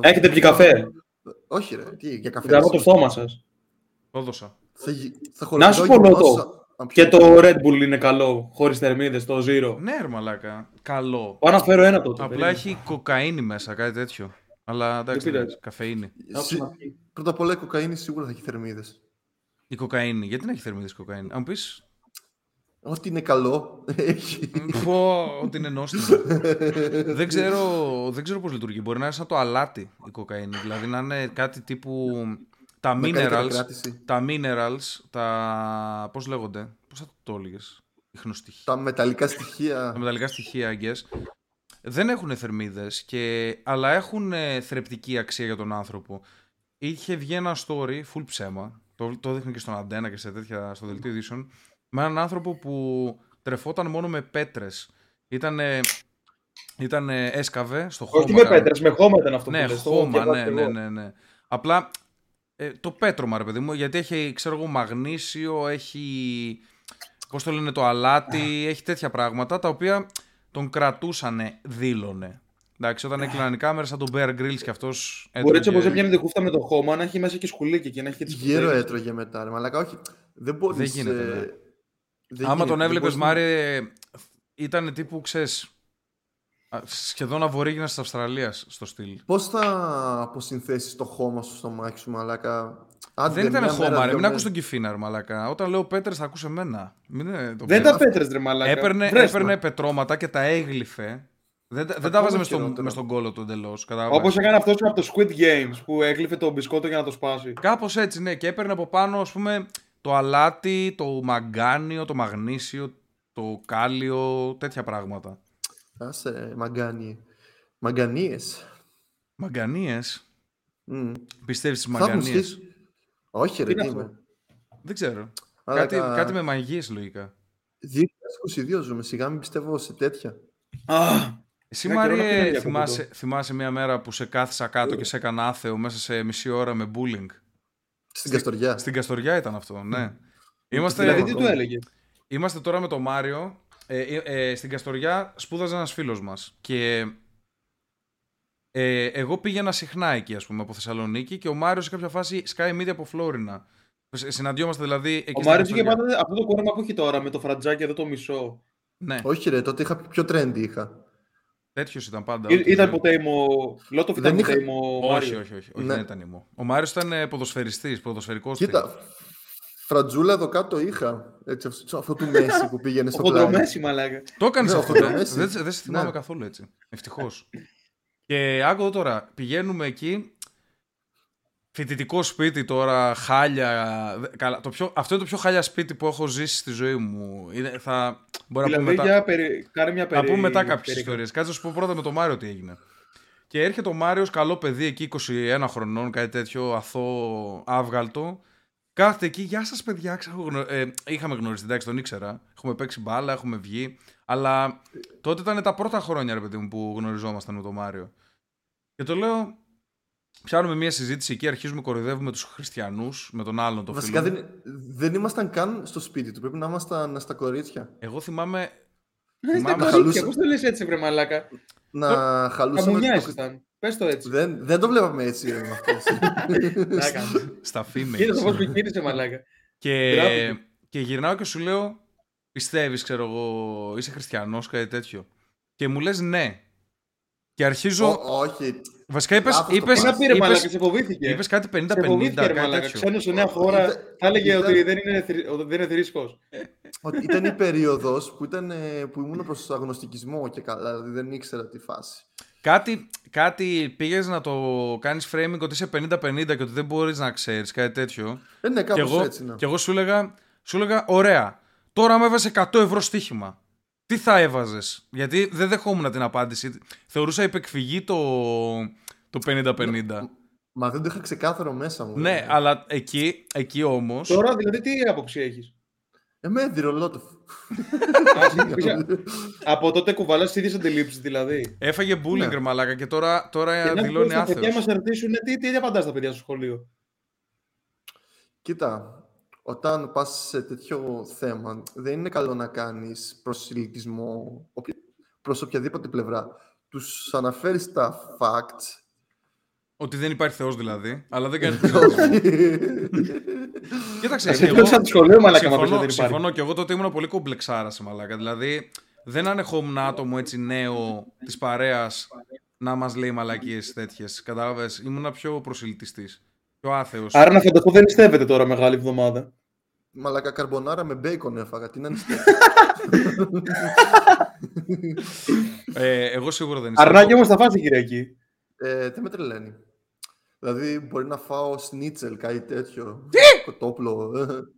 Έχετε πιει καφέ; Όχι, ρε, τι, για καφέ. Γραμμώ το στόμα σας. Το έδωσα. Θα, γι- θα Να σου χορηγώ πω, γυμνός Λότο. α- αν Και πιω- το Red Bull είναι καλό, χωρίς θερμίδες, το Zero. Ναι, ρε μαλάκα. Καλό. Πάω να φέρω ένα τότε. Απλά περίμενε. έχει κοκαίνη μέσα, κάτι τέτοιο. Αλλά εντάξει, πειράζει. εντάξει, καφεΐνη. Συ- Πρώτα απ' όλα η κοκαίνη σίγουρα θα έχει θερμίδες. Η κοκαίνη. Γιατί να έχει θερμίδες η κοκαίνη; Αν μου πεις, Ό,τι είναι καλό έχει. πω ότι είναι νόστιμο. δεν, ξέρω, δεν ξέρω πώς λειτουργεί. Μπορεί να είναι σαν το αλάτι η κοκαίνη. Δηλαδή να είναι κάτι τύπου... Τα Να κάνει minerals, κατακράτηση. τα minerals, τα... πώς λέγονται, πώς θα το έλεγες, ιχνοστοιχεία. Τα μεταλλικά στοιχεία. τα μεταλλικά στοιχεία, I guess, δεν έχουν θερμίδες, και... αλλά έχουν ε, θρεπτική αξία για τον άνθρωπο. Είχε βγει ένα story, full ψέμα, το, το δείχνει και στον Αντένα και σε τέτοια, στο δελτίο ειδήσεων, με έναν άνθρωπο που τρεφόταν μόνο με πέτρες. Ήτανε, ήτανε έσκαβε στο χώμα. Όχι με πέτρες, με χώμα ήταν αυτό Ναι, που λες, το χώμα, διαβάζω ναι, και ναι, εγώ. ναι, ναι. Απλά ε, το πέτρωμα, ρε παιδί μου, γιατί έχει, ξέρω εγώ, μαγνήσιο, έχει, πώς το λένε, το αλάτι, έχει τέτοια πράγματα, τα οποία τον κρατούσανε, δήλωνε. Εντάξει, όταν έκλειναν οι κάμερες, σαν τον Bear Grylls και αυτός Μπορεί έτσι όπως έτρωγε- έπιανε τη χούφτα με το χώμα να έχει μέσα και σκουλίκι και να έχει και τις Γέρο πρωτεΐνες. έτρωγε μετά, ρε μαλάκα. Όχι, δεν μπορείς... Δεν γίνεται, ε, ναι. Δεν Άμα γίνεται, τον δεν έβλεπες, μπορείς- Μάρι, ήταν τύπου, ξέρεις, α, σχεδόν αβορήγινας της Αυστραλίας στο στυλ. Πώς θα αποσυνθέσεις το χώμα σου στο μάχη σου, μαλάκα; Άντε, Δεν ήταν μια χώμα, μέρα, ρε. δυο Μην ακούς μέρες. τον Κιφίνα, ρε μαλάκα. Όταν λέω Πέτρες θα ακούς εμένα. Μην είναι το Δεν πλέον. τα πέτρες, ρε μαλάκα. Έπαιρνε, Βρες τα. έπαιρνε πετρώματα και τα έγλυφε. Δεν, τα- δεν τα Ακόμα βάζε μες στο, χειρότερο. μες στον κόλο του εντελώς. Όπως έκανε αυτός από το Squid Games που έκλειφε το μπισκότο για να το σπάσει. Κάπως έτσι, ναι. Και έπαιρνε από πάνω, ας πούμε, το αλάτι, το μαγκάνιο, το μαγνήσιο, το κάλιο, τέτοια πράγματα. Άσε, ρε, μαγκάνιε. Μαγκανίες. Μαγκανίες. Μμ. Πιστεύεις στις Θα έχουν μαγκανίες; σχέση. Όχι, ρε, Τι είναι τι αυτό; είμαι. Δεν ξέρω. Μαλάκα, Κάτι, κάτι με μαγείες λογικά. 2022 ζούμε, σιγά μην πιστεύω σε τέτοια. Α, Εσύ, Ένα καιρό να Μάριε, πίνω για θυμάσαι, θυμάσαι μια μέρα που σε κάθισα κάτω και σε έκανα άθεο μέσα σε μισή ώρα με bullying; Στην Καστοριά. Στην Καστοριά ήταν αυτό, ναι. Είμαστε, δηλαδή τι ακόμα. του έλεγε; Είμαστε τώρα με τον Μάριο. Ε, ε, ε, στην Καστοριά σπούδαζε ένας φίλος μας. Και ε, εγώ πήγαινα συχνά εκεί, ας πούμε, από Θεσσαλονίκη και ο Μάριος σε κάποια φάση σκάει μύτη από Φλόρινα. Συ- Συναντιόμαστε δηλαδή εκεί Ο στην Μάριος είχε Καστοριά. πάντα αυτό το κόρεμα που έχει τώρα με το φρατζάκι εδώ το μισό. Ναι, Όχι, ρε, τότε είχα πιο trendy είχα. Τέτοιος ήταν πάντα. Ή- ό,τι Ήταν δεν- ποτέ ήμο. Λότοφ Δεν ήταν ποτέ είχα- ήμο. Όχι, Μάριο. όχι, όχι, όχι Ναι. δεν ήταν ήμο. Ο Μάριος ήταν ε, ποδοσφαιριστής, ποδοσφαιρικός. Κοίτα, φρατζούλα εδώ κάτω είχα. Έτσι, αυτό, αυτό του Μέση που πήγαινε Ο στο πλάι. χοντρομέση, μαλάκα. Το έκανε Ναι, αυτό, ο ε. Χοντρομέση. Δεν, δεν σε θυμάμαι Ναι. καθόλου έτσι. Ευτυχώς. και άκου εδώ τώρα. Πηγαίνουμε εκεί. Φοιτητικό σπίτι τώρα, χάλια. δε- Καλά, το πιο, αυτό είναι το πιο χάλια σπίτι που έχω ζήσει στη ζωή μου. Είναι, θα, μπορεί να πούμε Δηλαδή, μετά, για περι... κάνε μια να περί... πούμε μετά κάποιες περί- ιστορίες. Κάτσε να σου πω πρώτα με τον Μάριο τι έγινε. Και έρχεται ο Μάριος, καλό παιδί, εκεί 21 χρονών, κάτι τέτοιο, αθώο, άβγαλτο. Κάθεται εκεί, γεια σας παιδιά. Ξέρω, γνω- ε, είχαμε γνωριστεί, εντάξει, τον ήξερα. Έχουμε παίξει μπάλα, έχουμε βγει. Αλλά τότε ήταν τα πρώτα χρόνια, ρε παιδί μου, που γνωριζόμασταν με τον Μάριο. Και το λέω, πιάνουμε μια συζήτηση εκεί, αρχίζουμε κοροϊδεύουμε τους χριστιανούς με τον άλλον τον Βασικά φίλο. δεν, δεν ήμασταν καν στο σπίτι του. Πρέπει να ήμασταν στα κορίτσια. Εγώ θυμάμαι. Ε, Στα θυμάμαι- κορίτσια, χαλούσα. πώς το λες έτσι, βρε μαλάκα; Να Τα χαλούσαμε. μουνιά το- ήταν. Πες το έτσι. Δεν, δεν το βλέπαμε έτσι. ρε, με αυτές. Να κάνω. Στα φήμες. Κοίτα το πώς με κίνησε, μαλάκα. Και, Μπράβο. και γυρνάω και σου λέω, πιστεύεις, ξέρω εγώ, είσαι χριστιανός, κάτι τέτοιο. Και μου λες ναι. Και αρχίζω... Ω, όχι. Βασικά είπες, λάθος το είπες, πας. Ένα πήρε, μαλάκα, είπες, σε φοβήθηκε. είπες κάτι 50-50, Σε φοβήθηκε, ρε κάτι μαλάκα. τέτοιο. Ξένος σε νέα χώρα, Ήταν- θα έλεγε ήταν- ότι δεν είναι, θρη- ότι δεν είναι θρήσκος. Ότι ήταν η περίοδος που, ήταν, ε, που ήμουν προς αγνωστικισμό και καλά. Δηλαδή δεν ήξερα τη φάση. Κάτι, κάτι πήγες να το κάνεις framing ότι είσαι 50-50 και ότι δεν μπορείς να ξέρεις, κάτι τέτοιο. Ε, ναι, Και κάπως εγώ, έτσι. Ναι. και εγώ σου έλεγα, σου έλεγα, ωραία, τώρα μου έβαζε 100 ευρώ στοίχημα. Τι θα έβαζες, γιατί δεν δεχόμουν την απάντηση. Θεωρούσα υπεκφυγή το, το 50-50. Μα δεν το είχα ξεκάθαρο μέσα μου. Ναι, ε. αλλά εκεί, εκεί όμως... Τώρα, δηλαδή, τι άποψη έχεις; Ε, με διρολότοφ. Α, συνήθιζα- Από τότε κουβαλάς τις ίδιες αντιλήψεις, δηλαδή. Έφαγε bullying Ναι. ρε μαλάκα και τώρα, τώρα Και να δηλώνει πω στα παιδιά άθεος. μας ρωτήσουν τι, τι απαντάς στα παιδιά στο σχολείο; Κοίτα, όταν πας σε τέτοιο θέμα, δεν είναι καλό να κάνεις προσιλητισμό οποια- προς οποιαδήποτε πλευρά. Τους αναφέρεις τα facts Ότι δεν υπάρχει Θεός δηλαδή, αλλά δεν κάνει τίποτα. Κοίταξε, Σε εγώ κλέψαν το σχολείο, μαλάκα, μα πες ότι συμφωνώ, δεν υπάρχει. συμφωνώ και εγώ τότε ήμουν πολύ κομπλεξάρα σε μαλάκα. Δηλαδή, δεν ανεχόμουν άτομο έτσι νέο της παρέας να μας λέει μαλακίες τέτοιες. Κατάλαβες, ήμουν πιο προσιλητιστής. Πιο άθεος. Άρα να φανταστώ δεν νηστεύετε τώρα μεγάλη εβδομάδα. Μαλάκα καρμπονάρα με μπέικον έφαγα. Τι να είναι Ε, εγώ σίγουρα δεν είσαι. Αρνάκι όμως θα φάσει Κυριακή. ε, Δεν με τρελαίνει. Δηλαδή μπορεί να φάω σνίτσελ, κάτι τέτοιο. Τι! Κοτόπουλο.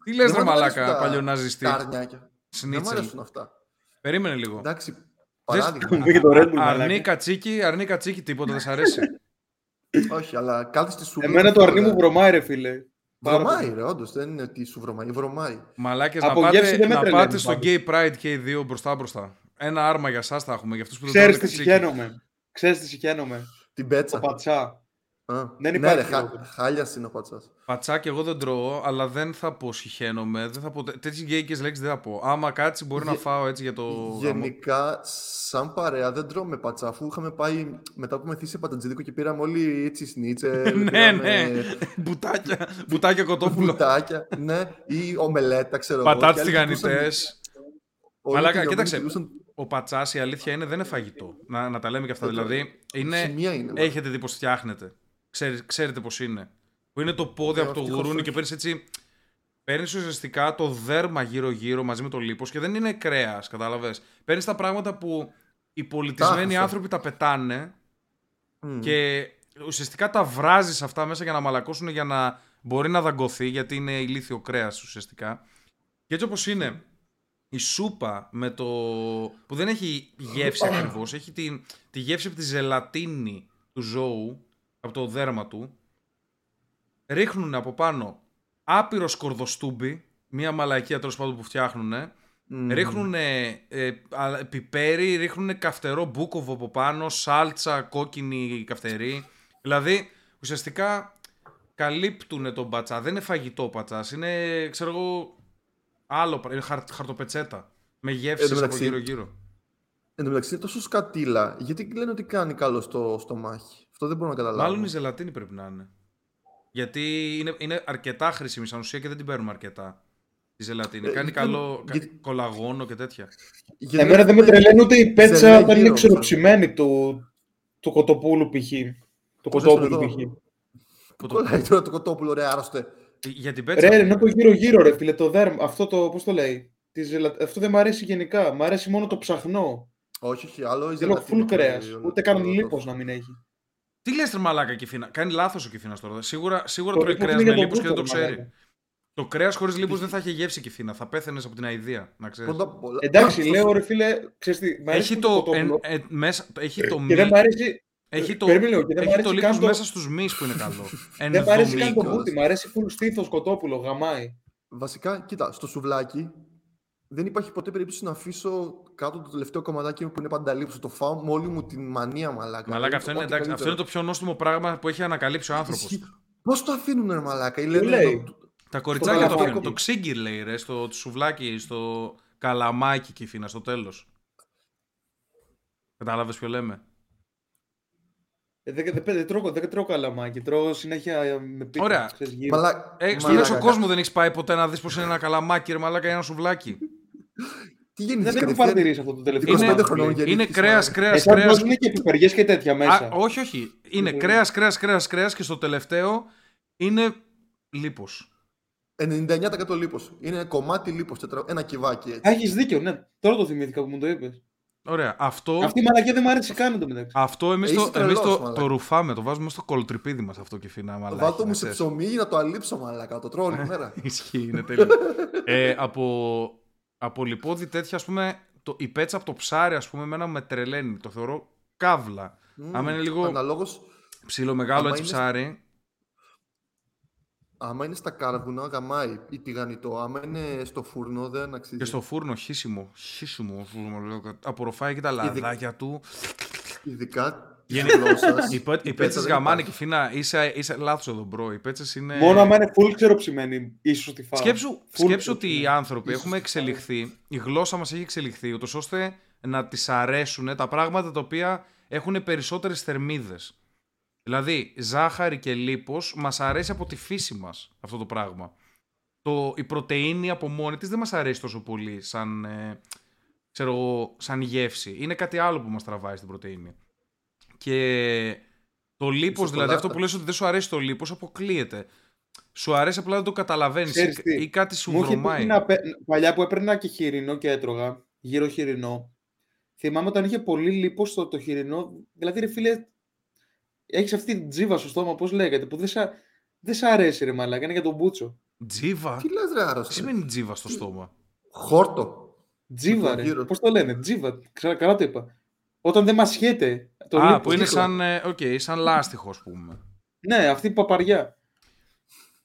Τι λες Δεν ρε μ' αρέσουν μαλάκα, τα- παλιοναζιστή. Τα αρνιάκια. Δεν μου Σνίτσελ. αρέσουν αυτά. Περίμενε λίγο. Εντάξει, παράδειγμα. Μου και το Red Bull, Αρνή μαλάκα. κατσίκι, αρνή κατσίκι, τίποτα δεν σ' αρέσει. Όχι, αλλά κάτω στη σου. Εμένα το αρνί μου βρωμάει ρε φίλε. Πάρα Βρωμάει, πολύ. ρε, όντως. Δεν είναι ότι σου βρωμάει. Βρωμάει. Μαλάκες, να Από πάτε, γεύση δεν με να τρελαίνει πάτε στο πάντως. Gay Pride και οι δύο μπροστά μπροστά. Ένα άρμα για εσάς θα έχουμε, για αυτούς που δεν τρώνε Ξέρεις τι κατσίκι. συχαίνομαι. Ξέρεις τι συχαίνομαι. Την πέτσα. Το πατσά. Α, Δεν ναι, υπάρχει ρε, χα... χειρότερο. χάλια είναι ο πατσάς. Πατσάκι εγώ δεν τρώω, αλλά δεν θα πω συχαίνομαι. Δεν θα πω... Τέτοιες γκέικες λέξεις δεν θα πω. Άμα κάτσει μπορεί να Γε- φάω έτσι για το γαμό. Γενικά, σαν παρέα δεν τρώμε πατσά. Αφού είχαμε πάει μετά που με θύσει πατατζίδικο και πήραμε όλοι έτσι σνίτσε. ναι, ναι. Μπουτάκια, μπουτάκια κοτόπουλο. Μπουτάκια, ναι, ή ομελέτα, ξέρω εγώ. Πατάτες Και άλλοι κοιτούσαν- τηγανιτές. όλοι Μαλάκα, τελειωμένοι κοίταξε. κοιτούσαν- Ο πατσάς η αλήθεια είναι δεν είναι φαγητό. Να, να τα λέμε και αυτά. Δεν το- Δηλαδή, είναι, Σημεία είναι. μα. έχετε δει πως φτιάχνετε. Ξέρει, ξέρετε πως είναι. Που είναι το πόδι Ε, από το ευτυχώς γουρούνι όχι. και παίρνεις έτσι. Παίρνεις ουσιαστικά το δέρμα γύρω-γύρω μαζί με το λίπος και δεν είναι κρέας, κατάλαβες. Παίρνεις τα πράγματα που οι πολιτισμένοι Τάχασε. άνθρωποι τα πετάνε Μμ. και ουσιαστικά τα βράζεις αυτά μέσα για να μαλακώσουν για να μπορεί να δαγκωθεί γιατί είναι ηλίθιο κρέας ουσιαστικά. Και έτσι όπως είναι η σούπα με το. που δεν έχει γεύση ακριβώς, έχει τη, τη γεύση από τη ζελατίνη του ζώου, από το δέρμα του. Ρίχνουν από πάνω άπειρος σκορδοστούμπι, μία μαλακία τέλος πάντων που φτιάχνουν. Μμ. Ρίχνουν πιπέρι, ρίχνουν καυτερό μπούκοβο από πάνω, σάλτσα κόκκινη καυτερή. Δηλαδή, ουσιαστικά καλύπτουν τον πατσά. Δεν είναι φαγητό πατσάς. Είναι, ξέρω εγώ, άλλο πράγμα. Είναι χαρ- χαρτοπετσέτα. Με Εν γεύσεις τω από μεταξύ, γύρω-γύρω. Εν τω μεταξύ είναι τόσο σκατήλα. Γιατί λένε ότι κάνει καλό στο στομάχι; Αυτό δεν μπορώ να καταλάβω. Μάλλον η ζελατίνη πρέπει να είναι. Γιατί είναι, είναι αρκετά χρήσιμη σαν ουσία και δεν την παίρνουμε αρκετά. Η ζελατίνη. Ε, Κάνει γιατί- καλό κα- γιατί- κολαγόνο και τέτοια. Γιατί Εμένα δεν με έχουμε- τρελαίνει ούτε η πέτσα Ζελέ όταν είναι γύρω, ξεροψημένη του, του κοτοπούλου π.χ. Το Πώς κοτόπουλο είναι π.χ. εδώ; Κολλάει τώρα το κοτόπουλο, ρε, άρρωστε. Για την πέτσα. Ρε, ενώ το γύρω-γύρω, ρε φίλε, το δέρμα. Αυτό το, πώς το λέει. Τη ζελα... Αυτό δεν μου αρέσει γενικά. Μ' αρέσει μόνο το ψαχνό. Όχι, όχι, άλλο η Θέλω ζελατίνη full που κρέας. λέει, Ούτε όλο- καν όλο λίπος τόσο. να μην έχει. Τι λες ρε μαλάκα Κιφίνα; Κάνει λάθος ο Κιφίνας τώρα. Σίγουρα, σίγουρα Το τρώει λίπος κρέας είναι με για τον λίπος και δεν το μπούτσο, ξέρει. μαλάκα. Το κρέας χωρίς λίπος δεν θα είχε γεύση Κιφίνα. Θα πέθαινες από την αηδία. Να ξέρεις. Πρώτα απ' όλα- Εντάξει, Στο- λέω ρε φίλε, ξέρεις τι, μ' αρέσει Έχει το το, κοτόπουλο εν- ε, μέσα, έχει το και μη, δεν μ' αρέσει, έχει το, περίμενε λίγο, και δεν μ' έχει το αρέσει λίπος καν το- μέσα στους μυς που είναι καλό. δεν μ' αρέσει καν το Ενδομήκος. μπούτι, μ' αρέσει full στήθος κοτόπουλο, γαμάει. Βασικά, κοίτα, στο σουβλάκι δεν υπάρχει ποτέ περίπτωση να αφήσω κάτω το τελευταίο κομματάκι που είναι πανταλήψο. Το φάω με όλη μου την μανία, μαλάκα. Μαλάκα, αυτό είναι, εντάξει, αυτό είναι το πιο νόστιμο πράγμα που έχει ανακαλύψει ο άνθρωπος. Πώς το αφήνουν, ρε μαλάκα; Ή Τι λένε, λέει; το- Τα κοριτσάκια το καλαμάκι. αφήνουν. Το ξύγκυρ λέει ρε, στο σουβλάκι, στο καλαμάκι Κιφίνα, στο τέλος. Κατάλαβες ποιο λέμε; Ε, Δεν, δεν, δεν, τρώω, δεν τρώω καλαμάκι, τρώω συνέχεια ε, με πίτα. Ωραία. ξέρεις, γύρω. Μαλά... Ε, στον μαλάκα, έξω κόσμο δεν έχεις πάει ποτέ να δεις πώ είναι ένα καλαμάκι, ρε μαλάκα, ή ένα σουβλάκι. Τι Δεν γεννηθείς έχω κατευθείαν. παρατηρήσει αυτό το τελευταίο. 25 Είναι- χρονών γεννήθηκες, Είναι κρέας, μαλάκα. κρέα, Εσάς κρέας. βάζουν και πιπεριές και τέτοια μέσα. όχι, όχι. Είναι Λοιπόν. κρέας, κρέας, κρέας, κρέας και στο τελευταίο είναι λίπος. 99% λίπος. Είναι κομμάτι λίπος, τετρα... ένα κυβάκι έτσι. Α, έχεις δίκιο, ναι. Τώρα το θυμήθηκα που μου το είπες. Ωραία. Αυτό, Αυτή η μαλακία δεν μου άρεσε καν εντωμεταξύ. αυτό εμείς Είσαι το, τρελός, εμείς το, μαλάκα. το ρουφάμε, το βάζουμε στο κολοτριπίδι μας αυτό και φινά μαλάκα. Βάλ' το μου να σε ξέρεις. ψωμί να το αλείψω, μαλάκα. Το τρώω όλη μέρα. Ισχύει, είναι τέλειο. ε, από, από λιπόδι τέτοια, ας πούμε, το, η πέτσα από το ψάρι, ας πούμε, εμένα με τρελαίνει. Το θεωρώ καύλα. Μμμ. Άμα είναι λίγο Αναλόγως, ψηλό μεγάλο άμα έτσι είναι- ψάρι, άμα είναι στα κάρβουνα, γαμάει ή τηγανιτό. Άμα είναι στο φούρνο, δεν αξίζει. Και στο φούρνο, χύσιμο. Χύσιμο, φούρνο, λέω, απορροφάει και τα λαδάκια του. Ειδικά τη Γενι- γλώσσα. Οι, πέ, οι πέτσες γαμάνε και φίνα, είσαι, είσαι λάθος εδώ, bro. Οι πέτσες είναι. Μόνο άμα είναι full ξεροψημένη, ίσως τη φάω. Σκέψου, Full σκέψου ότι οι ξεροψημένη. άνθρωποι Ίσως έχουμε τη εξελιχθεί, η γλώσσα μας έχει εξελιχθεί, ούτως ώστε να της αρέσουν τα πράγματα τα οποία έχουν περισσότερες θερμίδες. Δηλαδή, ζάχαρη και λίπος μας αρέσει από τη φύση μας αυτό το πράγμα. Το, η πρωτεΐνη από μόνη της δεν μας αρέσει τόσο πολύ σαν, ε, ξέρω, εγώ, σαν γεύση. Είναι κάτι άλλο που μας τραβάει στην πρωτεΐνη. Και το λίπος, δηλαδή σοκολάτα. αυτό που λες ότι δεν σου αρέσει το λίπος, αποκλείεται. Σου αρέσει απλά δεν το καταλαβαίνεις Ξέρεις ή, τι, ή κάτι σου Μου είχε βρωμάει. τύχει να πε- παλιά που έπαιρνα και χοιρινό και έτρωγα, γύρω χοιρινό. Θυμάμαι όταν είχε πολύ λίπος στο το χοιρινό. Δηλαδή, ρε φίλε, έχεις αυτή την τζίβα στο στόμα, πώς λέγεται, που δεν σα, δεν σ' αρέσει, ρε μαλάκα, είναι για τον μπούτσο. Τζίβα; Τι λες ρε Τι άρρωστο. σημαίνει τζίβα στο στόμα; Χόρτο. Τζίβα, το ρε. γύρο. Πώς το λένε, τζίβα. Ξέρω, καλά το είπα. Όταν δεν μασχέται. Το Α, λίπος. που είναι δίχλα. σαν, ε, οκ, σαν λάστιχο, ας πούμε. Ναι, αυτή η παπαριά.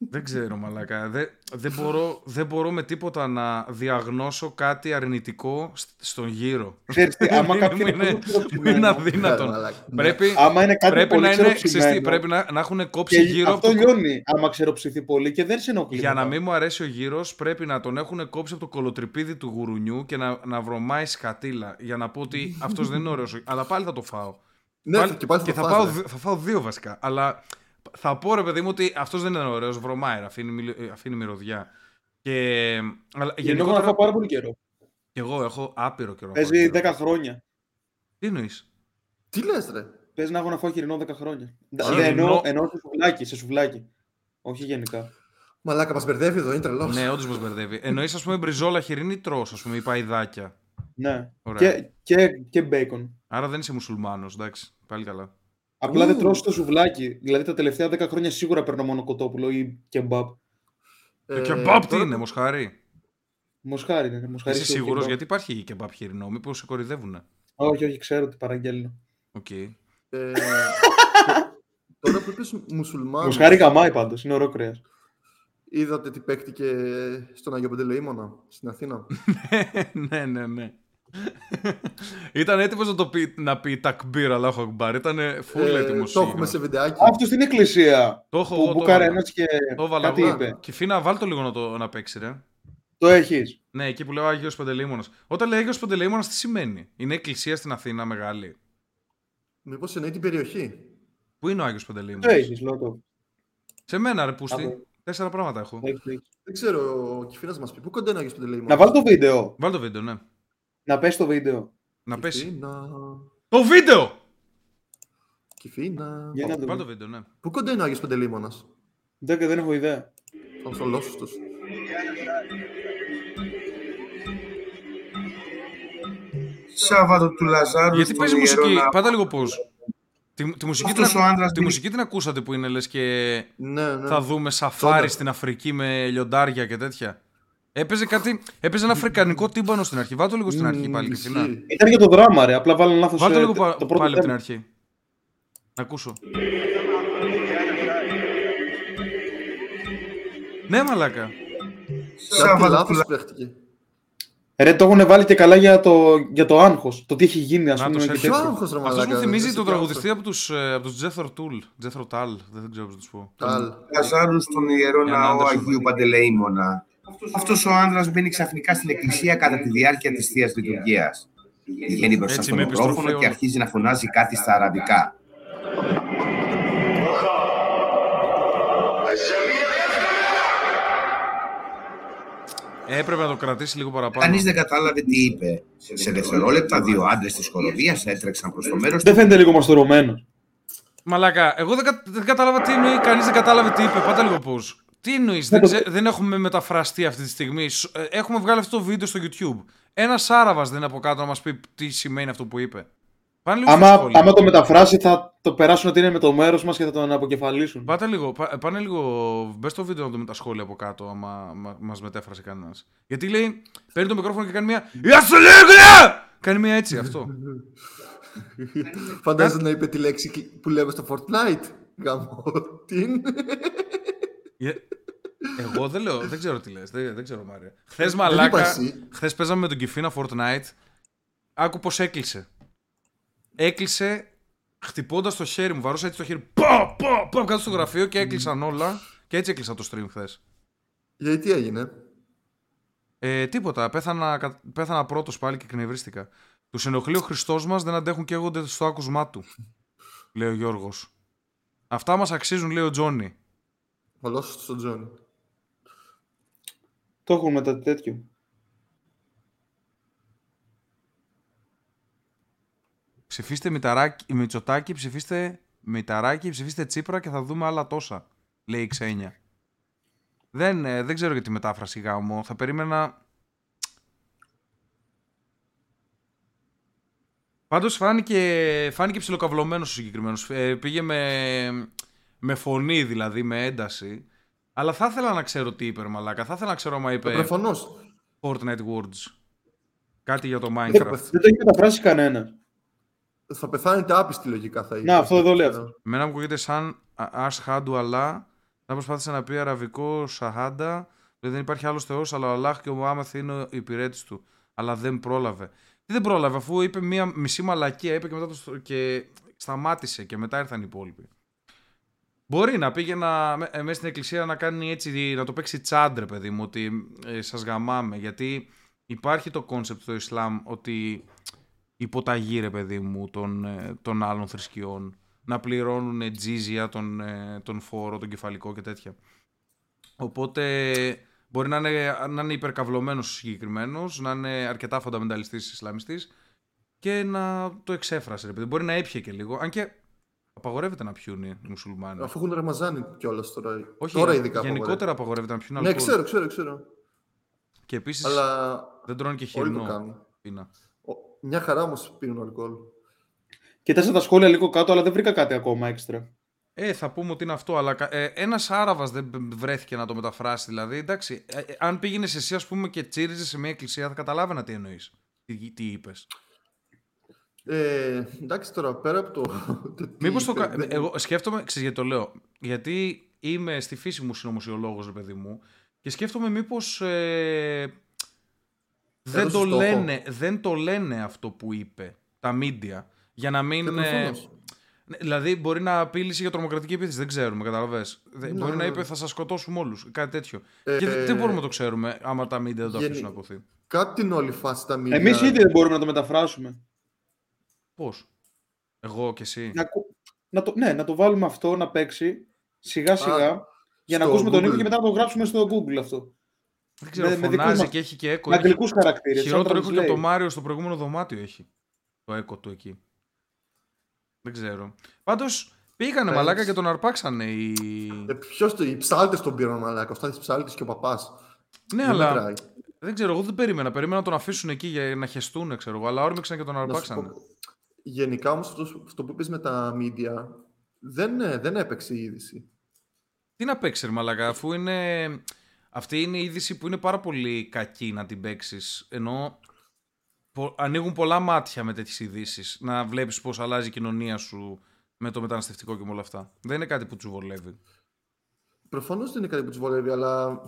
Δεν ξέρω, μαλάκα. Δεν, δεν, μπορώ, δεν μπορώ με τίποτα να διαγνώσω κάτι αρνητικό σ- στον γύρο. Ξέρεις τι, άμα Είναι- κάτι είναι είναι, πολύ ξεροψημένο, είναι Ναι, αδύνατον. μαλάκα. πρέπει άμα είναι κάτι πρέπει πολύ να είναι ξεροψημένο, ξεστή, πρέπει να, να έχουν κόψει και γύρω από αυτό το, λιώνει άμα ξεροψηθεί πολύ και δεν σε ενοχλεί. Για να μετά. μην μου αρέσει ο γύρος, πρέπει να τον έχουν κόψει από το κολοτρυπίδι του γουρουνιού και να, να βρωμάει σκατήλα. Για να πω ότι αυτός δεν είναι ωραίος. Αλλά πάλι θα το φάω. Ναι, Πάλι- και πάλι και θα θα, φας, πάω, ρε. δι- θα φάω δύο βασικά. Αλλά θα πω ρε παιδί μου ότι αυτός δεν είναι ωραίος. Βρωμάει, ρε, αφήνει, μιλ- ε, αφήνει μυρωδιά. Και, αλλά, Γενικότερα γενικότερα. θα πάρα πολύ καιρό. Και εγώ έχω άπειρο καιρό. Παίζει χωρίς 10 γύρο. χρόνια. Τι εννοείς; Τι λες ρε; Παίζει να έχω να φάω χοιρινό 10 χρόνια. Χοιρινό. Εννοώ, εννοώ σε σουβλάκι, σε σουβλάκι. Όχι γενικά. Μαλάκα μας μπερδεύει εδώ, είναι τρελός. ναι, όντως μας μπερδεύει. Εννοείς, ας πούμε, μπριζόλα χοιρινή τρώ, ας πούμε, ή παϊδάκια. Ναι. Ωραία. Και, και, και bacon. Άρα δεν είσαι μουσουλμάνος, εντάξει. Πάλι καλά. Απλά Ου. δεν τρώω στο σουβλάκι. Δηλαδή τα τελευταία 10 χρόνια σίγουρα παίρνω μόνο κοτόπουλο ή κεμπάπ. Το Ε, κεμπάπ τι τώρα- είναι, μοσχάρι; Μοσχάρι είναι. Μοσχάρι Είσαι στο σίγουρος; Κεμπάπ. γιατί υπάρχει κεμπάπ χοιρινό, μήπως σε κορυδεύουνε; Όχι, όχι, ξέρω ότι παραγγέλνω. Οκ. Ε, Τώρα που είπες μουσουλμάνους, Μοσχάρι γαμάει πάντως, είναι ωραίο κρέα. είδατε τι παίκτηκε στον Αγιο Παντελεήμονα, στην Αθήνα; ναι, ναι, ναι. Ήταν έτοιμος να, το πει, να πει τακμπίρ, αλλά έχω ακμπάρ. Ήταν full Ε, έτοιμος. το έχουμε σε βιντεάκι. Αυτό στην εκκλησία. Το έχω Που εγώ, το μπουκάρε έβαλα. ένας και Το έβαλα κάτι εγώ. είπε. Και φίνα, βάλ το λίγο να, το, να παίξει, ρε. Το έχεις. Ναι, εκεί που λέω Άγιος Παντελεήμονας. Όταν λέει Άγιος Παντελεήμονας, τι σημαίνει; Είναι εκκλησία στην Αθήνα μεγάλη; Μήπως εννοεί την περιοχή; Πού είναι ο Άγιος Το Παντελεήμονας. έχεις, λέω το. Σε μένα, ρε Πούστη. Από- Τέσσερα πράγματα έχω. Το έχεις, το έχεις. Δεν ξέρω, ο Κιφίνας μας πει. Πού κοντά είναι ο Αγιος Παντελεήμονας; Να βάλω το βίντεο. Βάλ το βίντεο, ναι. Να πέσει το βίντεο. Να πέσει. Κιφίνα, Το βίντεο! Κιφίνα. Για να Βάλ το δούμε. βίντεο, ναι. Πού κοντά είναι ο Άγιος Παντελεήμονας. Δεν, δεν έχω ιδέα. Θα στο λώσω τους. Σάββατο του Λαζάρου Γιατί στον παίζει μουσική; Ιερόνα. Πάτα λίγο πώ. Τη, τη, μουσική, την, Αυτός ο ακου- άντρας τη μπήκε- μουσική την ακούσατε που είναι λες και Ναι, ναι. θα δούμε σαφάρι Τότε. στην Αφρική με λιοντάρια και τέτοια; Έπαιζε κάτι, έπαιζε ένα αφρικανικό τύμπανο στην αρχή. Βάλτε το λίγο στην αρχή πάλι και Ισχύει. φινά. Ήταν για το δράμα, ρε. Απλά βάλω λάθος. Βάλτε το λίγο πα- το πρώτο πάλι από την θέμα. αρχή. Να ακούσω. Ναι, μαλάκα. Κάτι Σάββατο του λάθος Λα- παίχτηκε. Ρε, το έχουν βάλει και καλά για το, για το άγχος. Το τι έχει γίνει, ας Να πούμε. το και σε- Ποιο τέτοιο. άγχος ρε Αυτό μαλάκα. μου θυμίζει δεν τον σε τραγουδιστή πιάνω. από τους, ε, από τους Jethro Tull. Jethro Tull, δεν ξέρω πώς να τους πω. Τάλ. Λαζάρου στον Ιερό Για να Ναό άντρας Αγίου Παντελεήμονα. Αυτός ο άντρας μπαίνει ξαφνικά στην εκκλησία κατά τη διάρκεια της Θείας Λειτουργίας. Βγαίνει μπροστά Έτσι, στο με επιστροφή μικρόφωνο και όλων. αρχίζει να φωνάζει κάτι στα αραβικά. Έπρεπε να το κρατήσει λίγο παραπάνω. Κανείς δεν κατάλαβε τι είπε. Σε δευτερόλεπτα, δύο άντρες της χοροδίας έτρεξαν προς το μέρος Δεν φαίνεται λίγο μαστορωμένος. Μαλάκα, εγώ δεν, κα- δεν κατάλαβα τι εννοεί, κανείς δεν κατάλαβε τι είπε. Πάτα λίγο πώ. Τι εννοείς, δεν, ξέ- δεν έχουμε μεταφραστεί αυτή τη στιγμή. Σ- ε, Έχουμε βγάλει αυτό το βίντεο στο YouTube. Ένας Άραβα δεν είναι από κάτω να μας πει τι σημαίνει αυτό που είπε. Πάνε λίγο στα Άμα, σχόλια. άμα το μεταφράσει, θα το περάσουν ότι είναι με το μέρος μας και θα τον αποκεφαλίσουν. Πάτε λίγο, πά- πάνε λίγο. Μπες στο βίντεο να δούμε τα σχόλια από κάτω, άμα μα μας μετέφρασε κανένας. Γιατί λέει, παίρνει το μικρόφωνο και κάνει μια. Γεια σου, Λίγλια! Κάνει μια έτσι αυτό. Φαντάζεσαι να είπε τη λέξη που λέμε στο Fortnite. Γαμώ. Τι είναι; Ε, Εγώ δεν λέω, δεν ξέρω τι λες, δεν, δεν ξέρω Μάρια. Χθες είπα μαλάκα, εσύ. χθες παίζαμε με τον Κιφίνα Fortnite, άκου πως έκλεισε. Έκλεισε χτυπώντας το χέρι μου, βαρώσα έτσι το χέρι, πω, πω, πω, κάτω στο γραφείο και έκλεισαν όλα και έτσι έκλεισα το stream χθες. Γιατί τι έγινε; Ε, τίποτα, πέθανα, κα- πέθανα πρώτος πάλι και κνευρίστηκα. Τους ενοχλεί ο Χριστός μας, δεν αντέχουν και έγονται στο άκουσμά του, λέει ο Γιώργος. Αυτά μας αξίζουν, λέει ο Τζόνι. Ολός στον Τζόνι. Το έχουμε μετά τέτοιο. Ψηφίστε Μηταράκη, Μητσοτάκη, ψηφίστε Μηταράκη, ψηφίστε Τσίπρα και θα δούμε άλλα τόσα, λέει η Ξένια. Δεν, ε, δεν ξέρω για τη μετάφραση γάμο. Θα περίμενα... Πάντως φάνηκε, φάνηκε ψιλοκαυλωμένος ο συγκεκριμένος. Ε, πήγε με, με φωνή δηλαδή, με ένταση. Αλλά θα ήθελα να ξέρω τι είπε, ρε μαλάκα. Θα ήθελα να ξέρω άμα είπε Προφανώς. Fortnite Words. Κάτι για το Δεν Minecraft. Δεν το έχει μεταφράσει κανένα. Θα πεθάνετε άπιστη λογικά θα είναι. Να, αυτό εδώ λέει αυτό. Εμένα μου ακούγεται σαν Ars Χάντου Αλλά. Θα προσπάθησε να πει αραβικό Σαχάντα. Δηλαδή δεν υπάρχει άλλος Θεός, αλλά ο Αλλάχ και ο Μωάμεθ είναι ο υπηρέτης του. Αλλά δεν πρόλαβε. Τι δεν πρόλαβε, αφού είπε μία μισή μαλακία, είπε και μετά το στο- και σταμάτησε και μετά ήρθαν οι υπόλοιποι. Μπορεί να πήγαινα με- ε, μέσα στην εκκλησία να κάνει έτσι, να το παίξει τσάντρε, παιδί μου, ότι ε, σας γαμάμε. Γιατί υπάρχει το concept στο Ισλάμ ότι υποταγή, ρε παιδί μου, των, ε, των άλλων θρησκειών. Να πληρώνουν τζίζια, τον, ε, τον φόρο, τον κεφαλικό και τέτοια. Οπότε μπορεί να είναι, να είναι υπερκαυλωμένος ο συγκεκριμένος, να είναι αρκετά φονταμενταλιστής Ισλαμιστής και να το εξέφρασε. Ρε παιδί. Μπορεί να έπιε και λίγο, αν και απαγορεύεται να πιούν οι μουσουλμάνοι. Αφού έχουν Ραμαζάνι κιόλας τώρα. Όχι, τώρα ειδικά. γενικότερα απαγορεύεται να πιούν Ναι, αλκοόλ. ξέρω, ξέρω, ξέρω. Και επίσης Αλλά δεν τρώνε και όλοι το χοιρινό κάνουν. πείνα. Ο- Μια χαρά όμως πίνουν αλκοόλ. Κοίταξα τα σχόλια λίγο κάτω, αλλά δεν βρήκα κάτι ακόμα έξτρα. Ε, θα πούμε ότι είναι αυτό, αλλά ε, ένας Άραβας δεν βρέθηκε να το μεταφράσει. Δηλαδή, εντάξει, ε, ε, αν πήγαινες εσύ, ας πούμε, και τσίριζες σε μια εκκλησία, θα καταλάβαινα τι εννοείς. Τι, τι είπες. Ε, εντάξει τώρα, πέρα από το. το τι Μήπως το. είπε, κα- δεν- Εγώ σκέφτομαι, ξέρεις γιατί το λέω. Γιατί είμαι στη φύση μου συνωμοσιολόγος, ρε παιδί μου, και σκέφτομαι μήπως. Ε, δεν, Έδωσε το στόχο. λένε, δεν το λένε αυτό που είπε τα μίντια. Για να μην. Και ε, προφανώς. ναι, Δηλαδή, μπορεί να απείλησε για τρομοκρατική επίθεση. Δεν ξέρουμε, καταλαβέ. Ναι, μπορεί να ναι. είπε θα σας σκοτώσουμε όλους. Κάτι τέτοιο. Ε, Και δεν, δεν μπορούμε να το ξέρουμε άμα τα μίντια δεν το γενι- αφήσουν να αποθεί. Κάτι την όλη φάση τα μίλια. Εμείς ήδη δεν μπορούμε να το μεταφράσουμε. Πώς; Εγώ και εσύ. Να, ακου- να το, ναι, να το βάλουμε αυτό να παίξει σιγά σιγά για να στο ακούσουμε τον ήχο Google. και μετά να το γράψουμε στο Google αυτό. δεν ξέρω, με- με δικούς φωνάζει μας- και έχει και έκο. Με έχει- αγγλικούς χαρακτήρες. Χειρότερο ήχο και από το Μάριο στο προηγούμενο δωμάτιο έχει. Το έκο του εκεί. Δεν ξέρω. Πάντως πήγανε Thanks. μαλάκα και τον αρπάξανε οι. Ε, Ποιος το. Οι ψάλτες τον πήραν μαλάκα. Ο Στάθης ψάλτη και ο παπάς. ναι, Δεν αλλά. μετράει. Δεν ξέρω, εγώ δεν περίμενα. Περίμενα να τον αφήσουν εκεί για να χεστούν, ξέρω εγώ. Αλλά όρμηξαν και τον Να σου αρπάξανε. Πω, Γενικά όμως αυτός, αυτό που είπε με τα media δεν, ε, δεν έπαιξε η είδηση. Τι να παίξεις, ρε Μαλακά, αφού είναι. Αυτή είναι η είδηση που είναι πάρα πολύ κακή να την παίξεις. Ενώ πο- ανοίγουν πολλά μάτια με τέτοιες ειδήσεις. Να βλέπεις πώς αλλάζει η κοινωνία σου με το μεταναστευτικό και με όλα αυτά. Δεν είναι κάτι που του βολεύει. Προφανώς δεν είναι κάτι που του βολεύει, αλλά.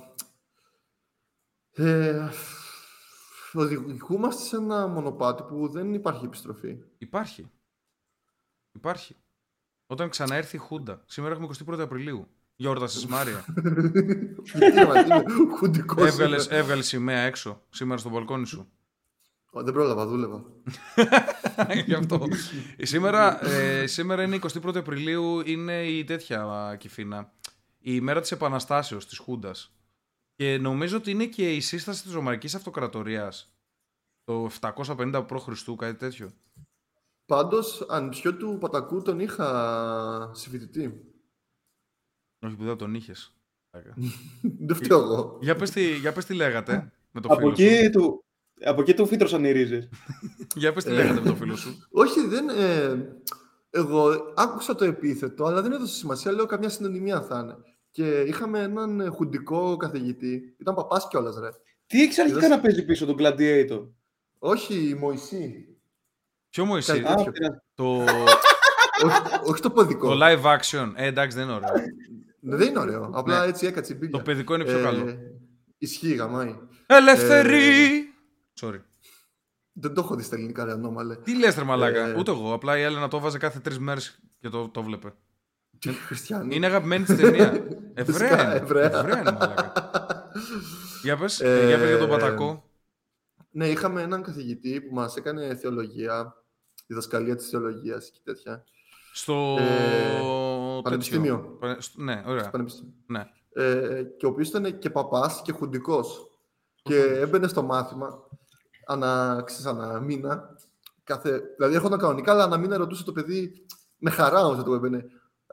Ε, οδηγούμαστε σε ένα μονοπάτι που δεν υπάρχει επιστροφή. Υπάρχει. Υπάρχει. Όταν ξαναέρθει η Χούντα. Σήμερα έχουμε 21 Απριλίου. Γιόρτασες Μάρια. Γιατί ρε, μαλάκα, είμαι χουντικός έβγαλες, είμαι. έβγαλες σημαία έξω σήμερα στο μπαλκόνι σου. Ω, Δεν πρόλαβα, δούλευα. Γι' αυτό. σήμερα, ε, σήμερα είναι 21 Απριλίου, είναι η τέτοια α, κυφίνα. Η μέρα της Επαναστάσεως της Χούντας. Και νομίζω ότι είναι και η σύσταση της Ρωμαϊκής Αυτοκρατορίας. Το 750 π.Χ. κάτι τέτοιο. Πάντως, ανιψιό του Πατακού τον είχα συμφοιτητή. Όχι που δεν τον είχες. Δεν φταίω εγώ. για, πες τι, για πες τι λέγατε με το Από φίλο σου. εκεί, του, από εκεί του φύτρωσαν οι ρίζε. Για πες τι λέγατε με το φίλο σου. Όχι, δεν. Ε, εγώ άκουσα το επίθετο, αλλά δεν έδωσε σημασία. Λέω καμιά συνωνυμία θα είναι. Και είχαμε έναν ε, χουντικό καθηγητή. Ήταν παπάς κιόλας, ρε. Τι έχει αρχικά Είδες; να παίζει πίσω τον Gladiator; Όχι, η Μωυσή. Ποιο μου εσύ, Κάτι Α, τέτοιο. πήρα- το, όχι, όχι το παιδικό. το live action. Ε, εντάξει, δεν είναι ωραίο. Δεν είναι ωραίο. Απλά Ναι. έτσι έκατσε η μπίλια. Το παιδικό είναι πιο Ε, καλό. Ισχύει, γαμάει. Ελευθερή! Sorry. Δεν το έχω δει στα ελληνικά, ρε ανώμαλε. Τι λες ρε μαλάκα, Ε. ούτε εγώ. Απλά η Έλενα το βάζε κάθε τρεις μέρες και το, το βλέπε. Τι χριστιανοί. Είναι αγαπημένη της ταινία. Εβραία Φυσικά, είναι. Εβραία. Εβραία είναι, μαλάκα. Για πες, Ε, για πες για τον Πατακό. Ναι, είχαμε έναν καθηγητή που μας έκανε θεολογία, διδασκαλία της θεολογίας και τέτοια. Στο ε, Πανεπιστήμιο. τέτοιο. Πανε- στο- Ναι, ωραία. Πανεπιστήμιο. Ναι. Ε, και ο οποίος ήταν και παπάς και χουντικός. Και έμπαινε στο μάθημα ανά, ξέρεις, ανά μήνα. Κάθε, δηλαδή έρχονταν κανονικά, αλλά ανά μήνα ρωτούσε το παιδί με χαρά όμως δεν το έμπαινε.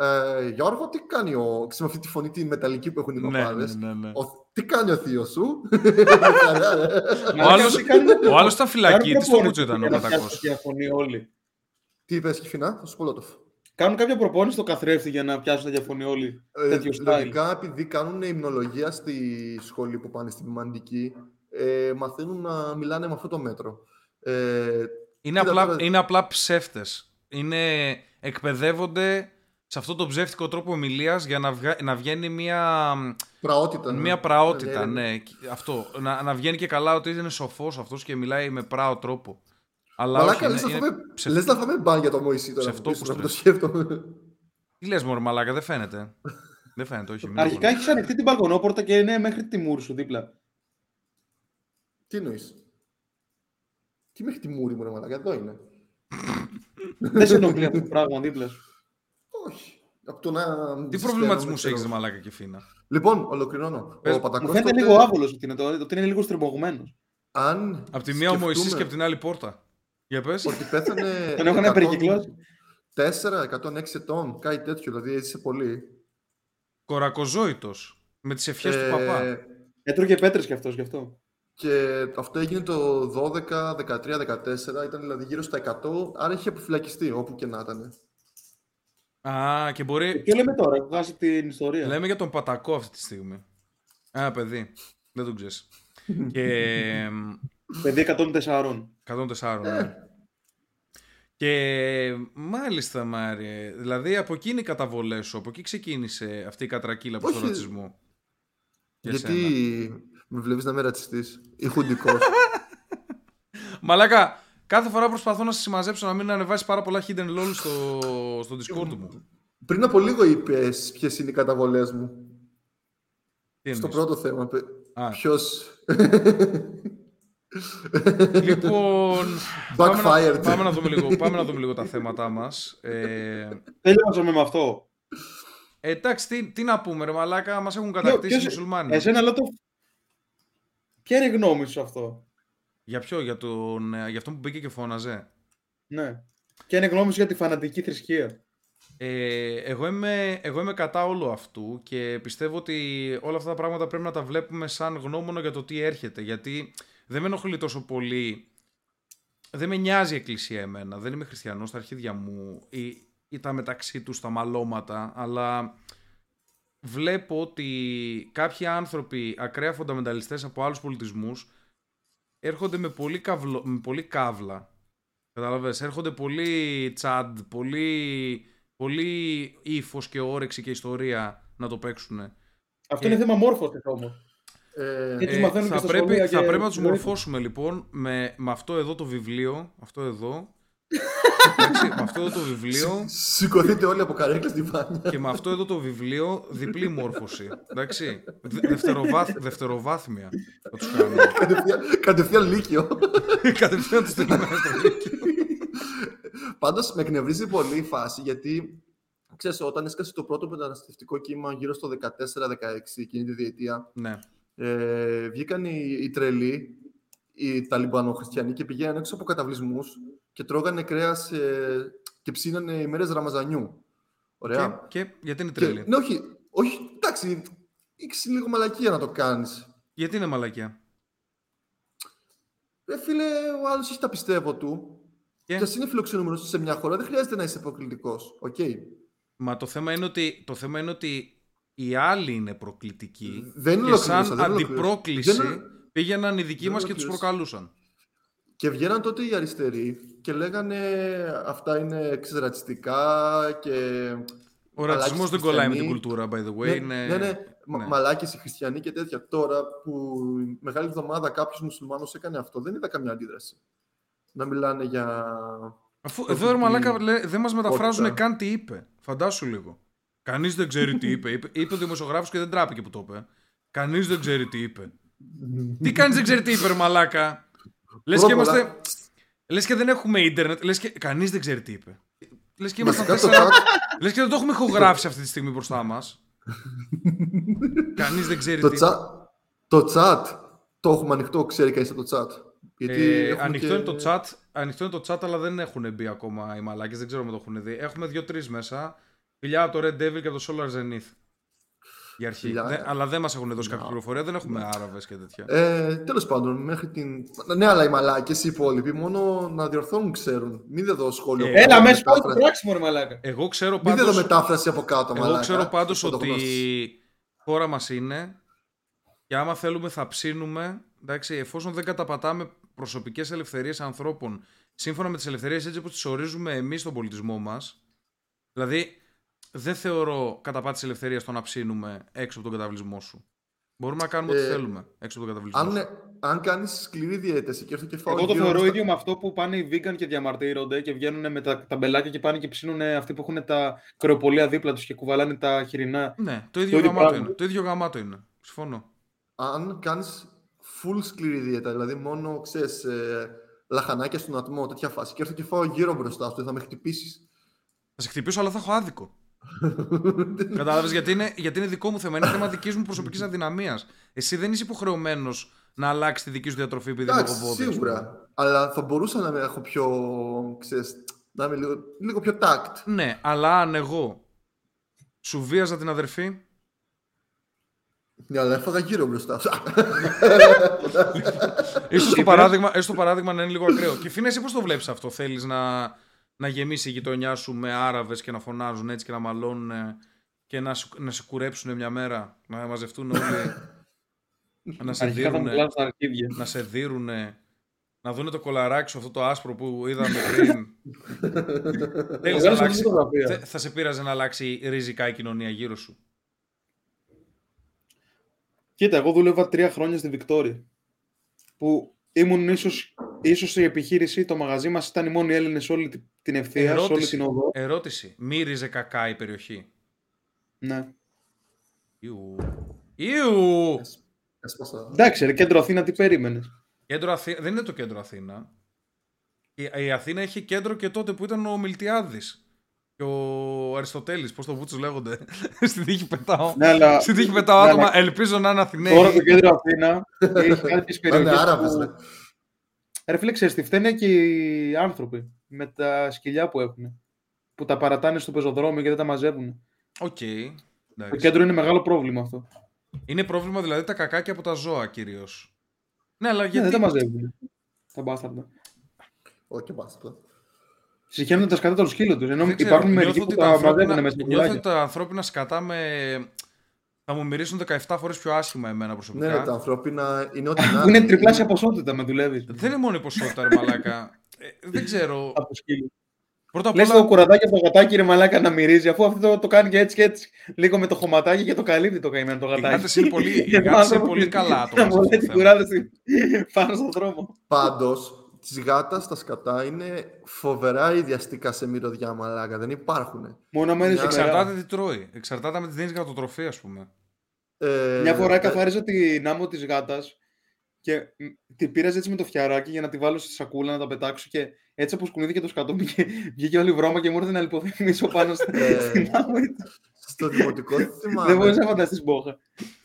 Ε, Γιώργο, τι κάνει ο. Ξέρεις, με αυτή τη φωνή τη μεταλλική που έχουν οι Ναι, παπάδες; ναι, ναι, ναι. Ο- τι κάνει ο θείος σου; Με χαρά, ε. Ο άλλος, ο άλλος ήταν φυλακή, τι στο Κάνουν Μούτσο ήταν ο για να πιάσουν Πατακός; τη διαφωνή όλοι. Τι είπες, Κιφινά, θα σου πω Λότοφ. Κάνουν κάποια προπόνηση στο καθρέφτη για να πιάσουν τη διαφωνή όλοι. Ε, Τέτοιο style. Λογικά, επειδή κάνουν υμνολογία στη σχολή που πάνε στην Μαντική, ε, μαθαίνουν να μιλάνε με αυτό το μέτρο. Ε, Είναι Κοίτα απλά, τώρα- είναι απλά ψεύτες. Είναι, εκπαιδεύονται σε αυτόν τον ψεύτικο τρόπο ομιλίας για να, βγα- να βγαίνει μια, πραότητα. ναι. μια πραότητα. Ε, Ναι, Και αυτό. Να, να βγαίνει και καλά ότι είναι σοφός αυτός και μιλάει με πράο τρόπο. Αλλά Μαλάκα, όχι, λες, είναι, να είναι φάμε, ψευ- λες να φάμε μπαν για το Μωυσή τώρα. ψευτόπουστρες. που το σκέφτομαι. Τι λες μωρέ μαλάκα, δεν φαίνεται. δεν φαίνεται, όχι. μην Αρχικά το έχεις ανοιχτή την μπαλκονόπορτα και είναι μέχρι τη μούρη σου δίπλα. Τι εννοείς; Τι μέχρι τη μούρη μου, ρε μαλάκα, εδώ είναι. Δεν σε ενοχλεί αυτό το πράγμα δίπλα σου. Όχι. Από το να... Τι ζεσταίνομαι, προβληματισμούς ξέρω. έχεις ρε μαλάκα και φίνα; Λοιπόν, ολοκληρώνω. Πες, ο μου Πατακός Μου φαίνεται τότε, λίγο άβολος ότι είναι το, ότι είναι λίγο στριμωγμένος. Αν Απ' τη μία ο Μωυσής σκεφτούμε και απ' την άλλη πόρτα. Για πες. Ότι πέθανε. Τον έχουν 104, περικυκλώσει. 106 ετών, κάτι τέτοιο, δηλαδή έζησε πολύ. Κορακοζόητος. Με τις ευχές του Ε, παπά. Έτρωγε πέτρες κι αυτός γι' αυτό. Και αυτό έγινε το 12, 13, 14, ήταν δηλαδή γύρω στα 100, άρα είχε αποφυλακιστεί όπου και να ήταν. Α, και μπορεί... Ποιο λέμε τώρα, έχω χάσει την ιστορία. Λέμε για τον Πατακό αυτή τη στιγμή. Α, παιδί. Δεν τον ξέρεις. και... Παιδί 104. 104, ναι. Και μάλιστα, Μάριε. Δηλαδή από εκεί είναι οι καταβολές σου. Από εκεί ξεκίνησε αυτή η κατρακύλα προς τον Όχι. ρατσισμό; Για Γιατί σένα. με βλέπεις να είμαι ρατσιστής ή χουντικός. Μαλάκα, κάθε φορά προσπαθώ να σε συμμαζέψω να μην ανεβάσει πάρα πολλά hidden lol στο, στο Discord μου. Πριν από λίγο είπες ποιες είναι οι καταβολές μου. Τι Στο εννοείς; πρώτο θέμα. πε- Α. Ποιος... Λοιπόν, πάμε να, Backfired. πάμε, να δούμε λίγο, πάμε να δούμε λίγο τα θέματα μας. Ε, Τελειώσαμε με αυτό. ε, εντάξει, τι, τι να πούμε ρε μαλάκα, μας έχουν κατακτήσει οι ποιος- μουσουλμάνοι. Εσένα λέω το. Ποια είναι η γνώμη σου σε αυτό; Για ποιο, για, τον, ε, για αυτόν που μπήκε και φώναζε. Ναι. Ποια είναι η γνώμης σου για τη φανατική θρησκεία. Ε, εγώ, είμαι, εγώ είμαι κατά όλου αυτού και πιστεύω ότι όλα αυτά τα πράγματα πρέπει να τα βλέπουμε σαν γνώμονο για το τι έρχεται. Γιατί δεν με ενοχλεί τόσο πολύ. Δεν με νοιάζει η εκκλησία εμένα. Δεν είμαι χριστιανός στα αρχίδια μου ή, ή τα μεταξύ τους τα μαλώματα. Αλλά βλέπω ότι κάποιοι άνθρωποι ακραία φονταμενταλιστές από άλλους πολιτισμούς έρχονται με πολύ, καυλο, με πολύ καύλα. Καταλαβες, έρχονται πολύ τσάντ, πολύ, πολύ ύφος και όρεξη και ιστορία να το παίξουν. Αυτό Ε. είναι θέμα μόρφωσης όμως. Ε, Ε, τους μαθαίνουν και θα, στα πρέπει, σχολεία θα και πρέπει να τους στη ζωή μορφώσουμε λοιπόν με, με αυτό εδώ το βιβλίο. Αυτό εδώ. Εντάξει, με αυτό εδώ το βιβλίο Σηκωθείτε όλοι από καρέκλα στη βάνια. και με αυτό εδώ το βιβλίο διπλή μόρφωση. Εντάξει. Δε- δευτεροβάθ, δευτεροβάθμια θα τους κάνουμε. Κατευθείαν- Κατευθείαν λύκειο. Κατευθείαν τους στείλουμε στο Λύκειο. Πάντως με εκνευρίζει πολύ η φάση γιατί ξέρεις, όταν έσκασε το πρώτο μεταναστευτικό κύμα γύρω στο 14-16 εκείνη τη διετία Ναι. ε, βγήκαν οι, οι τρελοί, οι Ταλιμπανοχριστιανοί και πηγαίναν έξω από καταβλισμούς και τρώγανε κρέας ε, και ψήνανε ημέρες Ραμαζανιού. Ωραία. Και, και γιατί είναι Και- τρελή; ναι, όχι, όχι, εντάξει, έχει λίγο μαλακία να το κάνεις. Γιατί είναι μαλακία. Ρε φίλε, ο άλλος έχει τα πιστεύω του. Και; Και ας είναι φιλοξενούμενος σε μια χώρα, δεν χρειάζεται να είσαι προκλητικός. Οκ. Μα το θέμα είναι ότι, το θέμα είναι ότι οι άλλοι είναι προκλητικοί Δεν και ολοκλήρωσα, σαν δεν ολοκλήρωσα. αντιπρόκληση Δεν- πήγαιναν οι δικοί δεν μας και τους ολοκλήρωσα. προκαλούσαν. Και βγαίναν τότε οι αριστεροί και λέγανε αυτά είναι ξερατσιστικά και... Ο μαλάκες ρατσισμός δεν κολλάει με την χριστιανοί. κουλτούρα, by the way. Ναι, είναι... ναι, ναι, μα- ναι. μαλάκες οι χριστιανοί και τέτοια. Τώρα που η Μεγάλη Εβδομάδα κάποιος μουσουλμάνος έκανε αυτό, δεν είδα καμιά αντίδραση. Να μιλάνε για... Αφού το εδώ ρε ότι- μαλάκα λέ- δεν μας μεταφράζουν Πόρτα. καν τι είπε. Φαντάσου λίγο. Κανείς δεν ξέρει τι είπε. είπε. Είπε ο δημοσιογράφος και δεν τράπηκε που το είπε. Κανείς δεν ξέρει τι είπε. Τι κανείς δεν ξέρει τι είπε ρε μαλάκα. Λες και Πρώτα απ' όλα- είμαστε... Λες και δεν έχουμε ίντερνετ. Λες και κανείς δεν ξέρει τι είπε. Λες και, ήμασταν Βασικά το τέσσερα... chat, Λες και δεν το έχουμε ηχογράψει αυτή τη στιγμή μπροστά μας. Κανείς δεν ξέρει το, τι. chat, το chat το έχουμε ανοιχτό, ξέρει κανείς από το chat. Γιατί Ε, έχουμε ανοιχτό, και- είναι το chat, ανοιχτό είναι το chat, αλλά δεν έχουν μπει ακόμα οι μαλάκες. Δεν ξέρω αν το έχουν δει. Έχουμε δύο-τρεις μέσα. Φιλιά από το Red Devil και από το Solar Zenith. Για αρχή. Φιλιά. Δεν- αλλά δεν μας έχουν δώσει κάποια πληροφορία. Δεν έχουμε Άραβες και τέτοια. Ε, Τέλος πάντων, μέχρι την. Ναι, αλλά οι μαλάκες οι υπόλοιποι μόνο να διορθώνουν ξέρουν. Μην δεν δω σχόλιο. Ε, από Έλα, κάτω, μέσα πάλι το μετάφραση. πράξιμο, ρε μαλάκα. Εγώ ξέρω Μην δεν δω πάντως, μετάφραση από κάτω, εγώ μαλάκα. ξέρω πάντως ότι Πρωτογνώστης. η χώρα μας είναι και άμα θέλουμε θα ψήνουμε, εντάξει, εφόσον δεν καταπατάμε προσωπικές ελευθερίες ανθρώπων σύμφωνα με τις ελευθερίες έτσι όπως τις ορίζουμε εμείς στον πολιτισμό μας, δηλαδή δεν θεωρώ καταπάτηση ελευθερίας το να ψήνουμε έξω από τον καταβλισμό σου. Μπορούμε να κάνουμε ό,τι Ε, θέλουμε έξω από τον καταβλισμό Αν, σου. ε, αν κάνεις σκληρή διαίτηση και έρθει και φάω Εγώ το γύρω θεωρώ στα- ίδιο με αυτό που πάνε οι vegan και διαμαρτύρονται και βγαίνουν με τα ταμπελάκια και πάνε και ψήνουν αυτοί που έχουν τα κρεοπολία δίπλα τους και κουβαλάνε τα χοιρινά. Ναι, το ίδιο, ίδιο γαμάτο πράγμα. είναι. Το ίδιο γαμάτο είναι. Συμφωνώ. Αν κάνεις full σκληρή δίαιτα, δηλαδή μόνο ξέρεις, ε, λαχανάκια στον ατμό, τέτοια φάση, και έρθω και φάω γύρω μπροστά σου, θα με χτυπήσεις. Θα σε χτυπήσω, αλλά θα έχω άδικο. Κατάλαβες γιατί, είναι, γιατί είναι δικό μου θέμα. Είναι θέμα δικής μου προσωπικής αδυναμίας. Εσύ δεν είσαι υποχρεωμένος να αλλάξεις τη δική σου διατροφή επειδή είναι Εντάξει, λογοπόδι. ας πούμε. σίγουρα. Αλλά θα μπορούσα να με έχω πιο. Ξέρεις, να είμαι λίγο, λίγο πιο tact. Ναι, αλλά αν εγώ σου βίαζα την αδερφή. Ναι, αλλά έφαγα γύρω μπροστά σου. ίσως το παράδειγμα, ίσως το παράδειγμα να είναι λίγο ακραίο. Και φίνα, εσύ πώς το βλέπεις αυτό, θέλεις να, να γεμίσει η γειτονιά σου με Άραβες και να φωνάζουν έτσι και να μαλώνουν και να, σου, να σε κουρέψουν μια μέρα, να μαζευτούν όλοι. να σε Αρχικά θα μου δίνουνε. κλάσουν τα αρχίδια. να σε δίνουνε, να δούνε το κολαράκι σου αυτό το άσπρο που είδαμε πριν. Θέλεις να Βγάλω σε αυτή αλλάξει, τη φωτογραφία. θε- θα σε πείραζε να αλλάξει ριζικά η κοινωνία γύρω σου. Κοίτα, εγώ δούλευα τρία χρόνια στη Βικτόρια. Που ήμουν ίσως, ίσως η επιχείρηση, το μαγαζί μας ήταν οι μόνοι Έλληνες σε όλη τη- την ευθεία, σε όλη την οδό. ερώτηση. Μύριζε κακά η περιοχή. Ναι. Ιου. Ιου. Έσπασα. Εντάξει, ρε, κέντρο Αθήνα, τι περίμενες. Κέντρο Αθή... Δεν είναι το κέντρο Αθήνα. Η, η Αθήνα είχε κέντρο και τότε που ήταν ο Μιλτιάδης. Και ο Αριστοτέλης, πώς το βούτσους λέγονται. Στην τύχη πετάω. Ναι, αλλά Στην τύχη πετάω Ναι, άτομα. Ελπίζω να είναι Αθηναίοι. τώρα το κέντρο Αθήνα έχει κάποιες Να είναι περιοχές Άραβες, που... ρε. Ρε φίλε, ξέρεις τι φταίνε και οι άνθρωποι με τα σκυλιά που έχουν. Που τα παρατάνε στο πεζοδρόμιο και δεν τα μαζεύουν. Οκ. Το εντάξει. κέντρο είναι μεγάλο πρόβλημα αυτό. Είναι πρόβλημα δηλαδή τα κακάκια από τα ζώα κυρίως. Ναι, αλλά Ναι, γιατί. δεν τα μαζεύουν. Τα μπάσταρδα. Όχι και μπάστα. Συγχαίρουν τα σκατά των σκύλων τους. Ενώ δεν ξέρω, υπάρχουν νιώθω μερικοί ότι που τα τα μαζεύουν ανθρώπινα- μέσα στα Νιώθω ότι πουλάκια. τα ανθρώπινα σκατά με. Θα μου μυρίσουν 17 φορές πιο άσχημα εμένα προσωπικά. Ναι, ρε, τα ανθρώπινα είναι ό,τι να Που είναι τριπλάσια ποσότητα με δουλεύεις. Δεν είναι μόνο η ποσότητα, ρε μαλάκα. Ε, δεν ξέρω. Από το σκύλο. Πρώτα απ' Λες το όλα. κουραδάκι από το γατάκι ρε μαλάκα να μυρίζει, αφού αυτό το, το κάνει και έτσι και έτσι. Λίγο με το χωματάκι και το καλύπτει το καημένο το Οι γατάκι. γάτες είναι πολύ, οι Και το γάτες είναι άνθρωπο πολύ που- καλά να άτομα. σε αυτό βολεύει το την θέμα. κουράδα στην- πάνω στον δρόμο. Πάντως, της γάτας τα σκατά είναι φοβερά ιδιαστικά σε μυρωδιά μαλάκα. Δεν υπάρχουν. Μόνο μένει Μια- σε Εξαρτάται τι τρώει. Εξαρτάται με τη δίνεις γατοτροφή, ας πούμε. Ε, Μια φορά ε, καθάριζα την άμμο της γάτας και μ, την πήραζε έτσι με το φτιαράκι για να τη βάλω στη σακούλα να τα πετάξω και έτσι όπω κουνήθηκε το σκατό βγήκε, βγήκε όλη η βρώμα και μου ήρθε να λιποθυμίσω πάνω στην, Ε, στην άμμο. Στο δημοτικό Δεν θυμάμαι μπορούσα να φανταστείς μπόχα.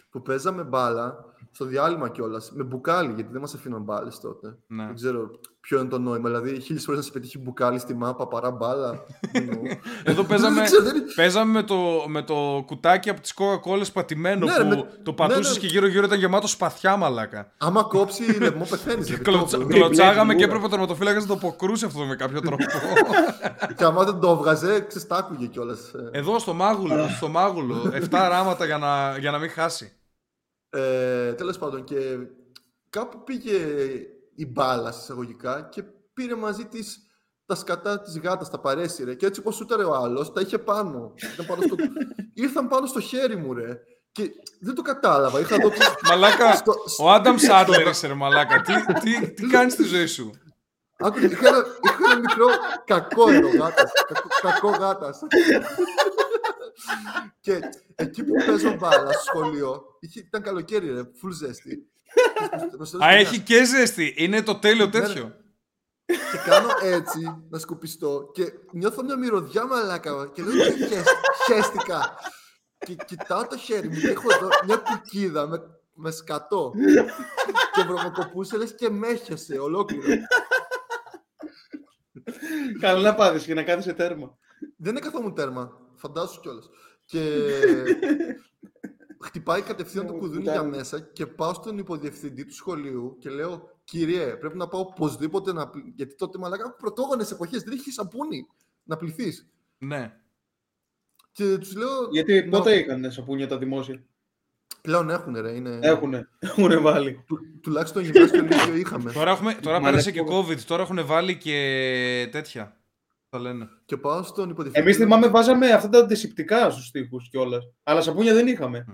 που παίζαμε μπάλα στο διάλειμμα κιόλας. Με μπουκάλι, γιατί δεν μας αφήναν μπάλες τότε. Ναι. Δεν ξέρω ποιο είναι το νόημα. Δηλαδή, χίλιες φορές να σε πετύχει μπουκάλι στη μάπα παρά μπάλα. Εννοώ. Εδώ παίζαμε, Δεν ξέρω, δεν είναι- παίζαμε με, το, με το κουτάκι από τις Coca-Cola πατημένο Ναι, ρε, που με- το ναι, πατούσες ναι. και γύρω-γύρω ήταν γεμάτο σπαθιά μαλάκα. Άμα κόψει λαιμό, πεθαίνεις. Κλωτσα- Κλωτσάγαμε και έπρεπε ο τερματοφύλακας να το αποκρούσει αυτό με κάποιο τρόπο. Και άμα δεν το έβγαζε, ξεστάκουγε κιόλας. Εδώ στο μάγουλο, στο μάγουλο, 7 ράματα για να, για να μην χάσει. Ε, Τέλος πάντων, και κάπου πήγε η μπάλα εισαγωγικά και πήρε μαζί της τα σκατά της γάτας, τα παρέσυρε. Και έτσι όπως σούταρε ο άλλος, τα είχε πάνω. Ήταν πάνω στο... Ήρθαν πάνω στο χέρι μου, ρε. Και δεν το κατάλαβα. Είχα δω. Μαλάκα, στο- ο Άνταμ Σάντλερ είσαι ρε μαλάκα. Τι, τι, τι κάνεις στη ζωή σου; Άκου, είχα, ένα, είχα ένα μικρό κακό εδώ γάτας. Κακό, κακό γάτας. και εκεί που παίζω μπάλα στο σχολείο, είχε, ήταν καλοκαίρι ρε, full ζέστη. Και στο- στο τέλος Α, του έχει και ζέστη. Είναι το τέλειο Ναι, ρε. τέτοιο. και κάνω έτσι να σκουπιστώ και νιώθω μια μυρωδιά μαλάκα και λέω «Τι χαίσ- χαίστηκα. Και κοιτάω το χέρι μου και έχω εδώ μια κουκίδα με, με σκατό και βρωμοκοπούσε λες και με έχιασε ολόκληρο. Καλά να πάθεις και να κάθεσαι τέρμα. Δεν έκαθόμουν τέρμα. Φαντάσου κιόλας. Και χτυπάει κατευθείαν το Ω, κουδούνι πουτάνα. για μέσα και πάω στον υποδιευθυντή του σχολείου και λέω Κύριε, πρέπει να πάω οπωσδήποτε να πλη... Γιατί τότε μαλάκα πρωτόγονες εποχές δεν είχε σαπούνι να πληθείς. Ναι. Και τους λέω. Γιατί «Μα, πότε είχαν σαπούνια τα δημόσια; Πλέον έχουν, ρε. Είναι... Έχουνε. Έχουνε βάλει. Του, τουλάχιστον γυμνάσιο λύκειο είχαμε. Τώρα, έχουμε, τώρα Μα πέρασε και λεπτό. COVID, τώρα έχουν βάλει και τέτοια. Θα λένε. και πάω στον υποδιευθυντή. Εμεί θυμάμαι βάζαμε αυτά τα αντισηπτικά στους τοίχους κιόλας. Αλλά σαπούνια δεν είχαμε.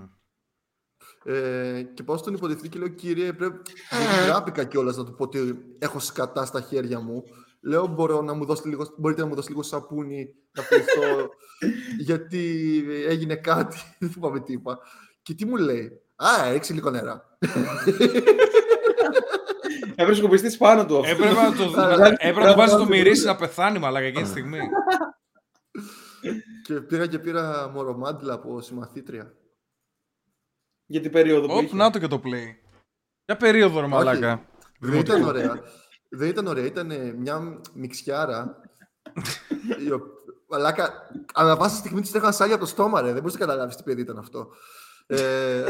Ε, και πάω στον υποδιευθυντή και λέω: Κύριε, πρέπει. Δεν τράπηκα κιόλας να του πω ότι έχω σκατά στα χέρια μου. Λέω: Μπορώ να μου δώσετε λίγο, Μπορείτε να μου δώσετε λίγο σαπούνι να πληθώ, γιατί έγινε κάτι. Δεν θυμάμαι τι είπα. Και τι μου λέει: Α, έριξε λίγο νερά. Έπρεπε σκοπιστή πάνω του αυτό. Έπρεπε να το, Αλλά- να- έπρεπε να το βάζεις να το μυρίσει να πεθάνει μαλάκα εκείνη τη στιγμή. και πήγα και πήρα μορομάντιλα από συμμαθήτρια. Για την περίοδο που Οπ, είχε. να το και το play. Ποια περίοδο ρε μαλάκα. Δεν ήταν ωραία. Δεν ήταν ωραία. Ήταν μια μιξιάρα. η οποία- Μαλάκα, ανά πάσα στιγμή τη τρέχαν σάλια από το στόμα, ρε. Δεν μπορεί να καταλάβει τι παιδί ήταν αυτό. Ε,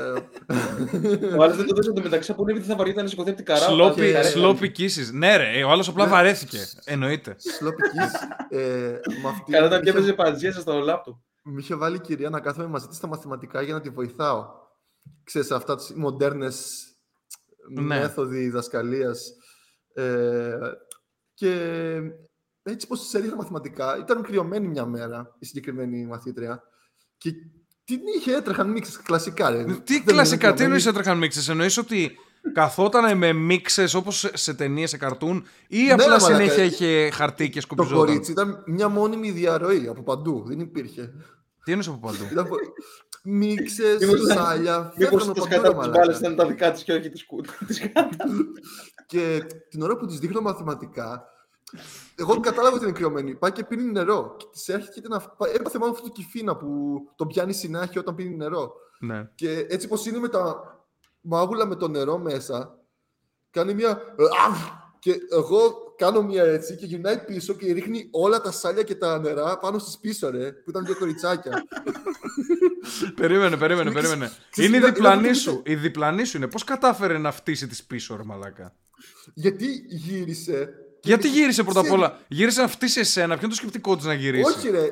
Ο άλλο δεν το δώσε το μεταξύ που επειδή θα βαριόταν να σηκωθεί από την καρά. Σλόπι, και- Καρέ- σλόπι kisses. Ναι, ρε, ε, ο άλλο απλά Ναι. βαρέθηκε. Εννοείται. Sloppy kiss. Ε, με αυτή Καλά, όταν είχε- έπαιζε παντζία στο λάπτοπ. Μου είχε βάλει η κυρία να κάθομαι μαζί της στα μαθηματικά για να τη βοηθάω. Ξέρεις, αυτά τις μοντέρνες Ναι. μέθοδοι διδασκαλίας. Ε, και έτσι πως της έδειχνα μαθηματικά, ήταν κρυωμένη μια μέρα η συγκεκριμένη μαθήτρια και την είχε, έτρεχαν μίξες, κλασικά. Ρε. Τι Δεν κλασικά, είναι τι εννοείς κρυωμένη. έτρεχαν μίξες, εννοείς ότι καθόταν με μίξες όπως σε, σε ταινίες, σε καρτούν ή Ναι, απλά ρε, μαλάκα. συνέχεια είχε χαρτί και Το σκουπιζόταν; κορίτσι ήταν μια μόνιμη διαρροή από παντού, δεν υπήρχε. Τι εννοείς από παντού; Ήταν πο- μίξες, Μήπως- σάλια, Μήπως φεύγαν το από κατά παντού, τι ρε, μπάλε μαλάκα. ήταν τα δικά της και όχι της κάτω. Και την ώρα που της δείχνω μαθηματικά, εγώ κατάλαβα ότι είναι κρυωμένη. Πάει και πίνει νερό. Και της έρχεται να. φ- Έπαθε μόνο αυτό το κυφίνα που τον πιάνει συνάχεια όταν πίνει νερό. ναι. Και έτσι πως είναι με τα μάγουλα με το νερό μέσα, κάνει μια. «Αφ!» Και εγώ κάνω μια έτσι και γυρνάει πίσω και ρίχνει όλα τα σάλια και τα νερά πάνω στις πίσω, ρε, που ήταν δύο κοριτσάκια. Περίμενε, περίμενε, Είναι- περίμενε. ξέρεις, Είναι η είναι- διπλανή είναι- σου. Η διπλανή σου είναι. Πώς κατάφερε να φτύσει τις πίσω, ρε μαλάκα; Γιατί γύρισε. και Γιατί με- γύρισε πρώτα απ' σε- όλα; Γύρισε να φτύσει εσένα. Ποιο είναι το σκεπτικό της να γυρίσει; Όχι, ρε.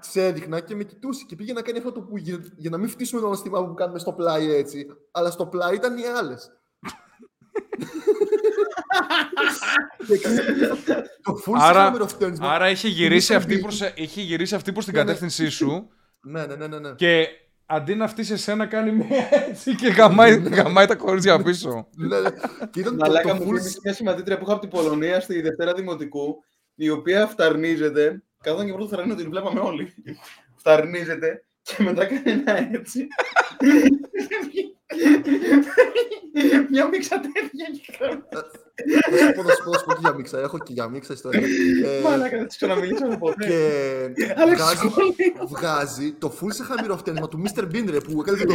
Σε έδειχνα και με κοιτούσε και πήγε να κάνει αυτό το που για, για να μην φτύσουμε το αισθήμα που κάνουμε στο πλάι έτσι. Αλλά στο πλάι ήταν οι άλλες. το full Άρα, συχαμεροφτιανισμό. άρα είχε, γυρίσει Mr. αυτή Bean. προς, είχε γυρίσει αυτή προς την Ναι, ναι. κατεύθυνσή σου Ναι, ναι, ναι, ναι. ναι. και αντί να φτύσει εσένα κάνει μία έτσι και γαμάει, γαμάει τα κορίτσια πίσω. ναι, ναι. Και ήταν το, Μαλάκα το μου full θυμίζει μια συμμαθήτρια που είχα από την Πολωνία στη Δευτέρα Δημοτικού, η οποία φταρνίζεται. Καθόταν και πρώτο θρανίο, την βλέπαμε όλοι. Φταρνίζεται και μετά κάνει ένα έτσι. Μια μίξα τέτοια και κάνω. Θα σου πω, θα σου πω, θα σου πω και για μίξα. Έχω και για μίξα ιστορία. Ε, Μαλάκα, δεν τη ξαναμιλήσαμε ποτέ. και Αλλά βγάζει, σχολείο. βγάζει το full σε χαμηροφτιανισμό του Mr. Bean ρε, που έκανε το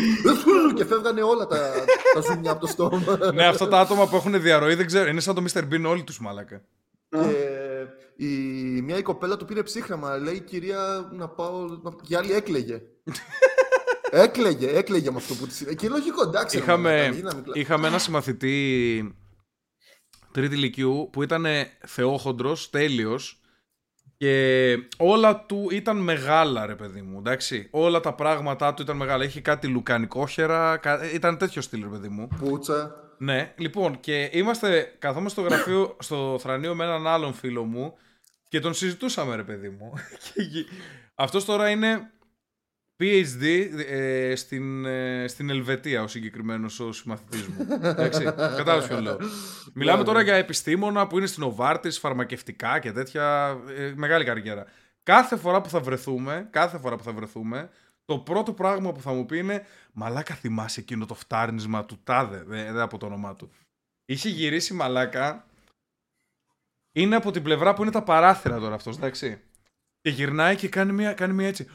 και φεύγανε όλα τα, τα ζουμιά από το στόμα. ναι, αυτά τα άτομα που έχουν διαρροή δεν ξέρω. Είναι σαν το Mr. Bean όλοι τους μαλάκα. Και η, μια η κοπέλα του πήρε ψύχραμα. Λέει, κυρία, να πάω. να-» Και η άλλη έκλαιγε. έκλαιγε, έκλαιγε με αυτό που τη συνέβη. Και λογικό, εντάξει. ρε, Είχαμε, μαλάκα, γίνει να μην κλα- είχαμε ένα συμμαθητή τρίτη ηλικίου που ήταν θεόχοντρος, τέλειος και όλα του ήταν μεγάλα ρε παιδί μου, εντάξει. Όλα τα πράγματά του ήταν μεγάλα. Είχε κάτι λουκανικόχερα, κα- ήταν τέτοιο στυλ ρε παιδί μου. Πουτσα. Ναι, λοιπόν, και είμαστε, καθόμαστε στο γραφείο, στο θρανείο με έναν άλλον φίλο μου και τον συζητούσαμε, ρε παιδί μου. Και γυ- Αυτός τώρα είναι PhD ε, στην, ε, στην Ελβετία ο συγκεκριμένος ο συμμαθητής μου. Εντάξει, κατάλαβες ποιο λέω. Μιλάμε Ναι, τώρα ναι. για επιστήμονα που είναι στην Οβάρτης, φαρμακευτικά και τέτοια, ε, μεγάλη καριέρα. Κάθε φορά που θα βρεθούμε, κάθε φορά που θα βρεθούμε, το πρώτο πράγμα που θα μου πει είναι «Μαλάκα θυμάσαι εκείνο το φτάρνισμα του τάδε», δεν δεν από το όνομά του. Είχε γυρίσει μαλάκα είναι από την πλευρά που είναι τα παράθυρα τώρα αυτός, εντάξει. Και γυρνάει και κάνει μια, κάνει μια έτσι.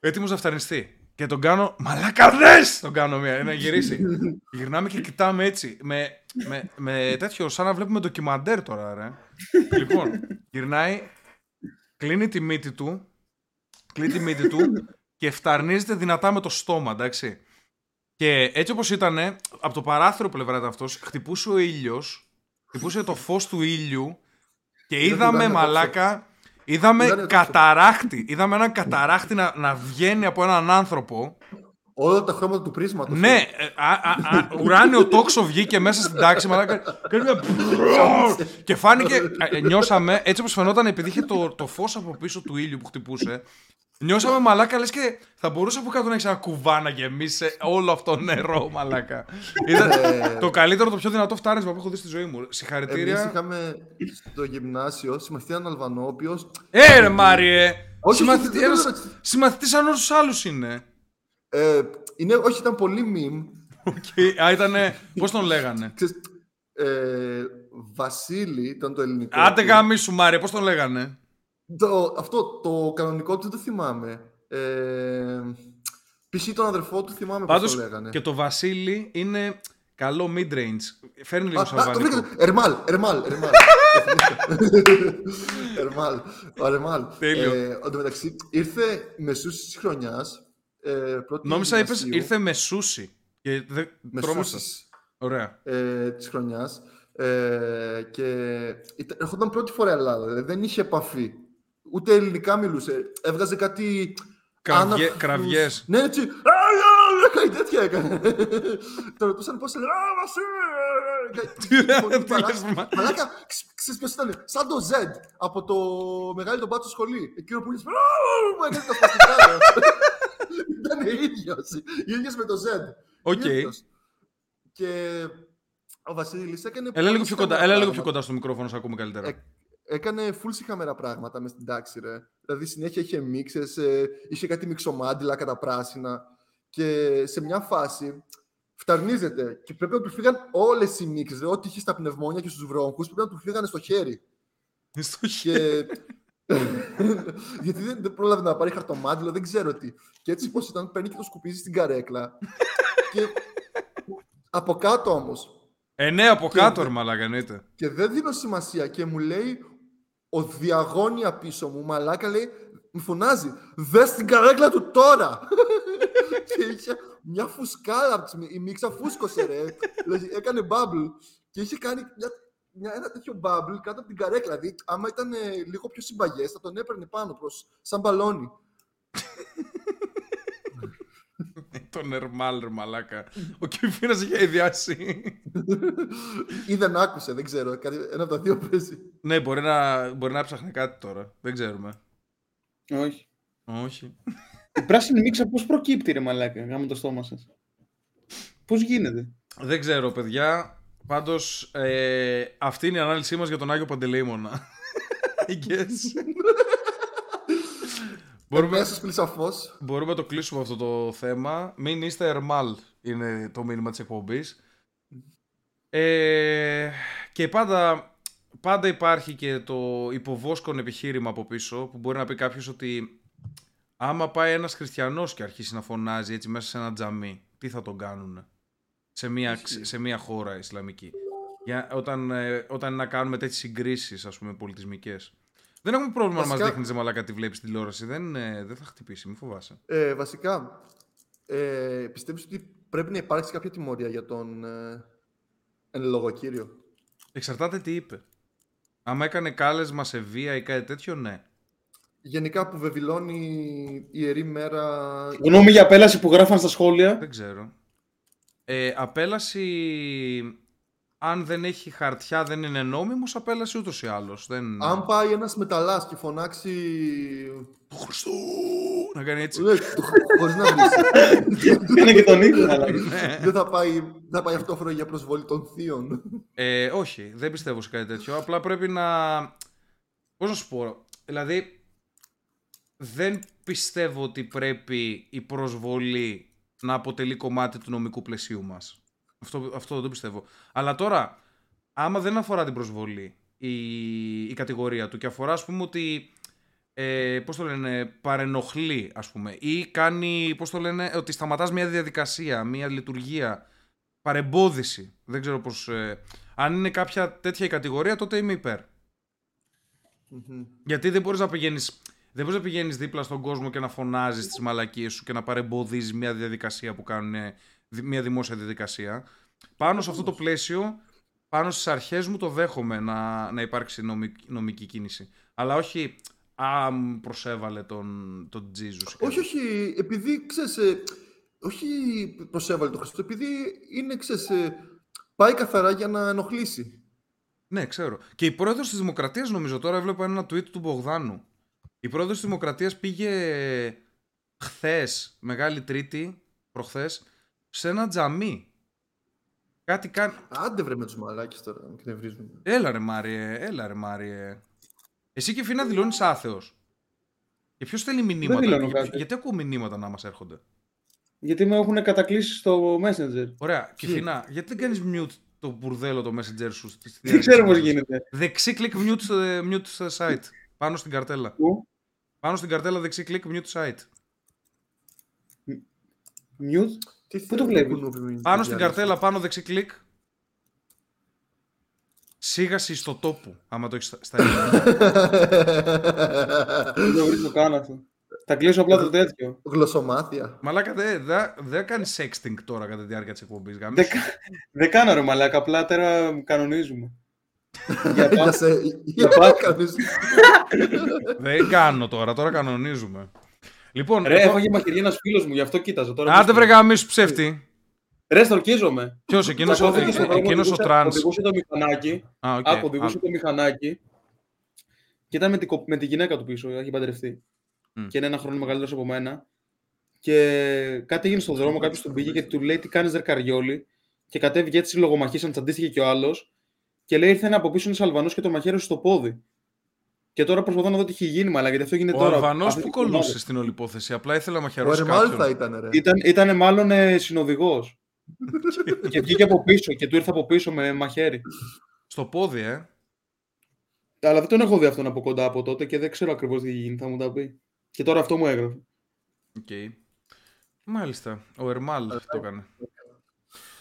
Έτοιμος να φταρνιστεί. Και τον κάνω. Μαλάκα δες! Τον κάνω μια, να γυρίσει. Και Γυρνάμε και κοιτάμε έτσι. Με, με, με τέτοιο, σαν να βλέπουμε ντοκιμαντέρ τώρα, ρε. λοιπόν, γυρνάει, κλείνει τη μύτη του. Κλείνει τη μύτη του και φταρνίζεται δυνατά με το στόμα, εντάξει. Και έτσι όπως ήταν, από το παράθυρο πλευρά ήταν αυτός, χτυπούσε ο ήλιος, χτυπούσε το φως του ήλιου και είδαμε ήταν μαλάκα, είδαμε Ήταν το- καταράχτη, είδαμε έναν καταράχτη να, να βγαίνει από έναν άνθρωπο. Όλα τα χρώματα του πρίσματος. Ναι, ε, α, α, α, ουράνιο τόξο βγήκε μέσα στην τάξη, μαλάκα. Κάνει μια και φάνηκε, ε, νιώσαμε, έτσι όπως φαινόταν επειδή είχε το, το φως από πίσω του ήλιου που χτυπούσε, νιώσαμε μαλάκα λες και θα μπορούσε από κάτω να έχει ένα κουβά να γεμίσει όλο αυτό το νερό, μαλάκα. Ήταν το καλύτερο, το πιο δυνατό φτάρισμα που έχω δει στη ζωή μου. Εμείς Συγχαρητήρια. είχαμε στο γυμνάσιο συμμαθητή έναν Αλβανό, ο οποίος Ε, ρε Μάριε! Όχι, Συμμαθητή, όχι, δεν ένας θέλω συμμαθητής σαν όλους τους άλλους είναι. ε, είναι, όχι, ήταν πολύ meme. Και- Α, ήτανε, πώς τον λέγανε; Ξέρεις, ε, Βασίλη ήταν το ελληνικό. Άντε του. γαμίσου Μάριε, πώς τον λέγανε; Το, αυτό, το κανονικό του δεν το θυμάμαι. Ε, π.χ. τον αδερφό του θυμάμαι πώς Πάντως το λέγανε. και το Βασίλη είναι καλό mid-range. Φέρνει λίγο Α, σαν α, το αλβανικό. βρήκα. Ερμάλ, Ερμάλ, Ερμάλ. Ερμάλ, ο Ερμάλ. Τέλειο. Ε, Εν τω μεταξύ, ήρθε μεσούς της χρονιάς. Ε, πρώτη Νόμιζα είπες γυμνασίου, ήρθε με σούσι. Και δε... τρώμασα. μεσούσης Ωραία. ε, της χρονιάς. Ε, και ήταν, έρχονταν πρώτη φορά Ελλάδα, δηλαδή δεν είχε επαφή. Ούτε ελληνικά μιλούσε. Έβγαζε κάτι... Κραβιέ- άναφρους- κραυγές. Ναι, έτσι. «Α, α, α», Κάτι τέτοια έκανε. Το ρωτούσαν πώς έλεγε. Α, Βασίλη. Τι λέει, Φωνή τι μαλάκα. λες, μα- Μαλάκα, ξ- ξέρεις ποιος ήταν. Σαν το Z από το μεγάλο τον μπάτσο σχολή. Εκείνο που είναι. Μα έκανε τα σπαστικά. ρε. Ήταν ίδιος. Ίδιος με το Z. Οκ. Ίδιος. Και ο Βασίλης έκανε. Έλα λίγο πολύ πιο κοντά, συχαμερά έλα λίγο πιο πράγματα. κοντά στο μικρόφωνο, σε ακούμε καλύτερα. Ε, Έκανε full συχαμερά πράγματα μες στην τάξη, ρε. Δηλαδή συνέχεια είχε μύξες, ε, είχε κάτι μυξομάντιλα καταπράσινα και σε μια φάση φταρνίζεται και πρέπει να του φύγαν όλες οι μύξες, ρε, ό,τι είχε στα πνευμόνια και στους βρόγχους πρέπει να του φύγανε στο χέρι. Στο χέρι. Και... Γιατί δεν, δεν πρόλαβε να πάρει χαρτομάντιλο, δεν ξέρω τι. Και έτσι πως ήταν, παίρνει και το σκουπίζει στην καρέκλα. και από κάτω όμως, Ε, ναι, από Και κάτω, δε- ρε μαλάκα, εννοείται. και δεν δίνω σημασία και μου λέει ο διαγώνια πίσω μου, μαλάκα λέει, μου φωνάζει, δες την καρέκλα του τώρα. και είχε μια φουσκάρα, από τις μι- η μίξα φούσκωσε ρε, δηλαδή έκανε bubble και είχε κάνει μια, μια, ένα τέτοιο bubble κάτω από την καρέκλα, δηλαδή άμα ήταν ε, λίγο πιο συμπαγές θα τον έπαιρνε πάνω προς, σαν μπαλόνι. Το νερμάλ, ρε μαλάκα. Ο Κιουφίνας είχε ιδιάσει. Ή δεν άκουσε, δεν ξέρω, κάτι, ένα από τα δύο παίζει. ναι, μπορεί να, μπορεί να ψάχνει κάτι τώρα. Δεν ξέρουμε. Όχι. Όχι. Η πράσινη μίξα πώς προκύπτει ρε μαλάκα, γάμο το στόμα σας; Πώς γίνεται; Δεν ξέρω, παιδιά. Πάντως, ε, αυτή είναι η ανάλυση μας για τον Άγιο Παντελεήμονα. I guess. Μπορούμε, Μέσα πλησαφώς. μπορούμε να το κλείσουμε αυτό το θέμα. Μην είστε ερμάλ, είναι το μήνυμα της εκπομπής. Ε, και πάντα, πάντα υπάρχει και το υποβόσκον επιχείρημα από πίσω που μπορεί να πει κάποιος ότι άμα πάει ένας χριστιανός και αρχίσει να φωνάζει έτσι μέσα σε ένα τζαμί, τι θα τον κάνουνε; Σε μια, Ισχύει. σε μια χώρα Ισλαμική. Για, όταν, ε, όταν να κάνουμε τέτοιες συγκρίσεις, ας πούμε, πολιτισμικές. Δεν έχουμε πρόβλημα να μας Βασικά- δείχνεις μαλάκα τι βλέπεις τηλεόραση. Δεν, ε, δεν θα χτυπήσει, μην φοβάσαι. Ε, βασικά, ε, πιστεύεις ότι πρέπει να υπάρξει κάποια τιμωρία για τον ε, εν λόγω κύριο. Εξαρτάται τι είπε. Άμα έκανε κάλεσμα σε βία ή κάτι τέτοιο, ναι. Γενικά που βεβηλώνει η Ιερή Μέρα... Γνώμη για απέλαση που γράφαν στα σχόλια. Δεν ξέρω. Ε, απέλαση, αν δεν έχει χαρτιά, δεν είναι νόμιμος, απέλαση ούτως ή άλλως. Δεν... Αν πάει ένας μεταλλάς και φωνάξει... Του Χριστού! Να κάνει έτσι. Ναι, χωρίς να βρίσει. Είναι και τον ίδιο, αλλά. δεν θα πάει, δεν θα πάει αυτόφρονα για προσβολή των θείων. Ε, όχι, δεν πιστεύω σε κάτι τέτοιο. Απλά πρέπει να. Πώς να σου πω. Δηλαδή, δεν πιστεύω ότι πρέπει η προσβολή να αποτελεί κομμάτι του νομικού πλαισίου μας. Αυτό, αυτό δεν πιστεύω. Αλλά τώρα, άμα δεν αφορά την προσβολή η, η κατηγορία του και αφορά ας πούμε ότι ε, πώς το λένε, παρενοχλεί ας πούμε ή κάνει, πώς το λένε, ότι σταματάς μια διαδικασία, μια λειτουργία, παρεμπόδιση. Δεν ξέρω πώς... Ε, αν είναι κάποια τέτοια η κατηγορία τότε είμαι υπέρ. Γιατί δεν μπορείς να πηγαίνεις δεν μπορείς να πηγαίνεις δίπλα στον κόσμο και να φωνάζεις τις μαλακίες σου και να παρεμποδίζεις μια διαδικασία που κάνουν μια δημόσια διαδικασία. Πάνω σε αυτό το πλαίσιο, πάνω στις αρχές μου το δέχομαι να, να υπάρξει νομική, νομική κίνηση. Αλλά όχι Α, προσέβαλε τον, τον Jesus. Όχι, όχι, επειδή ξέρεις, ε, όχι προσέβαλε τον Χριστό, επειδή είναι, ξέρεις, ε, πάει καθαρά για να ενοχλήσει. Ναι, ξέρω. Και η πρόεδρος της Δημοκρατίας, νομίζω τώρα, έβλεπα ένα tweet του Μπογδάνου. Η πρόεδρος της Δημοκρατίας πήγε χθες, Μεγάλη Τρίτη, προχθές, σε ένα τζαμί. Κάτι κάνει. Άντε βρε με τους μαλάκες τώρα, να κνευρίζουμε. Έλα ρε Μάριε, έλα ρε Μάριε. Εσύ και Φίνα δηλώνεις άθεος. Και ποιος στέλνει μηνύματα. δηλώνω Για- κάτι. γιατί ακούω μηνύματα να μας έρχονται; Γιατί με έχουν κατακλείσει στο Messenger. Ωραία. Και Τι; Φίνα, γιατί δεν κάνεις mute το μπουρδέλο το messenger σου. στη- στη Δεν ξέρω πώς διάρκεια της γίνεται. Δεξί κλικ mute, ε, mute site. Πάνω στην καρτέλα. Πού; Πάνω στην καρτέλα δεξί κλικ mute site. Mute; Τι Πού το θέλει βλέπεις; κουνούπι με Πάνω τη στην διάλυση. καρτέλα, πάνω δεξί κλικ. Σίγαση ιστότοπου, άμα το έχεις στα, στα ελληνικά. Δεν το βρίσκω καν αυτό. Θα κλείσω απλά το τέτοιο. Γλωσσομάθεια. Μαλάκα, δεν δε, δε κάνεις sexting τώρα κατά τη διάρκεια της εκπομπής. Δεν κα- Δεν κάνω ρε μαλάκα, απλά τώρα κανονίζουμε. Για Για πά- σε... Για πάω. κάνεις- δεν κάνω τώρα, τώρα κανονίζουμε. Λοιπόν, Ρε, εγώ- έφαγε μαχαιριά ένας φίλος μου, γι' αυτό κοίταζα τώρα. άντε βρε γαμίσου ψεύτη. Ρε, σ' τ' ορκίζομαι. Ποιος, εκείνος ο, Καθόθηκε στον δρόμο, εκείνος ο οδηγούσε- τρανς. Οδηγούσε το μηχανάκι. Α, οκ. Άκου, οδηγούσε Α, το μηχανάκι. Και ήταν με τη, κο- με τη γυναίκα του πίσω, έχει παντρευτεί. Μμ. Και είναι ένα χρόνο μεγαλύτερος από μένα. Και κάτι έγινε στον δρόμο, κάποιος τον πήγε και του λέει τι κάνεις Καριόλη; Και κατέβηκε έτσι λογομαχήσαν, τσαντίστηκε και ο άλλος. Και λέει ήρθε ένα από πίσω ένα Αλβανό και το μαχαίρωσε στο πόδι. Και τώρα προσπαθώ να δω τι έχει γίνει, μαλά, γιατί αυτό γίνεται Ο τώρα. Αλβανό Αυτή που τη βδομάδα. κολούσε στην όλη υπόθεση. Απλά ήθελα να Ο μαχαιρώσει Ερμάλ θα κάποιον. ήταν, ρε. Ήταν, ήτανε μάλλον ε, συνοδηγός. και βγήκε από πίσω και του ήρθε από πίσω με μαχαίρι. Στο πόδι, ε. Αλλά δεν τον έχω δει αυτόν από κοντά από τότε και δεν ξέρω ακριβώς τι γίνει. Θα μου τα πει. Και τώρα αυτό μου έγραφε. Οκ. Μάλιστα. Ο Ερμάλ το έκανε.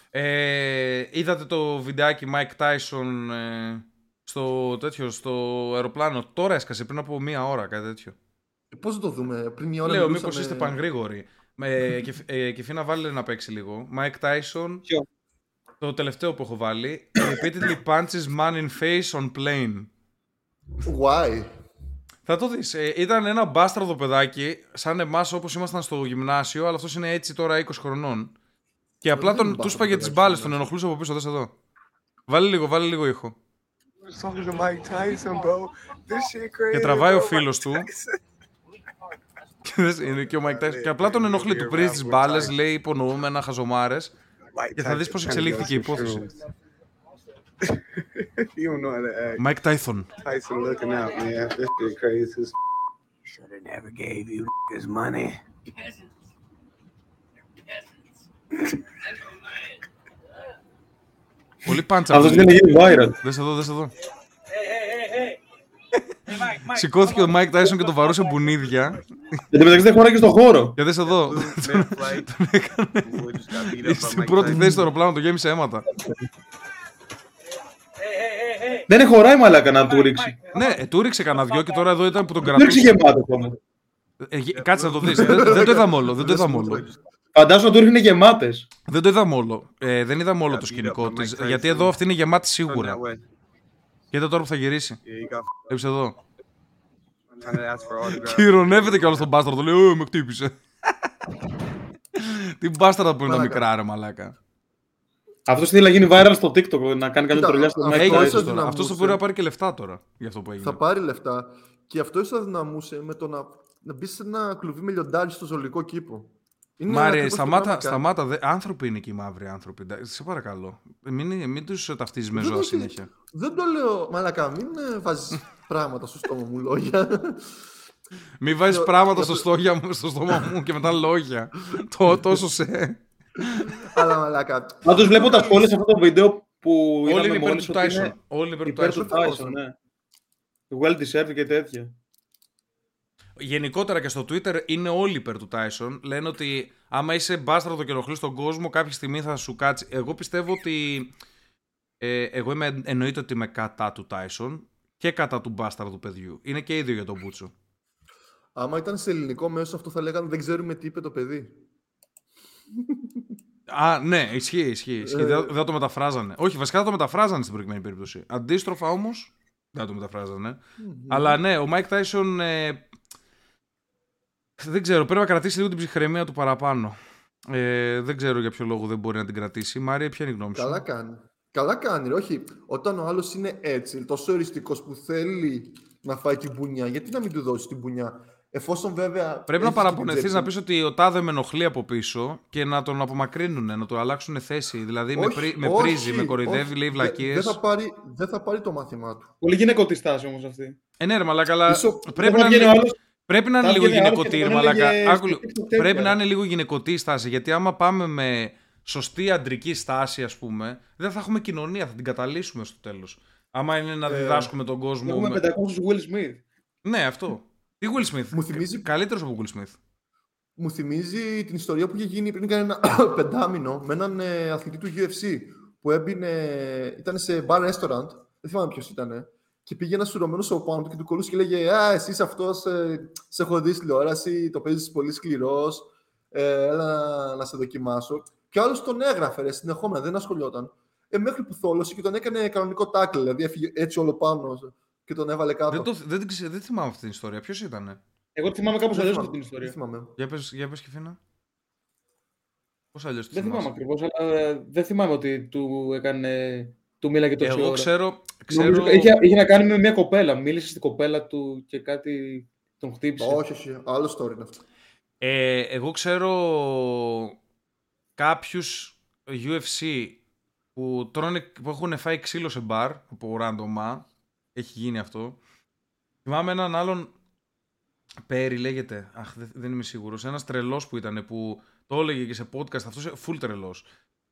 Ε, είδατε το βιντεάκι Mike Tyson ε, στο, τέτοιο, στο αεροπλάνο. Τώρα έσκασε πριν από μία ώρα κάτι τέτοιο. Πώς να το δούμε, πριν μια ώρα Λέω μιλούσαμε- μήπως είστε πιο γρήγοροι. Ε, και, ε, και Φίνα βάλε να παίξει λίγο. Mike Tyson, Ποιο; το τελευταίο που έχω βάλει. Repeatedly punches man in face on plane. Why? Θα το δεις. Ε, ήταν ένα μπάστραδο παιδάκι, σαν εμάς όπως ήμασταν στο γυμνάσιο, αλλά αυτός είναι έτσι τώρα 20 χρονών. Και απλά δεν είναι τον, του μπάστραδο σπάγε τις παιδάκι, μπάλες, τον ενοχλούσε από πίσω, δες εδώ. Βάλε λίγο, βάλε λίγο ήχο. Και τραβάει ο bro. φίλος Mike του. Tyson. Και δες, είναι και ο Mike Tyson. Και απλά τον ενοχλεί, του πρίζει τις μπάλες, λέει υπονοούμενα, χαζομάρες. Mike Και θα δεις Tyson πώς trying to εξελίχθηκε η go some υπόθεση. shoes. you don't Πολύ πάντσα. Αυτός είναι γίνει viral. Δες εδώ, δες εδώ. Σηκώθηκε ο Mike Tyson και το βαρούσε μπουνίδια. Εν τω μεταξύ δεν χωράει και στον χώρο. Και δες εδώ. Τον έκανε. Στην πρώτη θέση στο αεροπλάνο το γέμισε αίματα. Δεν χωράει μαλάκα να του ρίξει. Ναι, ε, του ρίξε κανένα δυο και τώρα εδώ ήταν που τον Του ρίξει κρατούσε. γεμάτο ακόμα. Ε, γε- κάτσε να το δεις. δεν, δεν το είδαμε όλο. Δεν το είδαμε όλο. Φαντάζομαι του ρίχνει γεμάτες. Δεν το είδαμε όλο. Ε, δεν είδαμε όλο το σκηνικό της. Γιατί εδώ αυτή είναι γεμάτη σίγουρα. Κοίτα τώρα που θα γυρίσει. Βλέπεις εδώ. Και ηρωνεύεται κιόλας τον μπάσταρδο. Λέει, Ω, με χτύπησε. Τι μπάσταρδα που είναι τα Μαλάκα. μικρά, ρε μαλάκα. Αυτός θέλει να γίνει viral στο TikTok, να κάνει καμιά Κοίτα, τρολιά στο αυτό Mike Έγινε Tyson. ίσως αυτός τώρα. δυναμούσε. Αυτό το μπορεί να πάρει και λεφτά τώρα για αυτό που έγινε. Θα πάρει λεφτά και αυτό ίσως θα δυναμούσε με το να, να μπει σε ένα κλουβί με λιοντάρι στο ζωολογικό κήπο. Είναι Μάρε, ακριβώς το σταμάτα, πράγμα κάνει. σταμάτα. Δε... Άνθρωποι είναι και οι μαύροι άνθρωποι. εντάξει, Σε παρακαλώ. Μην, μην τους ταυτίζεις με Δεν ζώα έχει- συνέχεια. Δεν το λέω, μαλακά, μην ε, βάζεις πράγματα στο στόμα μου λόγια. Μην βάζεις το- πράγματα το- στο, στόγια μου, στο στόμα μου και μετά λόγια. το, τόσο σε. Αλλά μαλακά, Πάντως βλέπω τα σχόλια σε αυτό το βίντεο που Όλοι είδαμε είναι υπέρ μόλις του ότι Tyson. είναι Όλοι είναι υπέρ του υπέρ Tyson. του Tyson. Tyson, ναι. Well deserved και τέτοια. Γενικότερα και στο Twitter είναι όλοι υπέρ του Tyson. Λένε ότι άμα είσαι μπάστραδο και ενοχλείς τον κόσμο, κάποια στιγμή θα σου κάτσει. Εγώ πιστεύω ότι. Ε, εγώ είμαι, εννοείται ότι είμαι κατά του Tyson και κατά του μπάστραδου παιδιού. Είναι και ίδιο για τον Μπούτσο. Άμα ήταν σε ελληνικό μέσο, αυτό θα λέγανε δεν ξέρουμε τι είπε το παιδί. Α, ναι, ισχύει, ισχύει. ισχύει. Ε. Δεν, δεν το μεταφράζανε. Όχι, βασικά θα το μεταφράζανε στην προηγούμενη περίπτωση. Αντίστροφα όμως, δεν το μεταφράζανε. Αλλά ναι, ο Mike Tyson. ε, δεν ξέρω, πρέπει να κρατήσει λίγο την ψυχραιμία του παραπάνω. Ε, δεν ξέρω για ποιο λόγο δεν μπορεί να την κρατήσει. Μάρια, ποια είναι η γνώμη σου; Καλά κάνει. Καλά κάνει, ρε. όχι. Όταν ο άλλος είναι έτσι, τόσο οριστικό που θέλει να φάει την μπουνιά, γιατί να μην του δώσεις την μπουνιά; Εφόσον βέβαια. Πρέπει να έχεις και την παραπονεθείς τσέπη. να πεις ότι ο τάδε με ενοχλεί από πίσω και να τον απομακρύνουν, να του αλλάξουν θέση. Δηλαδή με, Όχι, πρι, με όχι, πρίζει, με κοροϊδεύει, όχι. λέει Δε- βλακίες. Δεν θα, πάρει, δεν θα πάρει το μάθημά του. Πολύ γυναικωτή στάση όμως αυτή. Ε, ναι, ρε, μαλάκα, αλλά Ίσο- πρέπει Όταν να βγαίνει είναι, ο άλλος, πρέπει να είναι θα λίγο βγαίνει άλλος γυναικωτή, και ρε, τον μαλάκα. έλεγε Άκου, στο TikTok τέτοια. πρέπει να είναι λίγο γυναικωτή η στάση. Γιατί άμα πάμε με σωστή αντρική στάση, ας πούμε, δεν θα έχουμε κοινωνία, θα την καταλύσουμε στο τέλος. Άμα είναι να Ε, διδάσκουμε τον κόσμο. Έχουμε με- 500 Will Smith. Ναι, αυτό. Τι Will Smith; Μου θυμίζει- Καλύτερος από Will Smith. Μου θυμίζει την ιστορία που είχε γίνει πριν κανένα πεντάμινο με έναν ε, αθλητή του UFC που έμπαινε, ήταν σε bar restaurant, δεν θυμάμαι ποιος ήταν, και πήγε ένας σουρωμένος από πάνω του και του κολούσε και λέγε Α, εσύ είσαι αυτός, ε, σε έχω δει στη τηλεόραση, το παίζεις πολύ σκληρός, ε, έλα να σε δοκιμάσω. Και ο άλλος τον έγραφε ρε, συνεχόμενα, δεν ασχολιόταν. Ε, μέχρι που θόλωσε και τον έκανε κανονικό τάκλ, δηλαδή έφυγε έτσι όλο πάνω και τον έβαλε κάτω. Δεν, το, δεν, την ξε- δεν θυμάμαι αυτή την ιστορία. Ποιος ήταν. Εγώ τη θυμάμαι κάπως Δεν αλλιώς θυμάμαι, αυτή την δεν ιστορία. θυμάμαι. Για πες, για πες Κιφίνα. Πώς αλλιώς τη Δεν θυμάμαι θυμάσαι. ακριβώς, αλλά ε, δεν θυμάμαι ότι του έκανε... Του μίλαγε τόση Εγώ ώρα. ξέρω, ξέρω Νομίζω είχε, είχε να κάνει με μια κοπέλα. Μίλησε στην κοπέλα του και κάτι τον χτύπησε. Όχι, όχι, άλλο story είναι αυτό. Ε, εγώ ξέρω κάποιους UFC που, τρώνε, που έχουν φάει ξύλο σε μπαρ από ράντομα. Έχει γίνει αυτό. Θυμάμαι έναν άλλον Πέρι λέγεται. Αχ, δεν, δεν είμαι σίγουρος. Ένας τρελός που ήταν που το έλεγε και σε podcast αυτός full τρελός.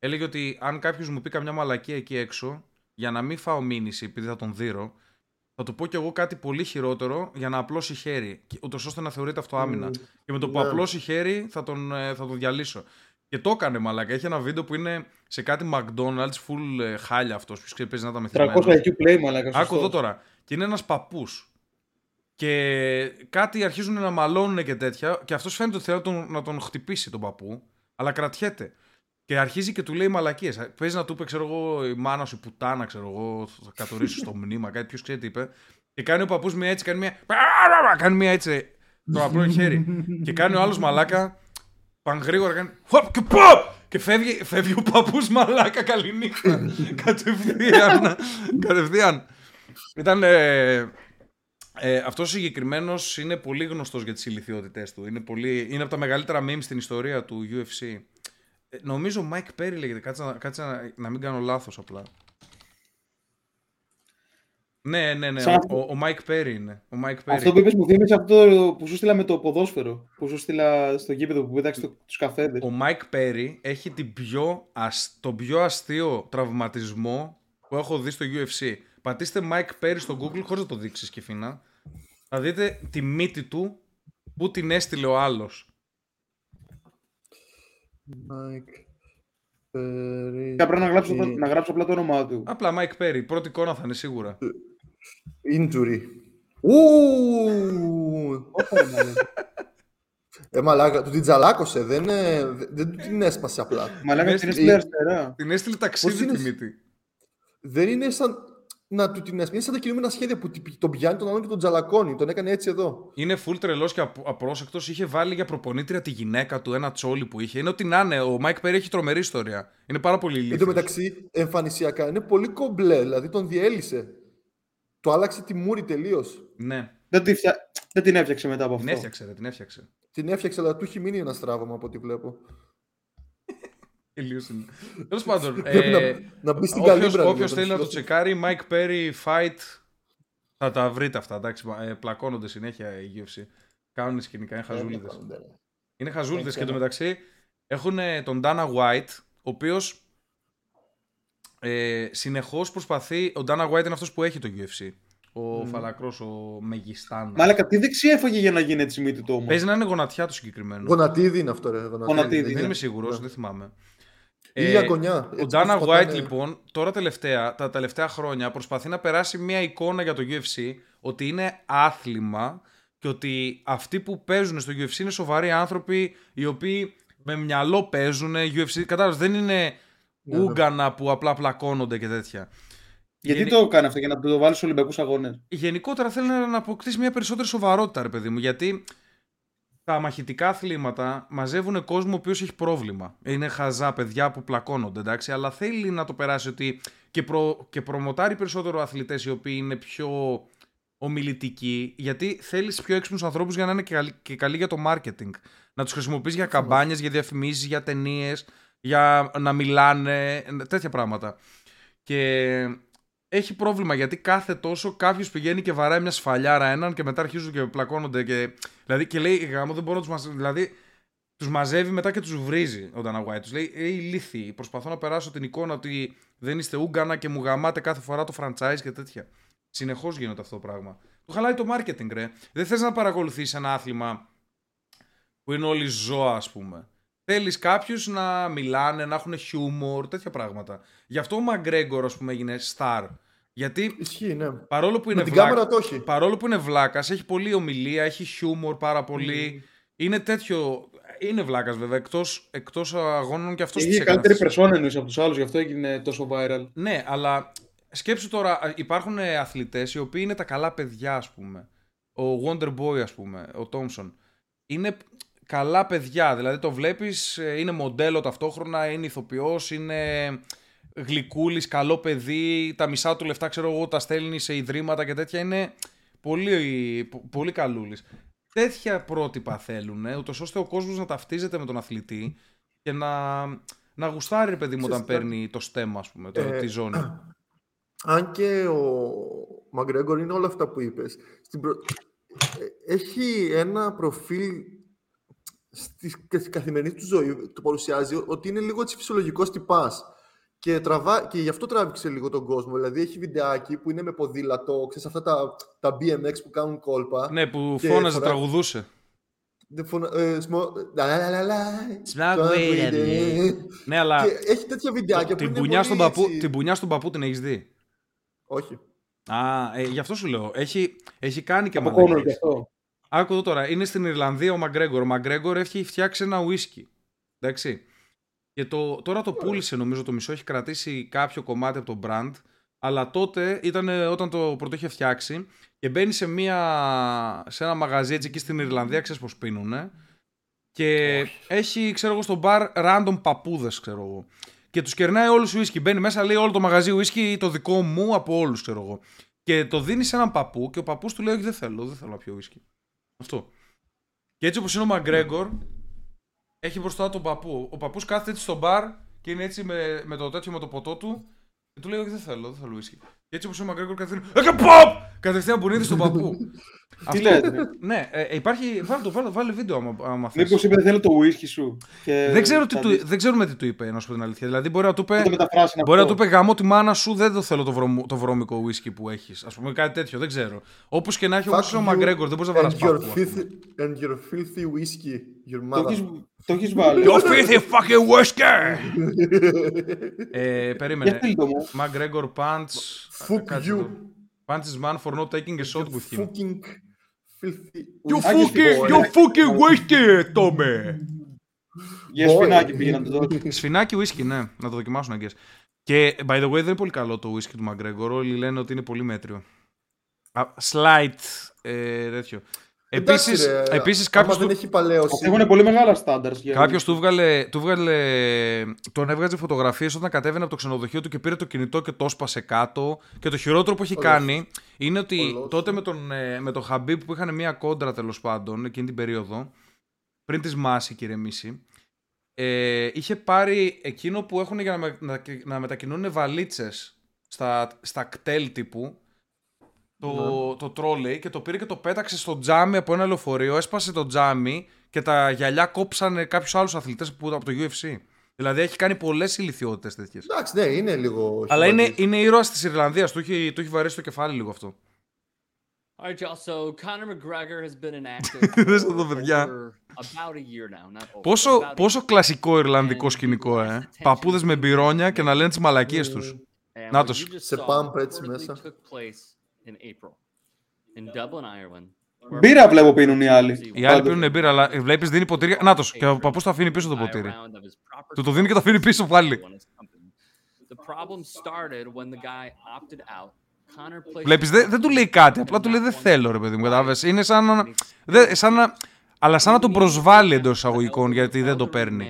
Έλεγε ότι αν κάποιος μου πει καμιά μαλακία εκεί έξω για να μην φάω μήνυση επειδή θα τον δείρω θα του πω κι εγώ κάτι πολύ χειρότερο για να απλώσει χέρι, ούτως ώστε να θεωρείται αυτό άμυνα. Και με το που ναι. απλώσει χέρι θα τον, ε, θα τον διαλύσω. Και το έκανε μαλάκα. Έχει ένα βίντεο που είναι σε κάτι McDonald's, full ε, χάλια αυτός. Ποιος ξέρει, παίζει να τα 300 μεθυσμένο. IQ play, μαλάκα. Άκου σωστός. εδώ τώρα. Και είναι ένας παππούς. Και κάτι αρχίζουν να μαλώνουν και τέτοια. Και αυτός φαίνεται ότι θέλει να τον, να τον χτυπήσει τον παππού. Αλλά κρατιέται. Και αρχίζει και του λέει μαλακίες. Παίζει να του είπε, ξέρω εγώ, η μάνα σου, η πουτάνα, ξέρω εγώ, θα κατορίσω στο μνήμα, κάτι ποιος ξέρει τι είπε. Και κάνει ο παππούς μια έτσι, κάνει μια. Κάνει μια έτσι. Το απλό χέρι. και κάνει ο άλλο μαλάκα. Πανγρήγορα κάνει. Χοπ και ποπ! Και φεύγει, φεύγει ο παππού μαλάκα καληνύχτα. Κατευθείαν. Κατευθείαν. Ήταν. Ε, ε, αυτός ο συγκεκριμένο είναι πολύ γνωστός για τις ηλικιότητες του. Είναι, πολύ, είναι από τα μεγαλύτερα memes στην ιστορία του UFC. Ε, νομίζω Mike Perry λέγεται. Κάτσε, να, κάτσε να, να μην κάνω λάθος απλά. Ναι, ναι, ναι. Σαν Ο, αυτό- ο, ο Mike Perry είναι. Ο Mike Perry. Αυτό που είπες μου θύμισε αυτό που σου στείλα με το ποδόσφαιρο. Που σου στείλα στο γήπεδο που πέταξε το, τους καφέδες. Ο Mike Perry έχει την πιο, ασ- τον πιο αστείο τραυματισμό που έχω δει στο UFC. Πατήστε Mike Perry στο Google χωρίς να το δείξεις Κεφίνα. Θα δείτε τη μύτη του που την έστειλε ο άλλος. Mike Perry. Πρέπει να γράψω, Ε, να γράψω απλά το όνομά του. Απλά Mike Perry. Πρώτη εικόνα θα είναι σίγουρα. Injury. Ου! Όπα, μαλάκα. Ε, μαλάκα, του την τζαλάκωσε, δεν, ε, δεν, δεν του την έσπασε απλά. Μαλάκα Μες την στη- έστειλε αριστερά. Την έστειλε ταξίδι Πώς είναι τη σ- μύτη. Δεν είναι σαν να του την έσπασε. Είναι σαν τα κινούμενα σχέδια που τυ- τον πιάνει τον άλλον και τον τζαλακώνει. Τον έκανε έτσι εδώ. Είναι full τρελός και απ- απρόσεκτος. Είχε βάλει για προπονήτρια τη γυναίκα του ένα τσόλι που είχε. Είναι ό,τι να είναι. Ο Mike Perry έχει τρομερή ιστορία. Είναι πάρα πολύ Εν τω ηλίθιος. μεταξύ, εμφανισιακά είναι πολύ κομπλέ. Δηλαδή τον διέλυσε. Το άλλαξε τη μούρη τελείως. Ναι. Δεν, τη φτια... δεν την έφτιαξε μετά από Την αυτό. έφτιαξε, ρε, την έφτιαξε. Την έφτιαξε, αλλά του έχει μείνει ένα στράβωμα από ό,τι βλέπω. Τελείως είναι. Τέλος πάντων. Πρέπει ε, να, να μπει στην Όποιος, καλύμπρα. όποιος να θέλει να το τον τσεκάρει, Mike Perry fight, θα τα βρείτε αυτά. Εντάξει, μα, ε, πλακώνονται συνέχεια οι UFC. Κάνουν σκηνικά, είναι χαζούλιδες. σιώσει. Είναι χαζούλιδες και Ξέρω. το μεταξύ έχουν τον Dana White, ο οποίος ε, συνεχώς προσπαθεί, ο Dana White είναι αυτός που έχει το UFC. Ο φαλακρός, ο Μεγιστάν. Μάλακα, τι δεξιά έφαγε για να γίνει έτσι μύτη του όμως. Παίζει να είναι γονατιά το συγκεκριμένο. Γονατίδι είναι αυτό, ρε. Γονατίδι, Δεν ναι. είμαι σίγουρος, δεν θυμάμαι. Ή Ε, η αγωνιά. Ο Έτσι Dana όπως White πατάνε. λοιπόν τώρα τελευταία, τα τελευταία χρόνια προσπαθεί να περάσει μια εικόνα για το UFC ότι είναι άθλημα και ότι αυτοί που παίζουν στο UFC είναι σοβαροί άνθρωποι οι οποίοι με μυαλό παίζουν UFC. Κατάλαβες, δεν είναι Ναι, ναι. ούγκανα που απλά πλακώνονται και τέτοια. Γιατί Γενι- το κάνει αυτό, για να το βάλεις στους Ολυμπιακούς Αγώνες; Γενικότερα θέλει να να αποκτήσει μια περισσότερη σοβαρότητα, ρε παιδί μου. Γιατί τα μαχητικά αθλήματα μαζεύουν κόσμο ο οποίος έχει πρόβλημα. Είναι χαζά παιδιά που πλακώνονται, εντάξει, αλλά θέλει να το περάσει ότι και, προ, και προμοτάρει περισσότερο αθλητές οι οποίοι είναι πιο ομιλητικοί, γιατί θέλεις πιο έξυπνους ανθρώπους για να είναι και, καλοί- και καλοί για το marketing. Να τους χρησιμοποιείς για καμπάνιες, για διαφημίσεις, για ταινίες, για να μιλάνε, τέτοια πράγματα. Και έχει πρόβλημα γιατί κάθε τόσο κάποιος πηγαίνει και βαράει μια σφαλιάρα έναν και μετά αρχίζουν και πλακώνονται. Και, δηλαδή και λέει γάμο δεν μπορώ να τους μαζεύει. Δηλαδή τους μαζεύει μετά και τους βρίζει ο Dana White. Τους λέει Ε, ηλίθιοι. Προσπαθώ να περάσω την εικόνα ότι δεν είστε ούγκανα και μου γαμάτε κάθε φορά το franchise και τέτοια. Συνεχώς γίνεται αυτό το πράγμα. Του χαλάει το marketing, ρε. Δεν θες να παρακολουθήσει ένα άθλημα που είναι όλοι ζώα, ας πούμε. Θέλεις κάποιους να μιλάνε, να έχουν χιούμορ, τέτοια πράγματα. Γι' αυτό ο Μαγκρέγκορ, ας πούμε, έγινε star. Γιατί Ισχύει, ναι. παρόλο που είναι Με την βλάκα- κάμερα το όχι. παρόλο που είναι βλάκας, έχει πολλή ομιλία, έχει χιούμορ πάρα πολύ. Είναι τέτοιο. Είναι βλάκας βέβαια, εκτός εκτός αγώνων και αυτός Είχε καλύτερη περσόνα εννοείς από τους άλλους, γι' αυτό έγινε τόσο viral. Ναι, αλλά σκέψου τώρα, υπάρχουν αθλητές οι οποίοι είναι τα καλά παιδιά, ας πούμε. Ο Wonder Boy, ας πούμε, ο Τόμσον. Είναι καλά παιδιά, δηλαδή το βλέπεις, είναι μοντέλο ταυτόχρονα, είναι ηθοποιός, είναι γλυκούλης, καλό παιδί. Τα μισά του λεφτά, ξέρω εγώ, τα στέλνει σε ιδρύματα και τέτοια. Είναι πολύ, πο- πολύ καλούλης. Τέτοια πρότυπα θέλουν, ούτως ώστε ο κόσμος να ταυτίζεται με τον αθλητή και να, να γουστάρει, ρε παιδί μου, όταν Ξέρεις κάτι; παίρνει το στέμα, ας πούμε, το, Ε, τη ζώνη. Αν και ο Μαγκρέγκορ είναι όλα αυτά που είπες. Στην προ- ε, Έχει ένα προφίλ στη, στη καθημερινή του ζωή, το παρουσιάζει ότι είναι λίγο έτσι φυσιολογικός τυπάς. Και, τραβά, και γι' αυτό τράβηξε λίγο τον κόσμο. Δηλαδή έχει βιντεάκι που είναι με ποδήλατο, ξέρεις αυτά τα, τα BMX που κάνουν κόλπα. Ναι, που και φώναζε, φοράει- τραγουδούσε. Δεν φωνα... ε, σμο... λα, λα, λα, λα, Smoke το weed every every day. Ναι, αλλά Και έχει τέτοια βιντεάκια που την είναι πουνιά, πολύ στον παππού, έτσι- την πουνιά στον παππού την έχεις δει; Όχι. Α, ε, γι' αυτό σου λέω. Έχει, έχει κάνει και Από μαλακίες. κόνο γι' αυτό. Άκου εδώ τώρα. Είναι στην Ιρλανδία ο Μαγκρέγκορ. Ο Μαγκρέγκορ έχει φτιάξει ένα ουίσκι. Εντάξει. Και το, τώρα το πούλησε νομίζω το μισό. Έχει κρατήσει κάποιο κομμάτι από το brand. Αλλά τότε ήταν ε, όταν το πρώτο είχε φτιάξει και μπαίνει σε, μια, σε ένα μαγαζί έτσι εκεί στην Ιρλανδία, ξέρεις πως πίνουνε. Και έχει, ξέρω εγώ, στο μπαρ random παππούδες, ξέρω εγώ. Και τους κερνάει όλους ουίσκι. Μπαίνει μέσα, λέει όλο το μαγαζί ουίσκι το δικό μου από όλους, ξέρω εγώ. Και το δίνεις σε έναν παππού και ο παππούς του λέει: Όχι, δεν θέλω, δεν θέλω να πιω ουίσκι. Αυτό. Και έτσι όπως είναι ο Μαγκρέγκορ, έχει μπροστά τον παππού. Ο παππούς κάθεται έτσι στο μπαρ και είναι έτσι με, με το τέτοιο με το ποτό του. Και του λέει: Όχι, δεν θέλω, δεν θέλω ουίσκι. Και έτσι όπως είναι ο Μαγκρέγκορ κατευθείαν. Έκανε ποπ! Κατευθείαν μπουρνίδι στον παππού. Τι λέτε. ναι, ε, υπάρχει. Βάλε, το, βάλε, βάλε βίντεο άμα, άμα θες. Μήπως είπε δεν θέλω το whisky σου. Και Δεν, ξέρω τι θα του, δεις. δεν ξέρουμε τι του είπε, να σου πω την αλήθεια. Δηλαδή, μπορεί να του Θα το είπε. μεταφράσει Μπορεί να του αυτό. είπε γάμο τη μάνα σου, δεν το θέλω το, βρωμο- το βρώμικο ουίσκι που έχεις. Α πούμε κάτι τέτοιο, δεν ξέρω. Όπως και να έχει όμω Fuck είναι ο you Μαγκρέγκορ, δεν μπορείς να βαράς and your, παππού. ας πούμε. filthy, and your filthy whiskey, your Το mother. έχεις- Το έχεις βάλει. Yo filthy fucking whiskey! ε, Για περίμενε. στείλ μου. McGregor punch. Fuck κάτσε you. εδώ. Punches man for not taking a shot You with him. fucking filthy You whiskey fucking, boy. you fucking whiskey, Tommy! Για Boy. σφινάκι πήγε να το δώσει. Σφινάκι whisky, ναι, να το δοκιμάσουν αγγές. Και by the way, δεν είναι πολύ καλό το whisky του McGregor. Όλοι λένε ότι είναι πολύ μέτριο. Α, Slight, ε, τέτοιο. Εντάξει, Επίσης, ρε, επίσης άμα κάποιος δεν του, έχει παλαιώσει. Έχουν πολύ μεγάλα στάνταρ. Κάποιος του βγάλε, του βγάλε. Τον έβγαζε φωτογραφίες όταν κατέβαινε από το ξενοδοχείο του και πήρε το κινητό και το έσπασε κάτω. Και το χειρότερο που έχει Ολός. κάνει είναι ότι Ολός. τότε με τον, ε, με τον Χαμπίπ που είχαν μία κόντρα τέλος πάντων εκείνη την περίοδο, πριν τη Μάση και ηρεμήσει, ε, είχε πάρει εκείνο που έχουν για να, με- να, να μετακινούν βαλίτσες στα, στα κτέλ τύπου. Το, το τρόλεϊ και το πήρε και το πέταξε στο τζάμι από ένα λεωφορείο, έσπασε το τζάμι και τα γυαλιά κόψανε κάποιους άλλους αθλητές που από το UFC. Δηλαδή έχει κάνει πολλές ηλικιότητες τέτοιες. Εντάξει, ναι, είναι λίγο. Αλλά είναι, χειβατής. είναι ήρωας της Ιρλανδίας. Του έχει, του έχει βαρέσει το κεφάλι λίγο αυτό. All right, y'all. So Conor McGregor has been in active Δες for το, παιδιά. over about a year now. Not over, Πόσο, about a πόσο year. κλασικό Ιρλανδικό σκηνικό, ε. Παππούδες με μπυρόνια και να λένε τις μαλακίες τους. And Να what τους. you just Σε saw pump έτσι reportedly μέσα. took place in April in Dublin, Ireland. where Μπύρα βλέπω πίνουν οι άλλοι. Οι άλλοι Πάντως. πίνουν μπύρα, αλλά βλέπεις δίνει ποτήρια. Να το, και ο παππούς το αφήνει πίσω το by a ποτήρι. round of his proper Του το δίνει και το αφήνει πίσω πάλι. on his company. The problem started when the guy opted out. Conor placed Βλέπεις, δεν, δεν του λέει κάτι, απλά του λέει δεν θέλω, ρε παιδί μου. Κατάλαβες; Είναι σαν να. δε- σαν να αλλά σαν να τον προσβάλλει εντός εισαγωγικών γιατί δεν το παίρνει.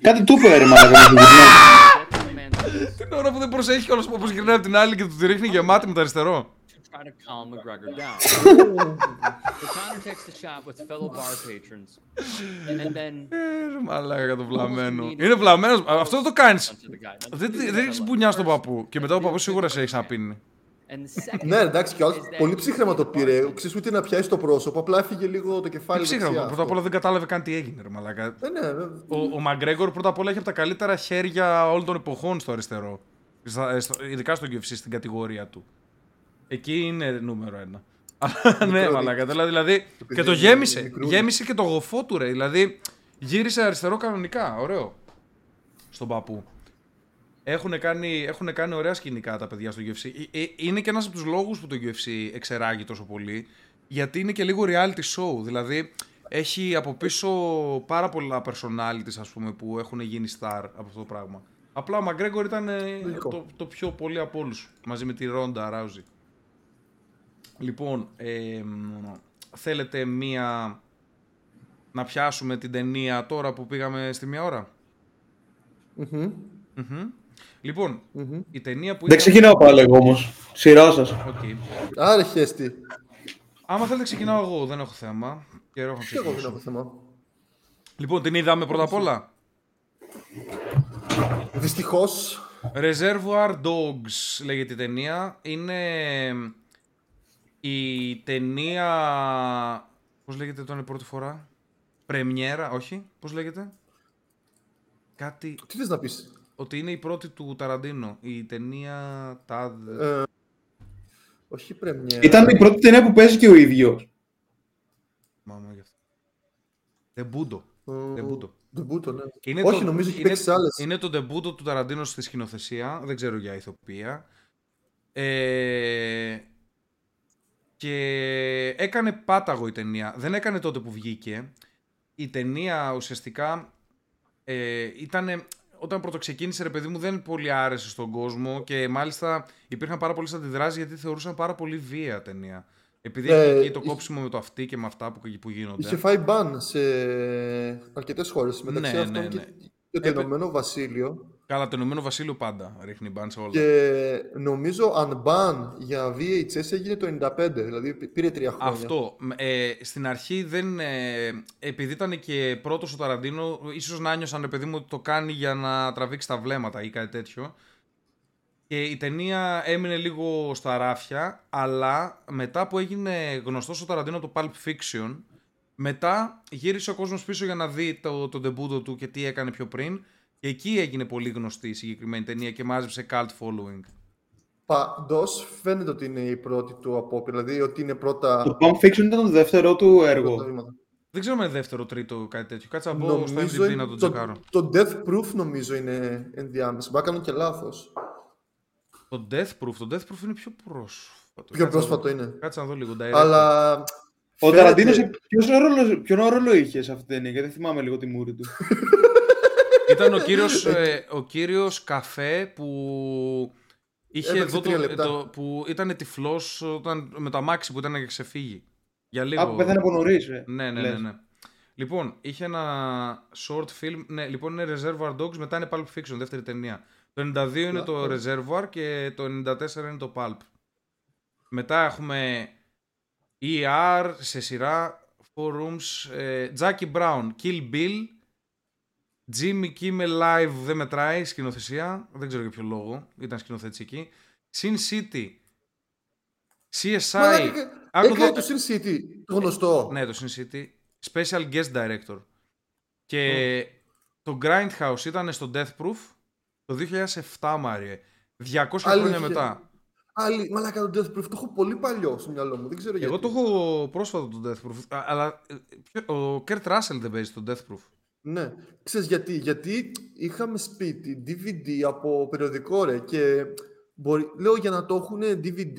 Κάτι be του φέρει μάλλον. με την γυρνά. get to the man's face Την ώρα που δεν προσέχει όλος που γυρνάει από την άλλη και του τη ρίχνει γεμάτη με το αριστερό. to try to calm McGregor down. so Conor takes the shot with fellow bar patrons, and then Ε, ρε μαλάκα το βλαμμένο. Είναι βλαμμένος. Αυτό δεν το κάνεις. to the guy. Now, Δεν, this is δεν the έχεις fellow. μπουνιά στον παππού. Και μετά ο παππούς σίγουρα σε έχει να πίνει. And the second Ναι, εντάξει, και ο άλλος is that πολύ he ψύχρεμα το was πήρε. Ξέρεις ούτε να πιάσει το πρόσωπο, απλά έφυγε λίγο το κεφάλι. Ψύχραμα. δεξιά Πρώτα απ' αυτό. όλα δεν κατάλαβε καν τι έγινε, ρε μαλάκα. Ε, ναι, βέβαια. Ο, ο Μαγκρέγκορ πρώτα απ' όλα έχει από τα καλύτερα χέρια όλων των εποχών στο αριστερό. Στα- στο- ειδικά στο UFC στην κατηγορία του. Εκεί είναι νούμερο ένα. Αλλά ναι, Μικρό μαλάκα. δείκτης. Δηλαδή, δηλαδή και το είναι γέμισε. μικρούλι. Γέμισε και το γοφό του, ρε. Δηλαδή γύρισε αριστερό κανονικά. Ωραίο. Στον παππού. Έχουν κάνει, έχουν κάνει ωραία σκηνικά τα παιδιά στο UFC. Ε, ε, Είναι και ένας από τους λόγους που το UFC εξεράγει τόσο πολύ. Γιατί είναι και λίγο reality show. Δηλαδή έχει από πίσω πάρα πολλά personalities ας πούμε που έχουν γίνει star από αυτό το πράγμα. Απλά ο Μαγκρέγκορ ήταν ε, Λογικό. το, το πιο πολύ από όλους. Μαζί με τη Ρόντα Ράουζι. Λοιπόν, ε, μ, θέλετε μία να πιάσουμε την ταινία τώρα που πήγαμε στη μία ώρα; Μμμ. Μμμ. Λοιπόν, Μμμ. η ταινία που Δεν ξεκινάω πάλι εγώ όμως. Σειρά σας. Οκ. Άρε, χέστη. Άμα θέλετε ξεκινάω εγώ, δεν έχω θέμα. Και έχω να Και εγώ δεν ξεκινήσω. έχω θέμα. Λοιπόν, την είδαμε πρώτα απ' όλα. Δυστυχώς. Reservoir Dogs λέγεται η ταινία. Είναι η ταινία... Πώς λέγεται τώρα η πρώτη φορά; Πρεμιέρα, όχι. Πώς λέγεται; Κάτι... Τι θες να πεις; Ότι είναι η πρώτη του Ταραντίνο. Η ταινία τάδε... Ε, όχι πρεμιέρα. Ήταν η πρώτη ταινία που παίζει και ο ίδιος. Μάμα γι' αυτό. Δεμπούντο. Δεμπούντο. Ντεμπούτο, ναι. Είναι Όχι, το, νομίζω έχει είναι, παίξει άλλες. είναι το ντεμπούτο του Ταραντίνο στη σκηνοθεσία. Δεν ξέρω για ηθοποιία. Ε, και έκανε πάταγο η ταινία. Δεν έκανε τότε που βγήκε. Η ταινία ουσιαστικά ε, ήταν. Όταν πρωτοξεκίνησε, ρε παιδί μου, δεν πολύ άρεσε στον κόσμο και μάλιστα υπήρχαν πάρα πολλές αντιδράσεις γιατί θεωρούσαν πάρα πολύ βία ταινία. Επειδή Ε, έχει εκεί το είχε- κόψιμο με το αυτί και με αυτά που, που γίνονται. Είχε φάει μπαν σε αρκετές χώρες. Μεταξύ Ναι, αυτών ναι, και, ναι. και το Έπαι- Ηνωμένο Βασίλειο. Καλά, το Ηνωμένο Βασίλειο πάντα ρίχνει μπαν σε όλα. Και νομίζω unban για VHS έγινε το 95, δηλαδή πή- πήρε τρία χρόνια. Αυτό. Μ, Ε, στην αρχή δεν. Ε, επειδή ήταν και πρώτος ο Ταραντίνο, ίσως να νιώσαν, ρε παιδί μου, ότι το κάνει για να τραβήξει τα βλέμματα ή κάτι τέτοιο. Και η ταινία έμεινε λίγο στα ράφια, αλλά μετά που έγινε γνωστός ο Ταραντίνο από το Pulp Fiction, μετά γύρισε ο κόσμος πίσω για να δει το, το ντεμπούτο του και τι έκανε πιο πριν. Και εκεί έγινε πολύ γνωστή η συγκεκριμένη ταινία και μάζεψε cult following. Παντός φαίνεται ότι είναι η πρώτη του απόπειρα, δηλαδή ότι είναι πρώτα. Το Pump Fiction ήταν το δεύτερο του έργο. πρώτα βήματα. Δεν ξέρω αν είναι δεύτερο, τρίτο, κάτι τέτοιο. Κάτσε να μπω στο Νομίζω MDB είναι- να το το, τσεκάρω. το Death Proof νομίζω είναι ενδιάμεσα. Μπορεί να κάνω και λάθος. Το Death Proof, το Death Proof είναι πιο πρόσφατο. Πιο Κάτσε πρόσφατο να δω. είναι. Κάτσε να δω λίγο. Direct. Αλλά. Ο φαίνεται- Ταραντίνος, ποιον ρόλο, ποιον ρόλο είχε σε αυτή την ταινία, γιατί δεν θυμάμαι λίγο τη μούρη του. Ήταν ο κύριος, ε, ο κύριος Καφέ που είχε Έπαιξε εδώ το, τρία λεπτά. το- που ήταν τυφλός όταν, με το αμάξι που ήταν να ξεφύγει. Για λίγο. Α, που πέθανε από νωρίς. Ε. Ναι, ναι, ναι, λες. ναι. Λοιπόν, είχε ένα short film. Ναι, λοιπόν είναι Reservoir Dogs, μετά είναι Pulp Fiction, δεύτερη ταινία. Το 92 είναι το Reservoir και το 94 είναι το Pulp. Μετά έχουμε ER σε σειρά, Four Rooms, ε, Jackie Brown, Kill Bill, Jimmy Kimmel Live δεν μετράει, σκηνοθεσία, δεν ξέρω για ποιο λόγο, ήταν σκηνοθέτης εκεί. Sin City, CSI, Μαλάκα, Άκου Έκανε εδώ- το Sin City, το γνωστό. Ναι, το Sin City. Special guest director. Και το Grindhouse ήταν στο Death Proof το 2007, Μάριε. 200 χρόνια Αλήθεια. μετά. Άλλη, μαλάκα το Death Proof το έχω πολύ παλιό στο μυαλό μου. Δεν ξέρω γιατί. Εγώ το έχω πρόσφατο το Death Proof. Α, Αλλά ε, ποιο- ο Kurt Russell δεν παίζει το Death Proof. Ναι. Ξέρεις γιατί. Γιατί είχαμε σπίτι DVD από περιοδικό ρε και μπορεί, λέω για να το έχουν DVD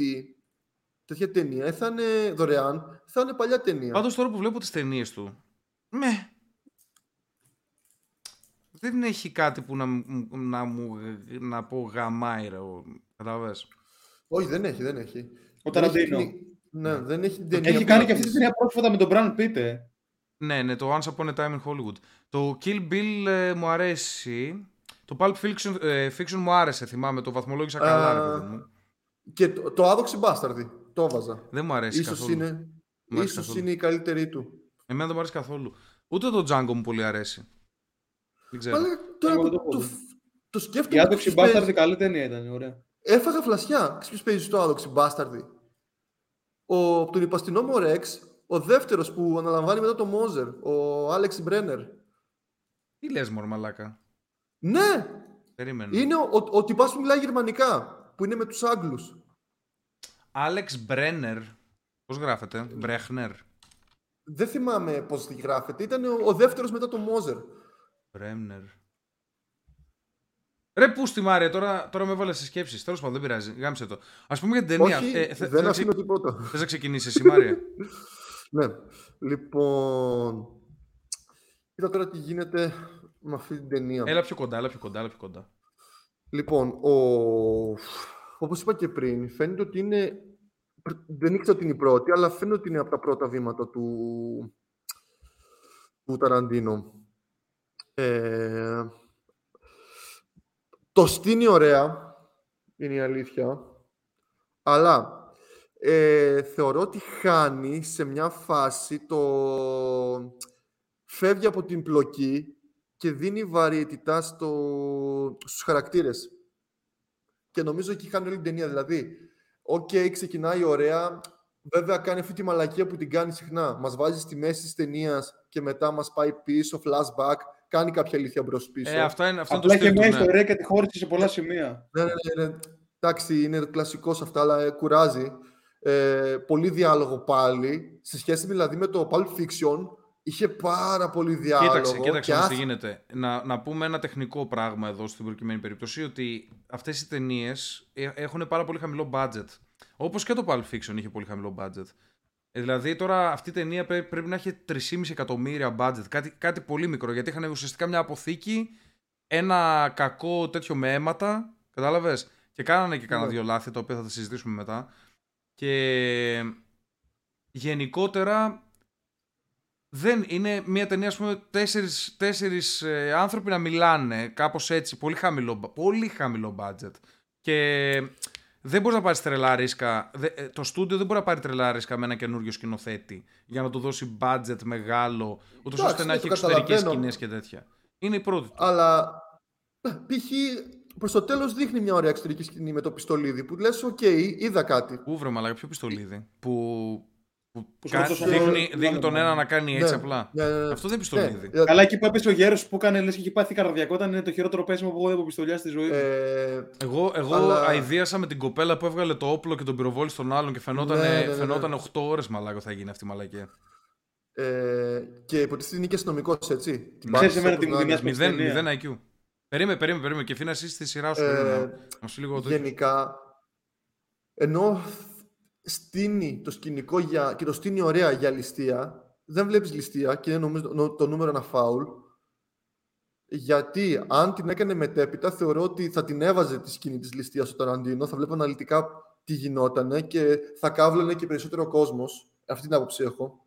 τέτοια ταινία ε, θα είναι δωρεάν, θα είναι παλιά ταινία. Πάντως τώρα που βλέπω τις ταινίες του, με. Δεν έχει κάτι που να, μου- να μου να πω γαμάει ρε. ο- Καταλαβες. Όχι, δεν έχει, δεν έχει. Ο Δεν έχει Ταραντίνο. ταινί- Ναι, δεν έχει ταινία. Έχει που κάνει να και αυτή τη πεις. ταινία πρόσφατα με τον Brown Pitt. ε. Ναι, ναι, το Once Upon a Time in Hollywood. Το Kill Bill ε, μου αρέσει. Το Pulp Fiction, ε, Fiction μου άρεσε, θυμάμαι. Το βαθμολόγησα καλά, Α, ρε παιδί μου. Και το, το άδοξη μπάσταρδι. Το έβαζα. Δεν μου αρέσει Ίσως καθόλου. είναι, Μ' αρέσει ίσως καθόλου. είναι η καλύτερη του. Εμένα δεν μου αρέσει καθόλου. Ούτε το Django μου πολύ αρέσει. Δεν ξέρω. Αλλά τώρα Εγώ που δεν το το, έχω δει. το σκέφτομαι. Η άδοξη ποιος παίζει. μπάσταρδη καλή ταινία ήταν, ωραία. Έφαγα φλασιά. Ξέρεις ποιος παίζει στο άδοξη μπάσταρδι. Ο, από τον υπαστηνόμο Ρεξ, ο δεύτερος που αναλαμβάνει μετά το Μόζερ, ο Άλεξ Μπρένερ. Τι λες μωρ μαλάκα; Ναι! Περίμενε. Είναι ο, ο, ο τυπάς που μιλάει γερμανικά, που είναι με τους Άγγλους. Άλεξ Μπρένερ. Πώς γράφεται; Μπρέχνερ. Δεν θυμάμαι πώς τη γράφεται. Ήταν ο, ο δεύτερος μετά το Μόζερ. Μπρέμνερ. Ρε πού στη Μάρια, τώρα, τώρα με έβαλε σε σκέψεις. Τέλος πάντων, δεν πειράζει. Γάμισε το. Ας πούμε για την ταινία. Όχι, Ε, θε- θες δεν να ξε- αφήνω τίποτα. Θες να ξεκινήσεις εσύ Μάρια; Ναι. Λοιπόν. Κοίτα τώρα τι γίνεται με αυτή την ταινία. έλα πιο κοντά, έλα πιο κοντά, έλα πιο κοντά. Λοιπόν, ο... όπως είπα και πριν, φαίνεται ότι είναι... Δεν ήξερα ότι είναι η πρώτη, αλλά φαίνεται ότι είναι από τα πρώτα βήματα του, του Ταραντίνο. Ε... Το στήνει ωραία, είναι η αλήθεια, αλλά ε, θεωρώ ότι χάνει σε μια φάση το... Φεύγει από την πλοκή και δίνει βαρύτητα στο... στους χαρακτήρες. Και νομίζω εκεί χάνει όλη την ταινία. Δηλαδή, οκ, ξεκινάει ωραία. Βέβαια, κάνει αυτή τη μαλακία που την κάνει συχνά. Μας βάζει στη μέση της ταινίας και μετά μας πάει πίσω, flashback. Κάνει κάποια αλήθεια μπρος πίσω. Ε, αυτά είναι, αυτό είναι το Απλά και στυλ μια του, ναι. ιστορία και τη χώρισε σε πολλά σημεία. Ναι, ναι, ναι, ναι. Εντάξει, είναι κλασικός αυτά, αλλά ε, κουράζει. Ε, πολύ διάλογο πάλι. Σε σχέση δηλαδή με το Pulp Fiction, είχε πάρα πολύ διάλογο. Κοίταξε, κοίταξε και όμως τι άθ- γίνεται. Να, να πούμε ένα τεχνικό πράγμα εδώ στην προκειμένη περίπτωση, ότι αυτές οι ταινίες έχουν πάρα πολύ χαμηλό budget. Όπως και το Pulp Fiction είχε πολύ χαμηλό budget. Ε, δηλαδή τώρα αυτή η ταινία πρέ- πρέπει να έχει 3,5 εκατομμύρια budget. Κάτι, κάτι πολύ μικρό, γιατί είχαν ουσιαστικά μια αποθήκη, ένα κακό τέτοιο με αίματα, κατάλαβες, και κάνανε και κάνα Ναι. δύο λάθη, τα οποία θα τα συζητήσουμε μετά. Και γενικότερα δεν είναι μια ταινία, ας πούμε, τέσσερις, τέσσερις ε, άνθρωποι να μιλάνε, κάπως έτσι, πολύ χαμηλό, πολύ χαμηλό budget. Και δεν μπορείς να πάρεις τρελά ρίσκα. δε- ε, το στούντιο δεν μπορεί να πάρει τρελά ρίσκα με ένα καινούριο σκηνοθέτη για να του δώσει budget μεγάλο, ούτως Εντάξει, ώστε να ναι, έχει το εξωτερικές καταλαβαίνω. σκηνές και τέτοια. Είναι η πρώτη του. Αλλά ε, π.χ. προς το τέλος δείχνει μια ωραία εξωτερική σκηνή με το πιστολίδι που λες: Οκ, είδα κάτι. Πού βρε μαλάκα, ποιο πιστολίδι; Που, που Που κα- σκοτώσαν δείχνει, τον- δείχνει τον ένα να κάνει έτσι Ναι, απλά. ναι, ναι, ναι. Αυτό δεν είναι πιστολίδι. Ναι, Καλά, εκεί που έπεσε ο γέρος που έκανε λες και είχε πάθει καρδιακό, ήταν είναι το χειρότερο πέσιμο που έχω δει από πιστολιά στη ζωή μου. ε, Εγώ, εγώ Αλλά- αηδίασα με την κοπέλα που έβγαλε το όπλο και τον πυροβόλη στον άλλον και φαινόταν, Ναι, ναι, ναι, ναι. φαινόταν 8 ώρες μαλάκα θα γίνει αυτή η μαλακία. ε, και υποτίθεται είναι και αστυνομικός, έτσι. Την Ξέρεις πάτησε εμένα όπως τι μου να είναι. θυμίζει με την 0, ταινία. 0 IQ. Περίμενε, περίμενε, περίμενε. Και φύνα εσύ στη σειρά σου. Ε, περίμενε, να σου λίγο το. Γενικά, ενώ στείνει το σκηνικό για, και το στείνει ωραία για ληστεία, δεν βλέπεις ληστεία και είναι νομίζω το, το νούμερο ένα φάουλ. Γιατί αν την έκανε μετέπειτα, θεωρώ ότι θα την έβαζε τη σκηνή της ληστείας στο Ταραντίνο, θα βλέπω αναλυτικά τι γινότανε και θα κάβλωνε και περισσότερο κόσμος. Αυτή την άποψη έχω.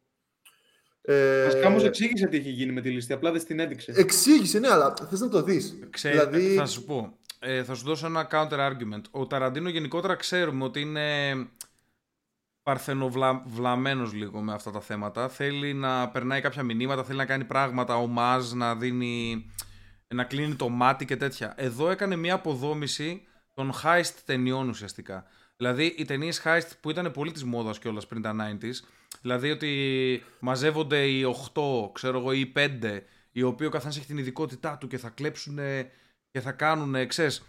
Ε, Βασικά όμω εξήγησε τι είχε γίνει με τη λίστη, απλά δεν στην έδειξε. Εξήγησε, ναι, αλλά θες να το δεις. Ξέ, δηλαδή, Θα σου πω. Ε, θα σου δώσω ένα counter argument. Ο Ταραντίνο γενικότερα ξέρουμε ότι είναι παρθενοβλαμένος λίγο με αυτά τα θέματα. Θέλει να περνάει κάποια μηνύματα, θέλει να κάνει πράγματα, ομάζ, να δίνει... να κλείνει το μάτι και τέτοια. Εδώ έκανε μια αποδόμηση των heist ταινιών ουσιαστικά. Δηλαδή οι ταινίες heist που ήταν πολύ της μόδας κιόλας πριν τα 90s. Δηλαδή ότι μαζεύονται οι 8, ξέρω εγώ, ή οι 5, οι οποίοι ο καθένας έχει την ειδικότητά του και θα κλέψουν και θα κάνουν, ξέρεις,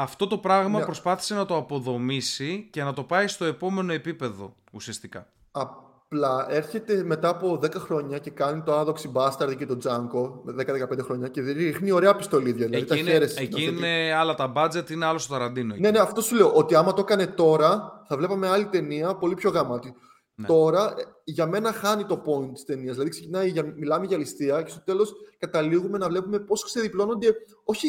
αυτό το πράγμα Ναι. προσπάθησε να το αποδομήσει και να το πάει στο επόμενο επίπεδο ουσιαστικά. Απλά έρχεται μετά από 10 χρόνια και κάνει το άδοξη Bastard και το Django με 10-15 χρόνια και ρίχνει ωραία πιστολίδια. Δηλαδή τα εκεί είναι, χαίρεσαι. εκεί είναι άλλα τα budget, είναι άλλο στο Ταραντίνο. εκεί. Ναι, ναι, αυτό σου λέω. Ότι άμα το έκανε τώρα, θα βλέπαμε άλλη ταινία πολύ πιο γαμάτη. Ναι. Τώρα, ε, για μένα χάνει το point της ταινίας. Δηλαδή, ξεκινάει, για, μιλάμε για ληστεία και στο τέλος καταλήγουμε να βλέπουμε πώς ξεδιπλώνονται όχι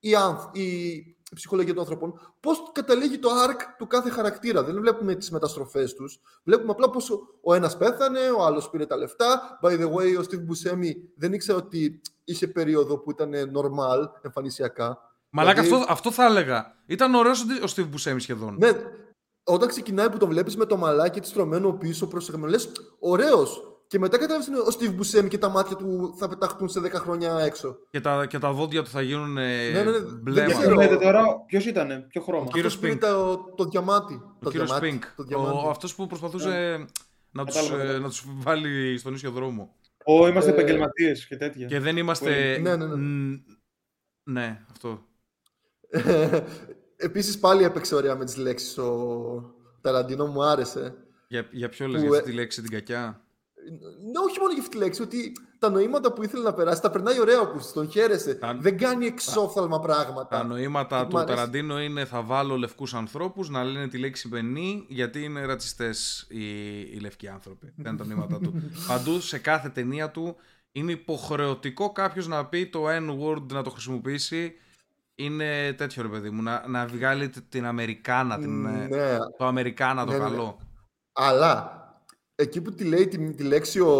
η, άνθ, η, η ψυχολογία των ανθρώπων, πώς καταλήγει το arc του κάθε χαρακτήρα. Δεν βλέπουμε τις μεταστροφές τους. Βλέπουμε απλά πώς ο, ο ένας πέθανε, ο άλλος πήρε τα λεφτά. By the way, ο Steve Buscemi δεν ήξερε ότι είχε περίοδο που ήταν normal εμφανισιακά. Μαλάκα, Δηλαδή- αυτό, αυτό θα έλεγα. Ήταν ωραίος ο Steve Buscemi σχεδόν. Ναι, όταν ξεκινάει που τον βλέπεις με το μαλάκι της στρωμένο πίσω προσεγμένο, λες ωραίος. Και μετά καταλαβαίνει ο Steve Buscemi και τα μάτια του θα πεταχτούν σε 10 χρόνια έξω. Και, τα, και τα δόντια του θα γίνουν ε, Ναι, ναι, ναι, μπλε. δεν Για ξέρω. ποιο λέτε τώρα, ποιος ήτανε, ποιο χρώμα. Ο κύριος Αυτός πήρε Pink. Το, το διαμάτι. Ο το κύριος διαμάτι, Πινκ. Το διαμάτι. Ο, αυτός που προσπαθούσε να, τους, Κατάλαβα, ε, κατάλαβα. να τους βάλει στον ίσιο δρόμο. Ω, είμαστε Ε, επαγγελματίες και τέτοια. Και δεν είμαστε... Ναι, ναι, ναι. Ν- ναι, αυτό. Επίσης πάλι έπαιξε ωραία με τις λέξεις ο Ταραντίνο, μου άρεσε. Για, για ποιο λες, Που, για ε, αυτή τη λέξη την κακιά; Ναι, όχι μόνο για αυτή τη λέξη, ότι τα νοήματα που ήθελε να περάσει τα περνάει ωραία ο Κούστης, τον χαίρεσαι. Τα- Δεν κάνει εξόφθαλμα πράγματα. Τα νοήματα Μ' του αρέσει. Ταραντίνο είναι θα βάλω λευκούς ανθρώπους να λένε τη λέξη μπενή γιατί είναι ρατσιστές οι, οι λευκοί άνθρωποι. Δεν είναι τα νοήματα του. Παντού σε κάθε ταινία του είναι υποχρεωτικό κάποιος να πει το N-word να το χρησιμοποιήσει. Είναι τέτοιο ρε παιδί μου, να, να βγάλει т- την Αμερικάνα, την, ε, Ναι, το Αμερικάνα το Ναι, ναι, ναι. καλό. Αλλά εκεί που τη λέει τη, τη λέξη ο,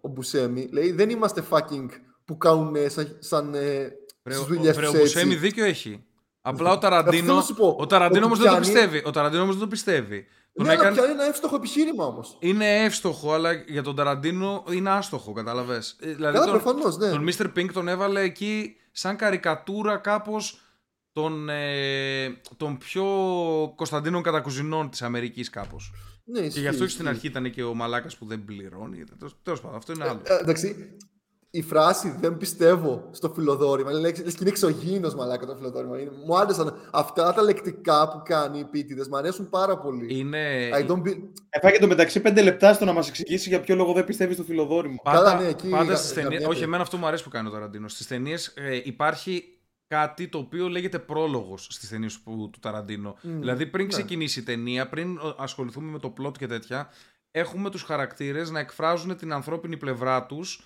ο Μπουσέμι, λέει δεν είμαστε fucking που κάνουν ε, σαν, σαν ε, Βρε, στις ο- δουλειές βρε, ο τους έτσι. Μπουσέμι δίκιο έχει. Απλά ο Αυτό Ταραντίνο, θέλω να σου πω, ο Ταραντίνο ότι όμως δεν το πιάνει- πιστεύει. Ο Ταραντίνο όμως δεν το πιστεύει. Τον Ναι, αλλά έκανε- πια είναι ένα εύστοχο επιχείρημα όμως. Είναι εύστοχο, αλλά για τον Ταραντίνο είναι άστοχο, κατάλαβες. Ε, Δηλαδή Καλά, τον, προφανώς, ναι. τον Mr. Pink τον έβαλε εκεί σαν καρικατούρα κάπως των, ε, των πιο Κωνσταντίνων κατακουζινών της Αμερικής κάπως. Ναι Και ισχύει, γι' αυτό και στην ισχύει. αρχή ήταν και ο μαλάκας που δεν πληρώνει. Τέλος- Τέλος πάντων, αυτό είναι άλλο. Ε, εντάξει, η φράση δεν πιστεύω στο φιλοδόρημα. Λες, λες και είναι εξωγήινος μαλάκα το φιλοδόρημα. Είναι, μου άρεσαν αυτά τα λεκτικά που κάνει οι πίτιδες. Μου αρέσουν πάρα πολύ. Είναι... I don't be... Έφαγες στο μεταξύ πέντε λεπτά στο να μας εξηγήσει για ποιο λόγο δεν πιστεύεις στο φιλοδώρημα. Πάντα, Καλά, ναι, εκεί πάντα γα- στις ταινίες, γαμιέται. όχι εμένα αυτό μου αρέσει που κάνει ο Ταραντίνος. Στις ταινίες υπάρχει κάτι το οποίο λέγεται πρόλογος στις ταινίες του, του Ταραντίνο. δηλαδή πριν ναι. ξεκινήσει η ταινία, πριν ε, ασχοληθούμε με το plot και τέτοια, έχουμε τους χαρακτήρες να εκφράζουν την ανθρώπινη πλευρά τους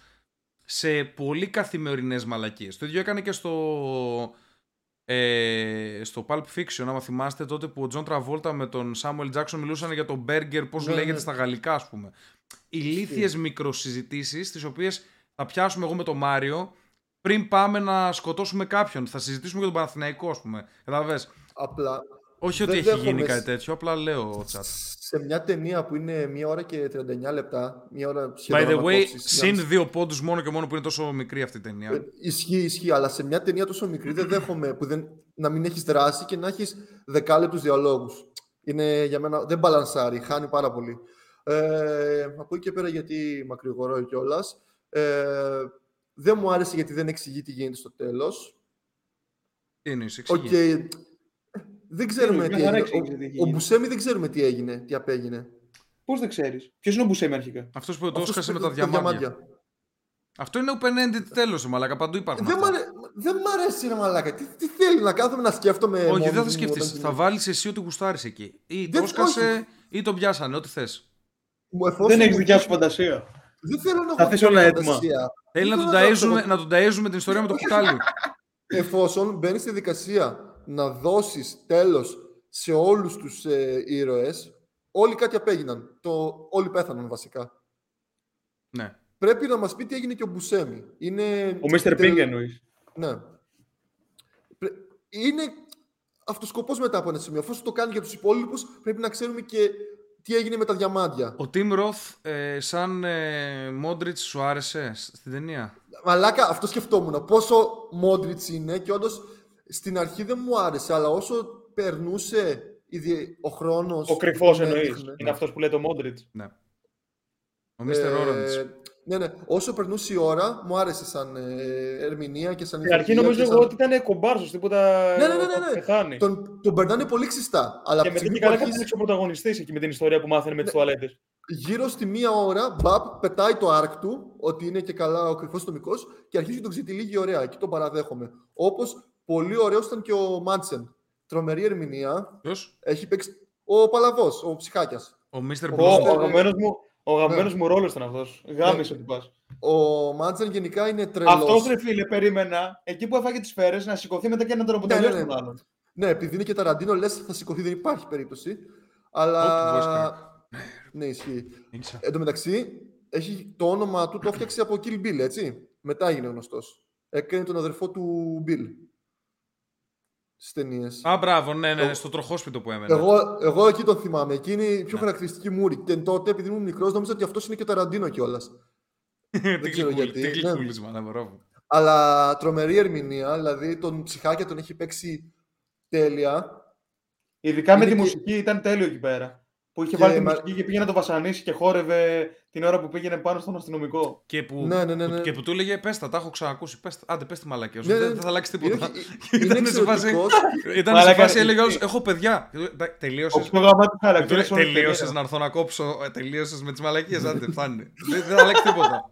σε πολύ καθημερινές μαλακίες. Το ίδιο έκανε και στο, ε, στο Pulp Fiction, άμα θυμάστε τότε που ο Τζον Τραβόλτα με τον Samuel Jackson μιλούσαν για τον burger, πώς Ναι, λέγεται ναι. στα γαλλικά ας πούμε. Ηλίθιες μικροσυζητήσεις, τις οποίες θα πιάσουμε εγώ με τον Μάριο πριν πάμε να σκοτώσουμε κάποιον. Θα συζητήσουμε για τον Παναθηναϊκό, ας πούμε. Καταλαβες. Απλά Όχι ότι Δεν έχει δέχομαι γίνει σ- κάτι τέτοιο, απλά λέω τσάτ. σε μια ταινία που είναι μία ώρα και 39 λεπτά, μία ώρα By σχεδόν the way, ανακόψεις, συν μια- δύο πόντους μόνο και μόνο που είναι τόσο μικρή αυτή η ταινία. Ε, Ισχύει, ισχύει, αλλά σε μια ταινία τόσο μικρή δεν δέχομαι που δεν, να μην έχεις δράση και να έχεις δεκάλεπτους διαλόγους. Είναι για μένα, δεν μπαλανσάρει, χάνει πάρα πολύ. Ε, από εκεί και πέρα γιατί μακρηγορώ κιόλας. Ε, δεν μου άρεσε γιατί δεν εξηγεί τι γίνεται στο τέλος. Τι εννοείς, Οκ. εξηγεί. Δεν ξέρουμε μια τι χαρά έγινε. εξήγησε τι έχει Ο, ο γίνει. Μπουσέμι δεν ξέρουμε τι έγινε, τι απέγινε. Πώς δεν ξέρεις; Ποιος είναι ο Μπουσέμι αρχικά; Αυτός που το Αυτός έσκασε που με τα πήρε διαμάντια. Αυτό είναι open-ended τέλος, μαλάκα. Παντού υπάρχουν Δεν μ' αυτά. αρέ- δεν μ' αρέσει ρε μαλάκα. Τι, τι θέλει να κάθομαι να σκέφτομαι Όχι, μόνος δεν θα μου σκεφτείς. όταν Θα βάλεις εσύ ότι γουστάρεις εκεί. Ή το Δεν- έσκασε όχι. ή το πιάσανε, ό,τι θες. Μου εφόσον Δεν έχεις μου- δικιά σου φαντασία. Δεν θέλω να Τα έχω θες δικιά όλα μου έτοιμα. φαντασία. Θέλει να Δεν τον θέλω ταΐζουμε, έχω- να τον ταΐζουμε την ιστορία με το κουτάλι. Εφόσον μπαίνει στη δικασία να δώσεις τέλος σε όλους τους ε, ήρωες, όλοι κάτι απέγιναν. Το, όλοι πέθαναν βασικά. ναι. Πρέπει να μας πει τι έγινε και ο Μπουσέμι. Είναι... Ο Mr. τε- Pink εννοείς. Ναι. Πρέ- Είναι αυτοσκοπός μετά από ένα σημείο. Εφόσον το κάνει για τους υπόλοιπους, πρέπει να ξέρουμε και τι έγινε με τα διαμάντια. Ο Τιμ Ροθ, ε, σαν ε, Μόντριτς, σου άρεσε στην ταινία; Μαλάκα, αυτό σκεφτόμουν. Πόσο Μόντριτς είναι και όντως στην αρχή δεν μου άρεσε, αλλά όσο περνούσε ήδη ο χρόνος... Ο κρυφός τον εννοείς. έδειχνε. Είναι αυτός που λέει το Μόντριτς. Ναι. Ο Mr. Orange. Ναι, ναι. Όσο περνούσε η ώρα, μου άρεσε σαν ε, ερμηνεία και σαν Στην αρχή ηθοποιία νομίζω και εγώ σαν- ότι ήταν κομπάρσος, τίποτα. Ναι, ναι, ναι, ναι, θα ναι. πεθάνει. Τον, τον περνάνε πολύ ξιστά. Αλλά Και από τη μετά στιγμή και που καλά αρχίζει κατέληξε ο πρωταγωνιστής εκεί με την ιστορία που μάθαινε με τις τουαλέτες. γύρω στη μία ώρα, μπαπ, πετάει το άρκ του, ότι είναι και καλά ο κρυφός νομικό και αρχίζει και τον ξετυλίγει ωραία. Εκεί τον παραδέχομαι. Όπως πολύ ωραίος ήταν και ο Μάντσεν. Τρομερή ερμηνεία. Ποιος; Έχει παίξει. Ο Παλαβός, ο ψυχάκιας. Ο Mr. Ο, Blue. ο αγαπημένος μου, ο αγαπημένος Ναι. μου ρόλος ήταν αυτός. Γάμισε ότι πας. Ο Μάντσεν γενικά είναι τρελός. Αυτός ρε φίλε, περίμενα, εκεί που έφαγε τις σφαίρες, να σηκωθεί μετά και να τον Ναι, αποτελέσει ναι, ναι. τον άλλον. Ναι, επειδή είναι και ταραντίνο, λες θα σηκωθεί, δεν υπάρχει περίπτωση. Όπου voice Αλλά. ναι, ισχύει. Νίκησα. Εν τω μεταξύ, έχει το όνομα του το έφτιαξε από Kill Bill, έτσι. Μετά έγινε γνωστός. Έκανε τον αδερφό του Bill. Στις ταινίες. Α, μπράβο, ναι, ναι, Εγώ- στο τροχόσπιτο που έμενε. Εγώ, εγώ εκεί τον θυμάμαι. Εκεί είναι η πιο Ναι. χαρακτηριστική μούρη. Και τότε, επειδή ήμουν μικρός, νόμιζα ότι αυτός είναι και ο Ταραντίνο κιόλας. Τι ξέρω γλυκούλη- γιατί, Τι ναι. γλυκούλισμα, ναι, μπράβο. Αλλά τρομερή ερμηνεία, δηλαδή τον ψυχάκια τον έχει παίξει τέλεια. Ειδικά με Είναι τη και- μουσική ήταν τέλειο εκεί πέρα. Που είχε Και βάλει τη μα- μουσική και πήγε να το βασανίσει και χόρευε την ώρα που πήγαινε πάνω στον αστυνομικό. Και που, Ναι, ναι, ναι, ναι. που- και που του έλεγε πες τα, τα έχω ξανακούσει. Πες τα. Άντε, πες τη μαλακία σου. Ναι, ναι, δεν ναι. δεν θα αλλάξει Είναι, τίποτα. είναι Ήταν σε φάση. εξαιρετικός. Ήταν σε Μαλάκα, φάση, ε, έλεγε ε, «Ως, Έχω παιδιά. Ο Τελείωσε. πιο γαμάτι χαρακτήρας Τελείωσες να έρθω να κόψω. Τελείωσες με τις μαλακίες. Άντε, φτάνει. Δεν δεν θα αλλάξει τίποτα.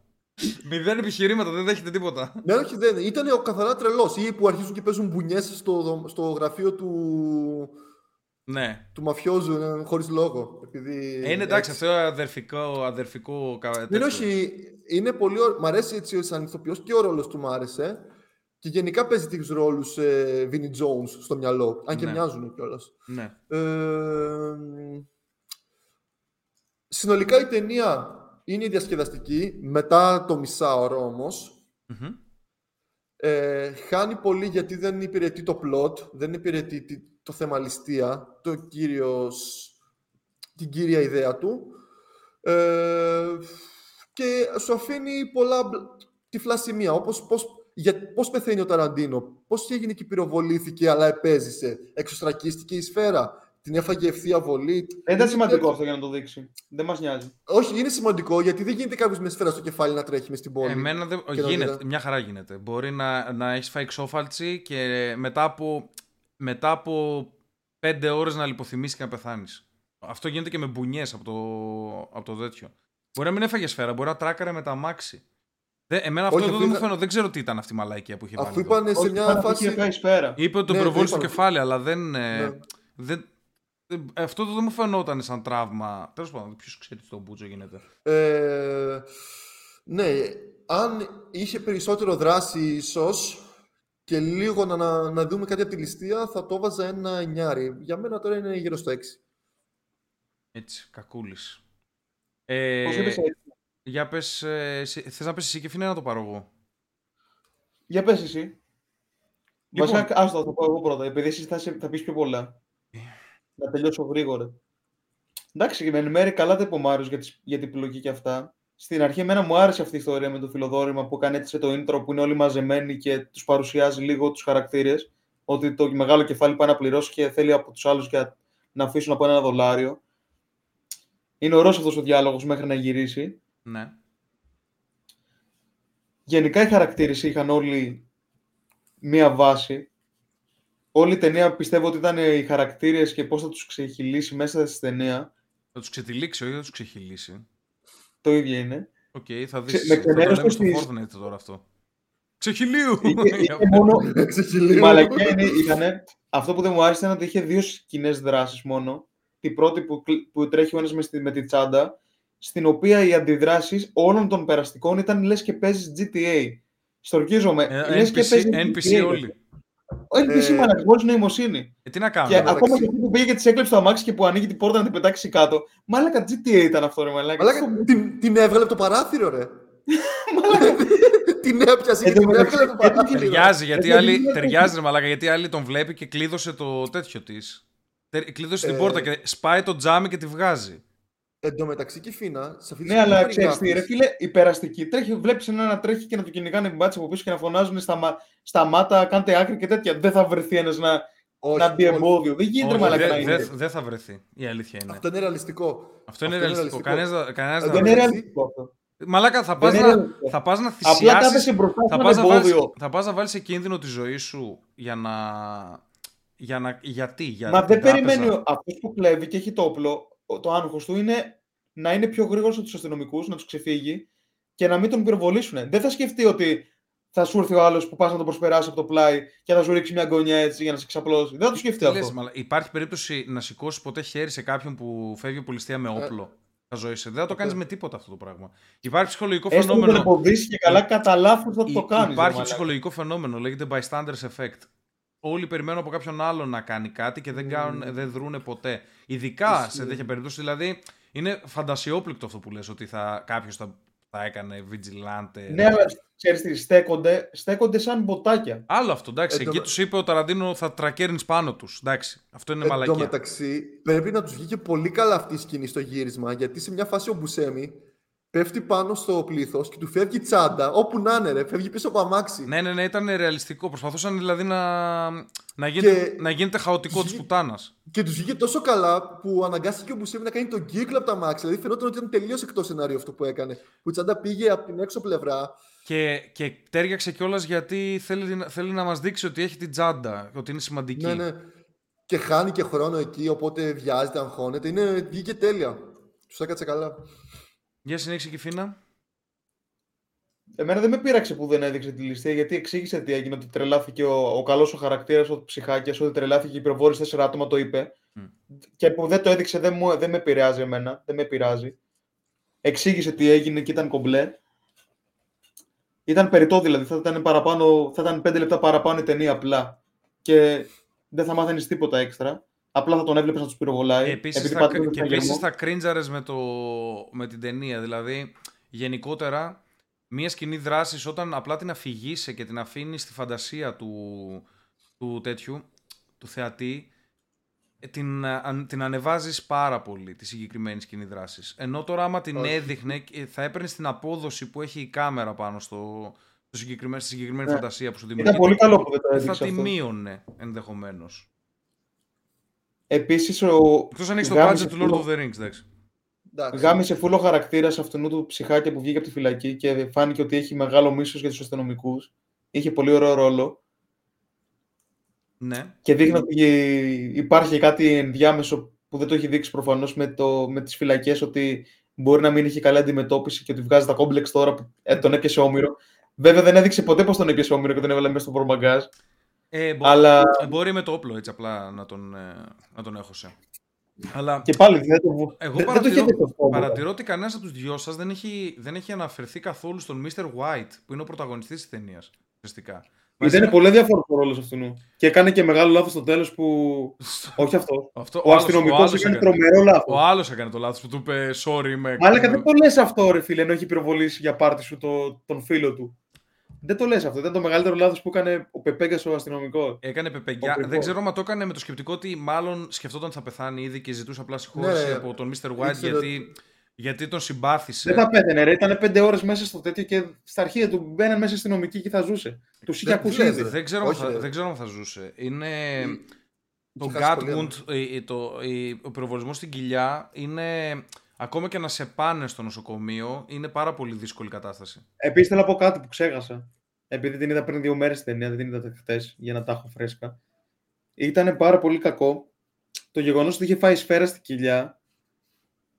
Μηδέν επιχειρήματα, δεν δέχεται τίποτα. Ναι, όχι, δεν. Ήταν ο καθαρά τρελός. Ή που αρχίζουν και παίζουν μπουνιές στο, δο- στο γραφείο του, Ναι. του μαφιόζου ε, χωρίς λόγο. Επειδή Ε, Είναι εντάξει, έτσι. αυτό αδερφικό, αδερφικό κα- Ναι, τέτοιο. όχι. Είναι πολύ ωραίο. Μ' αρέσει έτσι σαν ηθοποιό και ο ρόλος του μ' άρεσε. Και γενικά παίζει τέτοιου ρόλους ε, Vinnie Jones στο μυαλό. Αν και Ναι. μοιάζουν κιόλας. Ναι. Ε, συνολικά η ταινία είναι διασκεδαστική, μετά το μισάωρο όμως. Μμμ. Ε, χάνει πολύ γιατί δεν υπηρετεί το plot, δεν υπηρετεί τη- το θέμα ληστεία, το κύριος, την κύρια ιδέα του. Ε, και σου αφήνει πολλά μπλ- τυφλά σημεία, όπως πώς, για, πώς πεθαίνει ο Ταραντίνο, πώς έγινε και πυροβολήθηκε αλλά επέζησε, εξωστρακίστηκε η σφαίρα, την έφαγε ευθεία βολή. Δεν ήταν Είναι σημαντικό τέτοιο. αυτό για να το δείξει. Δεν μας νοιάζει. Όχι, είναι σημαντικό γιατί δεν γίνεται κάποιος με σφαίρα στο κεφάλι να τρέχει μες στην πόλη. Εμένα δεν... Και να γίνεται, δει- μια χαρά γίνεται. Μπορεί να, να έχεις φάει ξόφαλτσι και μετά από, μετά από πέντε ώρες να λιποθυμήσεις και να πεθάνεις. Αυτό γίνεται και με μπουνιές από το, από το τέτοιο. Μπορεί να μην έφαγε σφαίρα, μπορεί να τράκαρε με τα μάξι. Δε, εμένα αυτό Όχι, εδώ αφού δεν μου είχα- φαίνεται, δεν ξέρω τι ήταν αυτή η μαλαϊκία που είχε βάλει. Αφού εδώ. είπαν σε Όχι, μια πάνω που φάση. είχε φάει σφαίρα. Είπε ότι τον Ναι, προβόλησε δεν στο είπαν. κεφάλι, αλλά δεν, ε, Ναι. δεν, δεν- Αυτό δεν μου φαινόταν σαν τραύμα. Τέλος πάντων, ποιος ξέρει τι στο μπούτσο γίνεται. Ε, ναι, αν είχε περισσότερο δράση ίσως και λίγο να, να, να δούμε κάτι από τη ληστεία, θα το βάζα ένα εννιάρι. Για μένα τώρα είναι γύρω στο 6. Έτσι, κακούλης. Ε, Πώς είπες έτσι. για πες, ε, εσύ- θες να πες εσύ και φινέ να το πάρω εγώ; Για πες εσύ. Λοιπόν. Βασικά, άστο, θα το πω εγώ πρώτα, επειδή εσύ θα, σε- θα πεις πιο πολλά. Ε. να τελειώσω γρήγορα. Εντάξει, με ενημέρει καλά τα υπομάρους για, τις- για την επιλογή και αυτά. Στην αρχή, εμένα μου άρεσε αυτή η ιστορία με το φιλοδόρημα που έκανε έτσι σε το intro που είναι όλοι μαζεμένοι και τους παρουσιάζει λίγο τους χαρακτήρες. Ότι το μεγάλο κεφάλι πάει να πληρώσει και θέλει από τους άλλους για να αφήσουν από ένα δολάριο. Είναι ωραίος αυτός ο διάλογος μέχρι να γυρίσει. Ναι. Γενικά οι χαρακτήρες είχαν όλοι μία βάση. Όλη η ταινία πιστεύω ότι ήταν οι χαρακτήρες και πώς θα τους ξεχειλίσει μέσα στη ταινία. Θα τους ξετυλίξει, όχι θα τους ξεχειλίσει. Το ίδιο είναι. Οκ, θα Ξε- δεις. με θα το ξενέρωσες λέμε στο στις- Fortnite τώρα αυτό. Ξεχειλίου! Είχε, είχε μόνο... Η Ξεχειλίου. μαλακία είναι, ήτανε, αυτό που δεν μου άρεσε ήταν ότι είχε δύο κοινέ δράσεις μόνο. Την πρώτη που, κλ- που τρέχει ο ένας με, στη- με τη τσάντα, στην οποία οι αντιδράσεις όλων των περαστικών ήταν λες και παίζεις GTA. Στορκίζομαι. Ε, λες και NPC, παίζεις NPC GTA. όλοι. Ο NPC Ε, μαλακά, χωρίς νοημοσύνη. Ε, τι να Και κάνουμε. εντάξει. ακόμα και αυτή που πήγε και της έκλεψε το αμάξι και που ανοίγει την πόρτα να την πετάξει κάτω. Μάλακα GTA ήταν αυτό, ρε Μαλάκα. Μαλάκα, την, την έβγαλε από το παράθυρο, ρε. την έπιασε και Εν τω την μεταξύ, έβγαλε από το έτυχε- παράθυρο. Ταιριάζει, γιατί Ε, άλλη, δεν- ταιριάζει ρε μαλάκα, γιατί άλλη τον βλέπει και κλείδωσε το τέτοιο της. Κλείδωσε την Ε, πόρτα και σπάει το τζάμι και τη βγάζει. Εν τω μεταξύ και η Φίνα, σε αυτή τη Ναι, αλλά στιγμή ξέρεις τι, ρε περιγράφεις. φίλε, υπεραστική. Τρέχει, βλέπεις έναν να τρέχει και να του κυνηγάνε μπάτσε από πίσω και να φωνάζουν στα, μα- στα μάτα, κάντε άκρη και τέτοια. Δεν θα βρεθεί ένας να Όχι, να μπει όχι. εμπόδιο. Δεν γίνεται Όχι, μαλακά να δεν είναι. δε, δεν θα βρεθεί. Η αλήθεια είναι. Αυτό είναι ρεαλιστικό. Αυτό είναι ρεαλιστικό. Κανένας, δεν- κανένας Ε, δεν Δεν θα είναι βρεθεί. ρεαλιστικό αυτό. Μαλάκα, θα Δεν πας, είναι να, ρεαλιστικό. θα πας να Απλά θυσιάσεις... κάθεσαι μπροστά θα σε πας, ένα να βάλεις, εμπόδιο. θα πας να βάλεις σε κίνδυνο τη ζωή σου για να... Για να... Γιατί, για Μα την δεν τράπεζα. περιμένει αυτός που κλέβει και έχει το όπλο. Ο- Το άγχος του είναι να είναι πιο γρήγορος από τους αστυνομικούς, να τους ξεφύγει και να μην τον πυροβολήσουν. Δεν θα σκεφτεί ότι θα σου έρθει ο άλλος που πας να τον προσπεράσει από το πλάι και θα σου ρίξει μια γωνιά έτσι για να σε ξαπλώσει. Δεν θα το σκεφτεί Τι αυτό. λες, μαλα- Υπάρχει περίπτωση να σηκώσει ποτέ χέρι σε κάποιον που φεύγει από ληστεία με Ε. όπλο; Θα ζωήσει. Δεν θα το κάνεις με τίποτα αυτό το πράγμα. Υπάρχει ψυχολογικό Έστω να τον φαινόμενο. εμποδίσει και καλά, κατά λάθος θα Υ- το κάνει. Υπάρχει ψυχολογικό φαινόμενο, λέγεται bystanders effect. Όλοι περιμένουν από κάποιον άλλον να κάνει κάτι και δεν, κάνουν, δεν δρούνε ποτέ. Ειδικά σε τέτοια περίπτωση, δηλαδή είναι φαντασιόπληκτο αυτό που λες ότι θα, κάποιος θα, θα έκανε vigilante. Ναι, αλλά ξέρεις τι, στέκονται, στέκονται σαν μποτάκια. Άλλο αυτό, εντάξει. Εν τω Εκεί με- τους είπε ο Ταραντίνο θα τρακέρνεις πάνω τους. Εντάξει, αυτό είναι Εν τω μαλακία. μεταξύ, πρέπει να τους βγήκε πολύ καλά αυτή η σκηνή στο γύρισμα, γιατί σε μια φάση ο Μπουσέμι πέφτει πάνω στο πλήθος και του φεύγει τσάντα, όπου να είναι, ρε, φεύγει πίσω από αμάξι. Ναι, ναι, ναι, ήταν ρεαλιστικό. Προσπαθούσαν δηλαδή να, να, γίνεται, Και- να γίνεται χαοτικό τους της βγή- πουτάνας. Και τους βγήκε τόσο καλά που αναγκάστηκε ο Μπουσέμι να κάνει τον κύκλο από τα αμάξι. Δηλαδή φαινόταν ότι ήταν τελείως εκτός σενάριο αυτό που έκανε. Που η τσάντα πήγε από την έξω πλευρά. Και, και τέριαξε κιόλας γιατί θέλει, θέλει να μας δείξει ότι έχει την τσάντα, ότι είναι σημαντική. Ναι, ναι. Και χάνει και χρόνο εκεί, οπότε βιάζεται, αγχώνεται. Είναι, βγήκε τέλεια. Τους έκατσε καλά. Για συνέχισε και η Φίνα. Εμένα δεν με πείραξε που δεν έδειξε τη ληστεία γιατί εξήγησε τι έγινε. Ότι τρελάθηκε ο, ο καλός ο χαρακτήρας, ο ψυχάκιας, ότι τρελάθηκε και υπερβόλησε τέσσερα άτομα, το είπε. Μμ. Και που δεν το έδειξε δεν, μου, δεν με επηρεάζει εμένα. Δεν με πειράζει. Εξήγησε τι έγινε και ήταν κομπλέ. Ήταν περιττό δηλαδή. Θα ήταν, παραπάνω, θα ήταν πέντε λεπτά παραπάνω η ταινία απλά. Και δεν θα μάθαινες τίποτα έξτρα. Απλά θα τον έβλεπες να τους πυροβολάει. Επίσης επειδή θα, πατούσε και στον επίσης γερμό. θα κρίντζαρες με, το, με την ταινία. Δηλαδή, γενικότερα, μία σκηνή δράσης όταν απλά την αφηγείσαι και την αφήνεις στη φαντασία του, του τέτοιου, του θεατή, ε, την, α- αν- την ανεβάζεις πάρα πολύ τη συγκεκριμένη σκηνή δράσης. Ενώ τώρα άμα την Όχι. έδειχνε ε, θα έπαιρνες την απόδοση που έχει η κάμερα πάνω στο, στο συγκεκριμένο, στη συγκεκριμένη Ναι. φαντασία που σου Ήταν δημιουργεί. πολύ καλό που δεν το Θα έδειξε τη αυτό. μείωνε ενδεχομένως. Επίσης, ο... Εκτός αν έχεις το γάμισε budget του Lord φούλο- of the Rings, εντάξει. Εντάξει. Γάμισε φούλο χαρακτήρας αυτού του ψυχάκια που βγήκε από τη φυλακή και φάνηκε ότι έχει μεγάλο μίσος για τους αστυνομικούς. Είχε πολύ ωραίο ρόλο Ναι. και δείχνει ότι υπάρχει κάτι ενδιάμεσο που δεν το έχει δείξει προφανώς με, το, με τις φυλακές ότι μπορεί να μην είχε καλή αντιμετώπιση και ότι βγάζει τα κόμπλεξ τώρα που ε, τον έπιασε όμοιρο. Βέβαια δεν έδειξε ποτέ πώ τον έπιασε όμοιρο και τον έβαλε μέσα στο πορμαγκάζ. Ε, μπο- Αλλά ε, Μπορεί με το όπλο έτσι απλά να τον, ε, να τον έχωσε. Αλλά και πάλι δεν το, εγώ δεν, δεν το παρατηρώ, είχε δει το στόμα. παρατηρώ ότι κανένας από τους δυο σας δεν έχει, δεν έχει αναφερθεί καθόλου στον Mr. White που είναι ο πρωταγωνιστής της ταινίας. Ουσιαστικά. Μαζί Ήταν με- πολύ διαφορετικό ο ρόλος αυτού. Και έκανε και μεγάλο λάθος στο τέλος που. Όχι αυτό. Αυτό, Ο άλλος- αστυνομικός άλλος έκανε έκανε. τρομερό λάθος. Ο άλλος έκανε το λάθος που του είπε sorry, είμαι. Μάλακα δεν το λες αυτό, ρε φίλε, ενώ έχει πυροβολήσει για πάρτι σου το, τον φίλο του. Δεν το λες αυτό. Ήταν το μεγαλύτερο λάθος που έκανε ο Πεπέγκα ο αστυνομικό. Έκανε πεπεγιά. Ο Δεν Πεπό. ξέρω αν το έκανε με το σκεπτικό ότι μάλλον σκεφτόταν ότι θα πεθάνει ήδη και ζητούσε απλά συγχώρεση Ναι, από τον Mr. White ήξερε γιατί, γιατί τον συμπάθησε. Δεν θα πέθαινε, ρε. Ήταν πέντε ώρες μέσα στο τέτοιο και στα αρχεία του μπαίναν μέσα αστυνομικοί και θα ζούσε. Τους είχε Δεν ακούσει λες, ήδη. ρε. Δεν ξέρω, αν Όχι, θα, ρε. δεν ξέρω αν θα ζούσε. Είναι. Το Είχε χάσει πολύ Gatwound, ε, ε, το, ε, ο πυροβολισμός στην κοιλιά είναι. Ακόμα και να σε πάνε στο νοσοκομείο, είναι πάρα πολύ δύσκολη κατάσταση. Επίσης θέλω να πω κάτι που ξέχασα. Επειδή την είδα πριν δύο μέρες την ταινία, δεν την είδα χθες για να τα έχω φρέσκα. Ήταν πάρα πολύ κακό το γεγονός ότι είχε φάει σφαίρα στην κοιλιά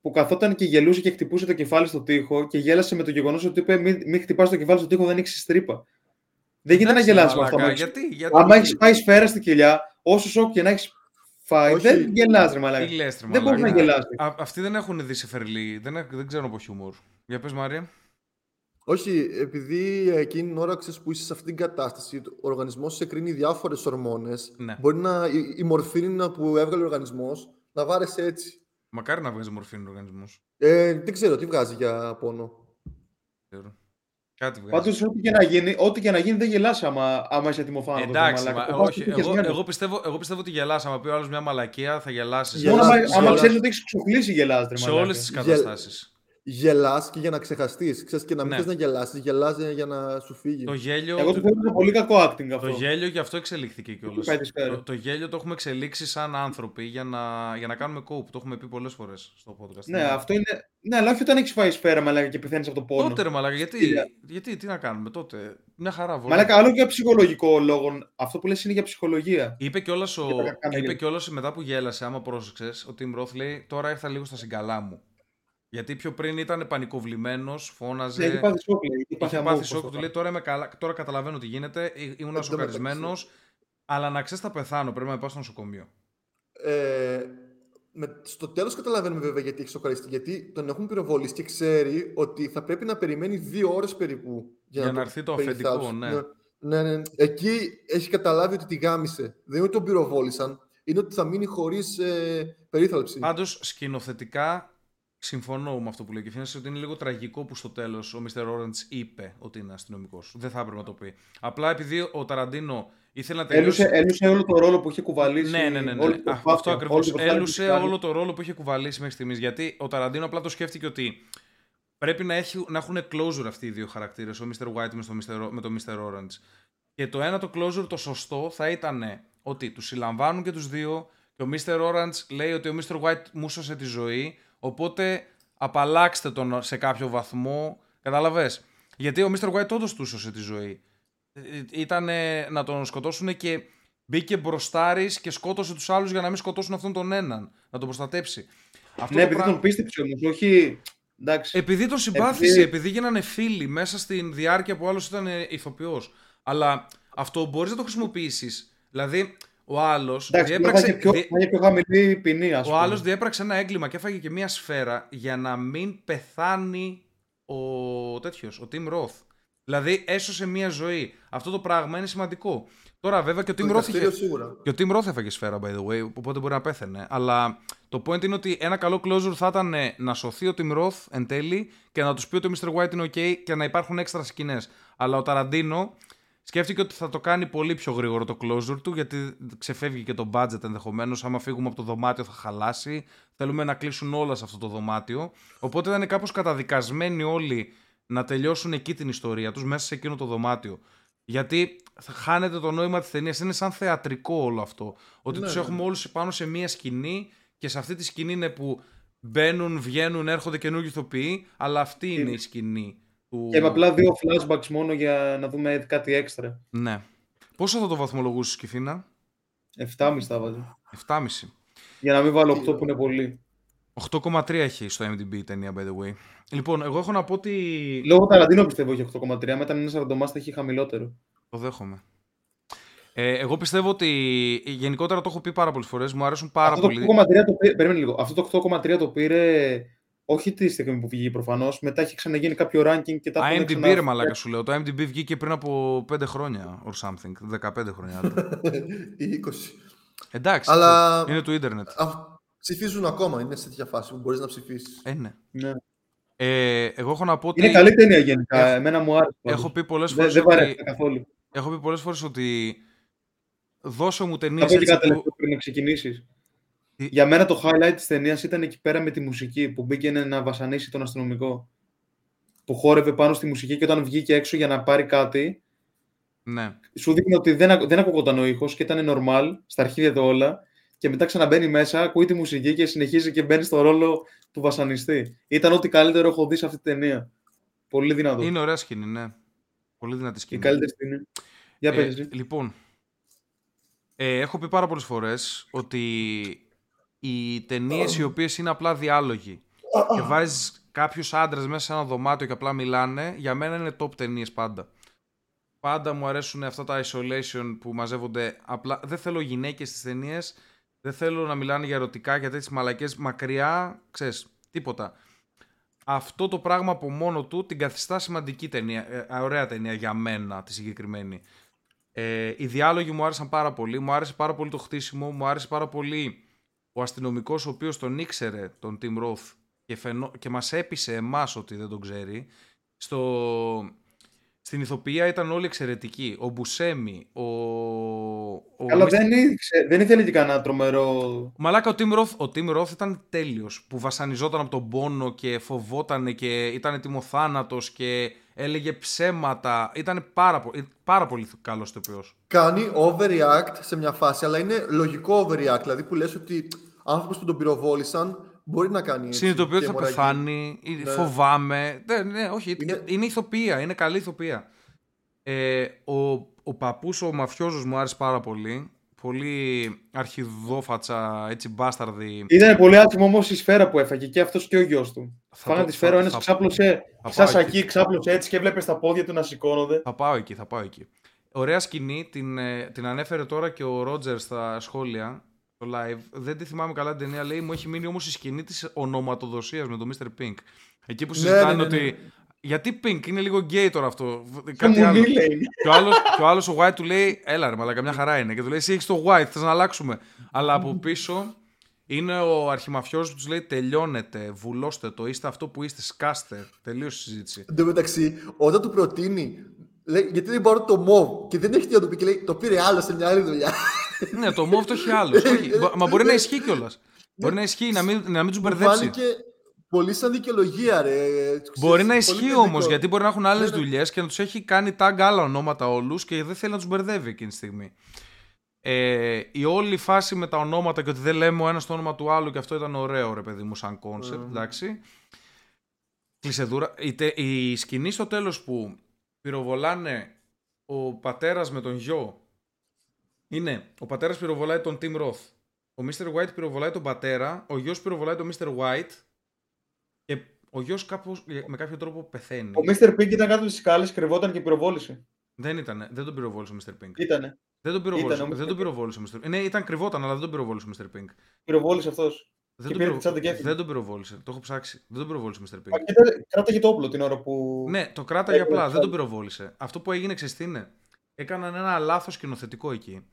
που καθόταν και γελούσε και χτυπούσε το κεφάλι στο τοίχο και γέλασε με το γεγονός ότι είπε: Μην, μην χτυπάς το κεφάλι στο τοίχο, δεν έχεις τρύπα. Δεν γίνεται να Εντάξει, γελάσει με μαλάκα, αυτό. άμα έχεις- Γιατί, γιατί, Άμα έχεις φάει σφαίρα στην κοιλιά, όσο σοκ και να έχεις φάει, Όχι. δεν γελάς ρε μαλάκα. Τι λες, ρε, Δεν μπορείς να μαλάκα. γελάσει. Α, αυτοί δεν έχουν δει σε φερλί, δεν, έχ- δεν ξέρουν από χιούμορ. Για πες Μαρία. Όχι, επειδή εκείνη την ώρα ξέρεις, που είσαι σε αυτήν την κατάσταση, ο οργανισμός σε κρίνει διάφορες ορμόνες. Ναι. Μπορεί να, η, η μορφήνη που έβγαλε ο οργανισμός να βάρεσε έτσι. Μακάρι να βγάζει μορφήνη ο οργανισμός. Ε, δεν ξέρω τι βγάζει για πόνο. Ξέρω. Κάτι βγάζει. Πάντως, ό,τι και να γίνει, ό,τι και να γίνει δεν γελάς άμα, άμα είσαι τιμοφάνο. Εντάξει, μα, όχι, εγώ, εγώ, πιστεύω, εγώ πιστεύω ότι γελάς. Άμα πει ο άλλος μια μαλακία, θα γελάσεις. Γελάς, Μόνο άμα, γελάς, άμα γελάς. ξέρει ότι έχεις ξοφλήσει, γελάς ρε σε μαλάκα. όλες τις καταστάσεις. Γελάς και για να ξεχαστείς. Ξέρεις, και να μην Ναι. θες να γελάσεις, γελάζει για να σου φύγει. Το γέλιο, Εγώ το θεωρώ ένα πολύ κακό acting το αυτό. γέλιο γι' αυτό εξελίχθηκε κιόλα. πάει τη σφαίρα. Το, το γέλιο το έχουμε εξελίξει σαν άνθρωποι για να, για να κάνουμε κόπ. Το έχουμε πει πολλές φορές στο podcast. Ναι, αυτό είναι. Ναι, αλλά όχι όταν έχεις φάει σφαίρα, μαλάκα και πεθαίνεις από το πόνο. Τότε ρε μαλάκα, γιατί, Φίλε. γιατί, τι να κάνουμε τότε; Μια χαρά βολή. Μαλάκα, άλλο για ψυχολογικό λόγο. Αυτό που λες είναι για ψυχολογία. Είπε κιόλας Για τα ο... κακά είπε μέλη. κιόλας μετά που γέλασε, άμα πρόσεξες, ο Tim Roth λέει: Τώρα ήρθα λίγο στα συγκαλά μου. Γιατί πιο πριν ήταν πανικοβλημένος, φώναζε. Ναι, έχει πάθει σοκ, λέει. Έχει Είχε αμό, πάθει πώς σοκ, το του λέει τώρα, είμαι καλά, τώρα καταλαβαίνω τι γίνεται. Ή- Ήμουν τω σοκαρισμένος. Αλλά να ξέρεις, θα πεθάνω. Πρέπει να πάω στο νοσοκομείο. Ε, με, στο τέλος καταλαβαίνουμε βέβαια γιατί έχει σοκαριστεί. Γιατί τον έχουν πυροβολήσει και ξέρει ότι θα πρέπει να περιμένει δύο ώρες περίπου Για να το έρθει το αφεντικό, περιθάλψει. ναι. ναι. ναι, ναι. Εκεί έχει καταλάβει ότι τη γάμισε. Δεν είναι ότι τον πυροβόλησαν. Είναι ότι θα μείνει χωρίς ε, περίθαλψη. Πάντως, σκηνοθετικά συμφωνώ με αυτό που λέει και φαίνεται ότι είναι λίγο τραγικό που στο τέλος ο Mr. Orange είπε ότι είναι αστυνομικός. Δεν θα έπρεπε να το πει. Απλά επειδή ο Ταραντίνο ήθελε να τελειώσει. Έλουσε, έλουσε όλο το ρόλο που είχε κουβαλήσει. Ναι, ναι, ναι. ναι. όλη την Α, προσπάθεια, αυτό όλη ακριβώς. την προσπάθεια που Έλουσε είχε κάνει. όλο το ρόλο που είχε κουβαλήσει μέχρι στιγμής. Γιατί ο Ταραντίνο απλά το σκέφτηκε ότι πρέπει να, έχει, να έχουν closure αυτοί οι δύο χαρακτήρες, ο Mr. White με, στο Mr. με τον Mr. Orange. Και το ένα το closure το σωστό θα ήταν ότι τους συλλαμβάνουν και τους δύο και ο Mr. Orange λέει ότι ο Mr. White μου σώσε τη ζωή. Οπότε απαλλάξτε τον σε κάποιο βαθμό. Καταλαβες. Γιατί ο Mr. White όντως του σώσε τη ζωή. Ήταν να τον σκοτώσουν και μπήκε μπροστάρης και σκότωσε τους άλλους για να μην σκοτώσουν αυτόν τον έναν. Να τον προστατέψει. Αυτό Ναι, το επειδή πράγμα- τον πίστεψε όμως, όχι. Εντάξει. επειδή τον συμπάθησε, Επειδή- επειδή γίνανε φίλοι μέσα στην διάρκεια που άλλος ήταν ηθοποιός. Αλλά αυτό μπορείς να το χρησιμοποιήσεις. Δηλαδή, ο άλλος Εντάξει, θα διέπραξε, είχε πιο, δι- θα είχε πιο χαμηλή ποινή, ας ο πούμε. άλλος διέπραξε ένα έγκλημα και έφαγε και μία σφαίρα για να μην πεθάνει ο τέτοιος, ο Tim Roth. Δηλαδή έσωσε μία ζωή. Αυτό το πράγμα είναι σημαντικό. Τώρα βέβαια και ο Το Tim Roth δικαστήριο είχε... σίγουρα. Και ο Tim Roth έφαγε σφαίρα, by the way, οπότε μπορεί να πέθαινε. Αλλά το point είναι ότι ένα καλό closure θα ήταν να σωθεί ο Tim Roth εν τέλει και να τους πει ότι ο Mr. White είναι OK και να υπάρχουν έξτρα σκηνές. Αλλά ο Ταραντίνο σκέφτηκε ότι θα το κάνει πολύ πιο γρήγορο το closure του, γιατί ξεφεύγει και το budget ενδεχομένως. Άμα φύγουμε από το δωμάτιο θα χαλάσει. Θέλουμε να κλείσουν όλα σε αυτό το δωμάτιο. Οπότε ήταν κάπως καταδικασμένοι όλοι να τελειώσουν εκεί την ιστορία τους μέσα σε εκείνο το δωμάτιο. Γιατί θα χάνεται το νόημα της ταινίας. Είναι σαν θεατρικό όλο αυτό. Ότι Ναι, τους ναι. έχουμε όλους πάνω σε μία σκηνή και σε αυτή τη σκηνή είναι που μπαίνουν, βγαίνουν, έρχονται καινούργιοι ηθοποιοί, αλλά αυτή είναι η σκηνή του. Και με απλά δύο flashbacks μόνο για να δούμε κάτι έξτρα. Ναι. Πόσο θα το βαθμολογούσες, Κιφίνα, 7,5 θα βάζω. 7,5. Για να μην βάλω 8 που είναι πολύ. 8,3 έχει στο MDB η ταινία, by the way. Λοιπόν, εγώ έχω να πω ότι. Λόγω Ταραντίνο πιστεύω έχει 8,3. Μετά είναι ένα ραντομάστα έχει χαμηλότερο. Το δέχομαι. Ε, εγώ πιστεύω ότι γενικότερα το έχω πει πάρα πολλές φορές. Μου αρέσουν πάρα Αυτό το πολύ. 8,3 το πήρε. Περίμενε λίγο. Αυτό το 8,3 το πήρε. Όχι τη στιγμή που βγήκε προφανώς. Μετά έχει ξαναγίνει κάποιο ranking και τα έχουν IMDb, ξανα- ρε μαλάκα σου λέω. Το IMDb βγήκε πριν από 5 χρόνια or something. 15 χρόνια. Ή 20. Εντάξει. Αλλά- Είναι του ίντερνετ. Α, ψηφίζουν ακόμα. Είναι σε τέτοια φάση που μπορείς να ψηφίσεις. Ε, ναι. Ναι. Ε, εγώ έχω να πω ότι. Είναι καλή ταινία γενικά. Έχω- Εμένα μου άρεσε. Έχω πάντως. πει πολλές Δεν φορές δεν ότι. βαρέθηκα καθόλου. Έχω πει πολλές φορές ότι. Δώσε μου Θα ταινίε πω και κάτι έτσι που. τελευταίο πριν να ξεκινήσεις. Τι- Για μένα το highlight της ταινίας ήταν εκεί πέρα με τη μουσική που μπήκε να βασανίσει τον αστυνομικό. Που χόρευε πάνω στη μουσική και όταν βγήκε έξω για να πάρει κάτι, Ναι. σου δείχνει ότι δεν, ακου- δεν ακουγόταν ο ήχος και ήταν normal, στα αρχίδια του όλα. Και μετά ξαναμπαίνει μέσα, ακούει τη μουσική και συνεχίζει και μπαίνει στο ρόλο του βασανιστή. Ήταν ό,τι καλύτερο έχω δει σε αυτή τη ταινία. Πολύ δυνατό. Είναι ωραία σκηνή, ναι. Πολύ δυνατή Η σκηνή. καλύτερη σκηνή. Για Ε, πες εσύ. λοιπόν, ε, έχω πει πάρα πολλές φορές ότι οι ταινίες οι οποίες είναι απλά διάλογοι και βάζεις κάποιους άντρες μέσα σε ένα δωμάτιο και απλά μιλάνε, για μένα είναι top ταινίες πάντα. Πάντα μου αρέσουν αυτά τα isolation που μαζεύονται απλά. Δεν θέλω γυναίκες στις ταινίες, δεν θέλω να μιλάνε για ερωτικά, για τέτοιες μαλακές μακριά, ξέρεις, τίποτα. Αυτό το πράγμα από μόνο του την καθιστά σημαντική ταινία, ε, ωραία ταινία για μένα τη συγκεκριμένη. Ε, οι διάλογοι μου άρεσαν πάρα πολύ. Μου άρεσε πάρα πολύ το χτίσιμο. Μου άρεσε πάρα πολύ ο αστυνομικός ο οποίος τον ήξερε, τον Tim Roth, και, φαινό, και μας έπεισε εμάς ότι δεν τον ξέρει. Στο, Στην ηθοποιία ήταν όλοι εξαιρετικοί. Ο Μπουσέμι, ο. ο Αλλά Mr. δεν, ήξε- δεν ήθελε και κανένα τρομερό. Μαλάκα ο Tim Roth, ο Tim Roth ήταν τέλειος, που βασανιζόταν από τον πόνο και φοβότανε και ήταν τιμοθάνατος και έλεγε ψέματα. Ήταν πάρα, πο- πάρα πολύ καλός ηθοποιός. Κάνει overreact σε μια φάση, αλλά είναι λογικό overreact. Δηλαδή που λες ότι άνθρωπος που τον πυροβόλησαν μπορεί να κάνει έτσι. Συνειδητοποιώ ότι και θα αιμορραγεί. πεθάνει, ή Ναι. φοβάμαι. Ναι, ναι, όχι, είναι... Είναι- ηθοποιία, είναι καλή ηθοποιία. Ε, ο, ο παππούς, ο μαφιόζος μου άρεσε πάρα πολύ. Πολύ αρχιδόφατσα, έτσι μπάσταρδη. Ήταν πολύ άσχημο όμως η σφαίρα που έφαγε και αυτός και ο γιος του. Θα Φάγανε το- τη σφαίρα, ο θα- ένας θα- ξάπλωσε. θα Σαν πάω εκεί. σακί, ξάπλωσε έτσι και έβλεπε τα πόδια του να σηκώνονται. Θα πάω εκεί, θα πάω εκεί. Ωραία σκηνή, την, ε, την ανέφερε τώρα και ο Ρότζερ στα σχόλια, στο live. Δεν τη θυμάμαι καλά την ταινία, λέει, μου έχει μείνει όμως η σκηνή της ονοματοδοσίας με τον Mr. Pink. Εκεί που Ναι, συζητάνε ναι, ναι, ναι. ότι... Γιατί Pink, είναι λίγο γκέι τώρα αυτό. Και Κάτι μου άλλο. λέει. Και ο άλλος, και ο άλλος ο White του λέει, έλα ρε μαλάκα, μια χαρά είναι. Και του λέει, εσύ έχεις το White, θες να αλλάξουμε. Αλλά από πίσω είναι ο αρχιμαφιός που τους λέει, τελειώνετε, βουλώστε το, είστε αυτό που είστε, σκάστε. Τελείωσε η συζήτηση. Εν τω μεταξύ, όταν του προτείνει, λέει, γιατί δεν πάρω το μοβ και δεν έχει τι να του πει και λέει, το πήρε άλλο σε μια άλλη δουλειά. ναι, το μόβ το έχει άλλος. Μα μπορεί να ισχύει κιόλας. Μπορεί να ισχύει, να μην, να μην τους Μου μπερδέψει. φάνηκε πολύ σαν δικαιολογία, ρε. Μπορεί να Πολύ ισχύει παιδικό. όμως, γιατί μπορεί να έχουν άλλες Ναι, ναι. δουλειές και να τους έχει κάνει tag άλλα ονόματα όλους και δεν θέλει να τους μπερδεύει εκείνη τη στιγμή. Ε, η όλη φάση με τα ονόματα και ότι δεν λέμε ο ένας το όνομα του άλλου και αυτό ήταν ωραίο, ρε παιδί μου, σαν concept, Mm. εντάξει. Κλεισεδούρα. Η, τε- η σκηνή στο τέλος που πυροβολάνε ο πατέρας με τον γιο. Είναι ο πατέρας πυροβολάει τον Tim Roth. Ο Mr. White πυροβολάει τον πατέρα. Ο γιος πυροβολάει τον Mr. White. Και ο γιος με κάποιο τρόπο πεθαίνει. Ο Mr. Pink ήταν κάτω στις σκάλες, κρυβόταν και πυροβόλησε. Δεν ήταν. Δεν τον πυροβόλησε ο Mr. Pink. Ήτανε. Δεν τον πυροβόλησε. Ήταν ο Mr. Δεν τον πυροβόλησε ο Mr. Ναι, ήταν κρυβόταν, αλλά δεν τον πυροβόλησε ο Mr. Pink. Πυροβόλησε αυτός. Δεν Και τον, πήρε πυρο- τη τσάντα και έφυγε. δεν τον πυροβόλησε. Το έχω ψάξει. Δεν τον πυροβόλησε ο Mr. Pink. Κράταγε το όπλο την ώρα που. Ναι, το κράταγε Έκανε απλά. Δεν τον αυτό. πυροβόλησε. Αυτό που έγινε, ξέρεις τι είναι; Έκαναν ένα λάθος σκηνοθετικό εκεί.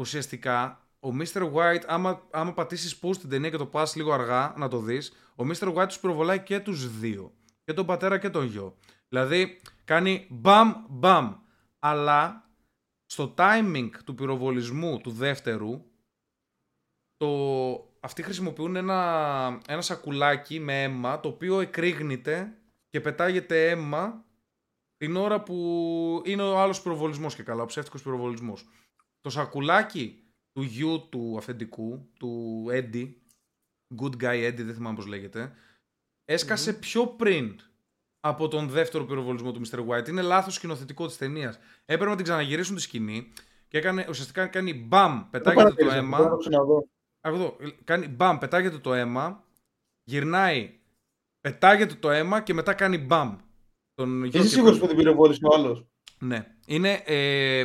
Ουσιαστικά, ο Mr. White, άμα, άμα πατήσεις pause την ταινία και το πας λίγο αργά να το δεις, ο Mr. White τους πυροβολάει και τους δύο. Και τον πατέρα και τον γιο. Δηλαδή, κάνει μπαμ μπαμ. Αλλά στο timing του πυροβολισμού του δεύτερου, το... αυτοί χρησιμοποιούν ένα, ένα σακουλάκι με αίμα, το οποίο εκρήγνεται και πετάγεται αίμα την ώρα που είναι ο άλλος πυροβολισμός και καλά, ο ψεύτικος πυροβολισμός. Το σακουλάκι του γιου του αφεντικού, του Eddie, good guy Eddie, δεν θυμάμαι πώς λέγεται, έσκασε πιο πριν από τον δεύτερο πυροβολισμό του Mr. White. Είναι λάθος σκηνοθετικό της ταινίας. Έπρεπε να την ξαναγυρίσουν τη σκηνή και έκανε, ουσιαστικά κάνει μπαμ, Δεν πετάγεται το παρατήρησα, αίμα. μπορώ να το ξαναδώ. Άκου εδώ, κάνει μπαμ, πετάγεται το αίμα, γυρνάει, πετάγεται το αίμα και μετά κάνει μπαμ. Τον γιο Είσαι και σίγουρος προ- που την πυροβόλησε ο άλλος; Ναι. Είναι, ε,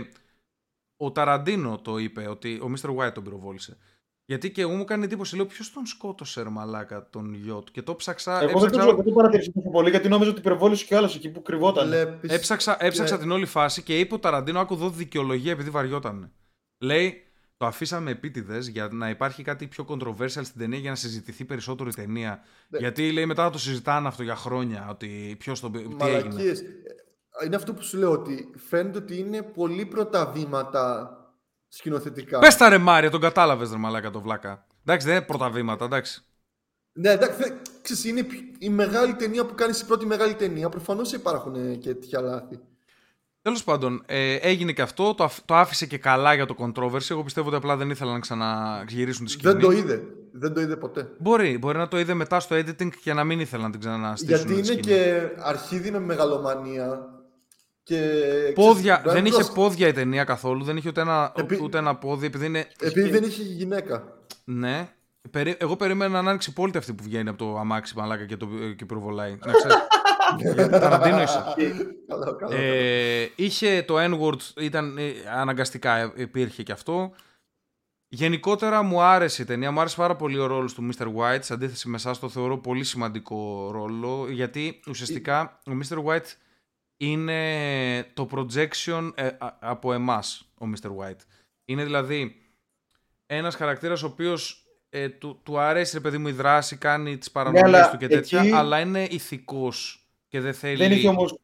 ο Ταραντίνο το είπε, ότι ο Mr. White τον πυροβόλησε. Γιατί και εγώ μου κάνει εντύπωση, λέω ποιος τον σκότωσε ρε μαλάκα τον γιο του. Και το ψάξα, Εγώ δεν το, έψαξα, δεν το παρατήρησα τόσο πολύ γιατί νόμιζα ότι πυροβόλησε και ο άλλος εκεί που κρυβόταν. Βλέπεις έψαξα, έψαξα και- την όλη φάση και είπε ο Ταραντίνο, άκου εδώ δικαιολογία επειδή βαριόταν. Λέει, το αφήσαμε επίτηδες για να υπάρχει κάτι πιο controversial στην ταινία για να συζητηθεί περισσότερο η ταινία. Ναι. Γιατί λέει μετά το συζητάνε αυτό για χρόνια, ότι ποιος τον. Τι έγινε. Μαλακίες. Είναι αυτό που σου λέω ότι φαίνεται ότι είναι πολύ πρώτα βήματα σκηνοθετικά. Πες τα ρε Μάρια, τον κατάλαβες ρε μαλάκα το βλάκα. Εντάξει, δεν είναι πρώτα βήματα, εντάξει. Ναι, εντάξει, θε- ξέρεις, είναι πι- η μεγάλη ταινία που κάνεις η πρώτη μεγάλη ταινία. Προφανώς υπάρχουν ε, και τέτοια λάθη. Τέλος πάντων, ε, έγινε και αυτό. Το, αφ- το άφησε και καλά για το controversy. Εγώ πιστεύω ότι απλά δεν ήθελαν να ξαναγυρίσουν τη σκηνή. Δεν το είδε. Δεν το είδε ποτέ. Μπορεί, μπορεί να το είδε μετά στο editing και να μην ήθελαν να την ξαναστήσουν. Γιατί τη είναι σκηνή. και αρχίδι με μεγαλομανία. Και, Πόδια, ξέρεις, δεν πρέπει είχε να- πόδια η ταινία καθόλου. Δεν είχε ούτε ένα, Επί- ούτε ένα πόδι. Επειδή είναι. Επειδή δεν είχε γυναίκα. Ναι. Περί- Εγώ περίμενα να άνοιξει πόλη αυτή που βγαίνει από το αμάξι μαλάκα και, το, και πυροβολάει. Να ξέρεις. Γιατί Ταραντίνο είσαι. Καλά, καλά. Ε, είχε το N-word, ήταν ε, αναγκαστικά, ε, υπήρχε και αυτό. Γενικότερα μου άρεσε η ταινία, μου άρεσε πάρα πολύ ο ρόλος του Mr. White, σε αντίθεση με εσάς το θεωρώ πολύ σημαντικό ρόλο, γιατί ουσιαστικά ο Mr. White είναι το projection ε, α- από εμάς, ο Mr. White. Είναι δηλαδή ένας χαρακτήρας ο οποίος ε, του, του αρέσει ρε παιδί μου η δράση, κάνει τις παρανομίες αλλά του και εκεί- τέτοια, αλλά είναι ηθικός και δεν θέλει... Δεν είχε όμως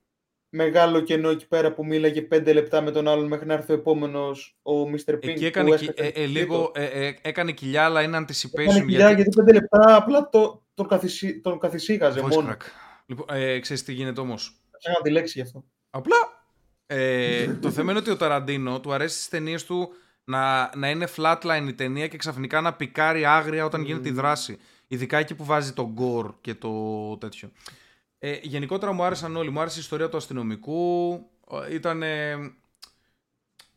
μεγάλο κενό εκεί πέρα που μίλαγε πέντε λεπτά με τον άλλον μέχρι να έρθει ο επόμενος ο Mr. Pink. Εκεί που έκανε, κι- έσκασε ε, ε, το λίγο, ε, ε, έκανε κοιλιά, αλλά είναι anticipation. Έκανε κοιλιά γιατί πέντε λεπτά απλά το, τον, καθησύ, τον καθησύχαζε Voice μόνο. crack. Λοιπόν, ε, ξέρεις τι γίνεται όμως. Ξέχασα τη λέξη γι' αυτό. Απλά. Ε, το θέμα είναι ότι ο Ταραντίνο του αρέσει στις ταινίες του να, να είναι flatline η ταινία και ξαφνικά να πικάρει άγρια όταν γίνεται η δράση. Ειδικά εκεί που βάζει το gore και το τέτοιο. Ε, γενικότερα μου άρεσαν όλοι. Μου άρεσε η ιστορία του αστυνομικού. Ήταν.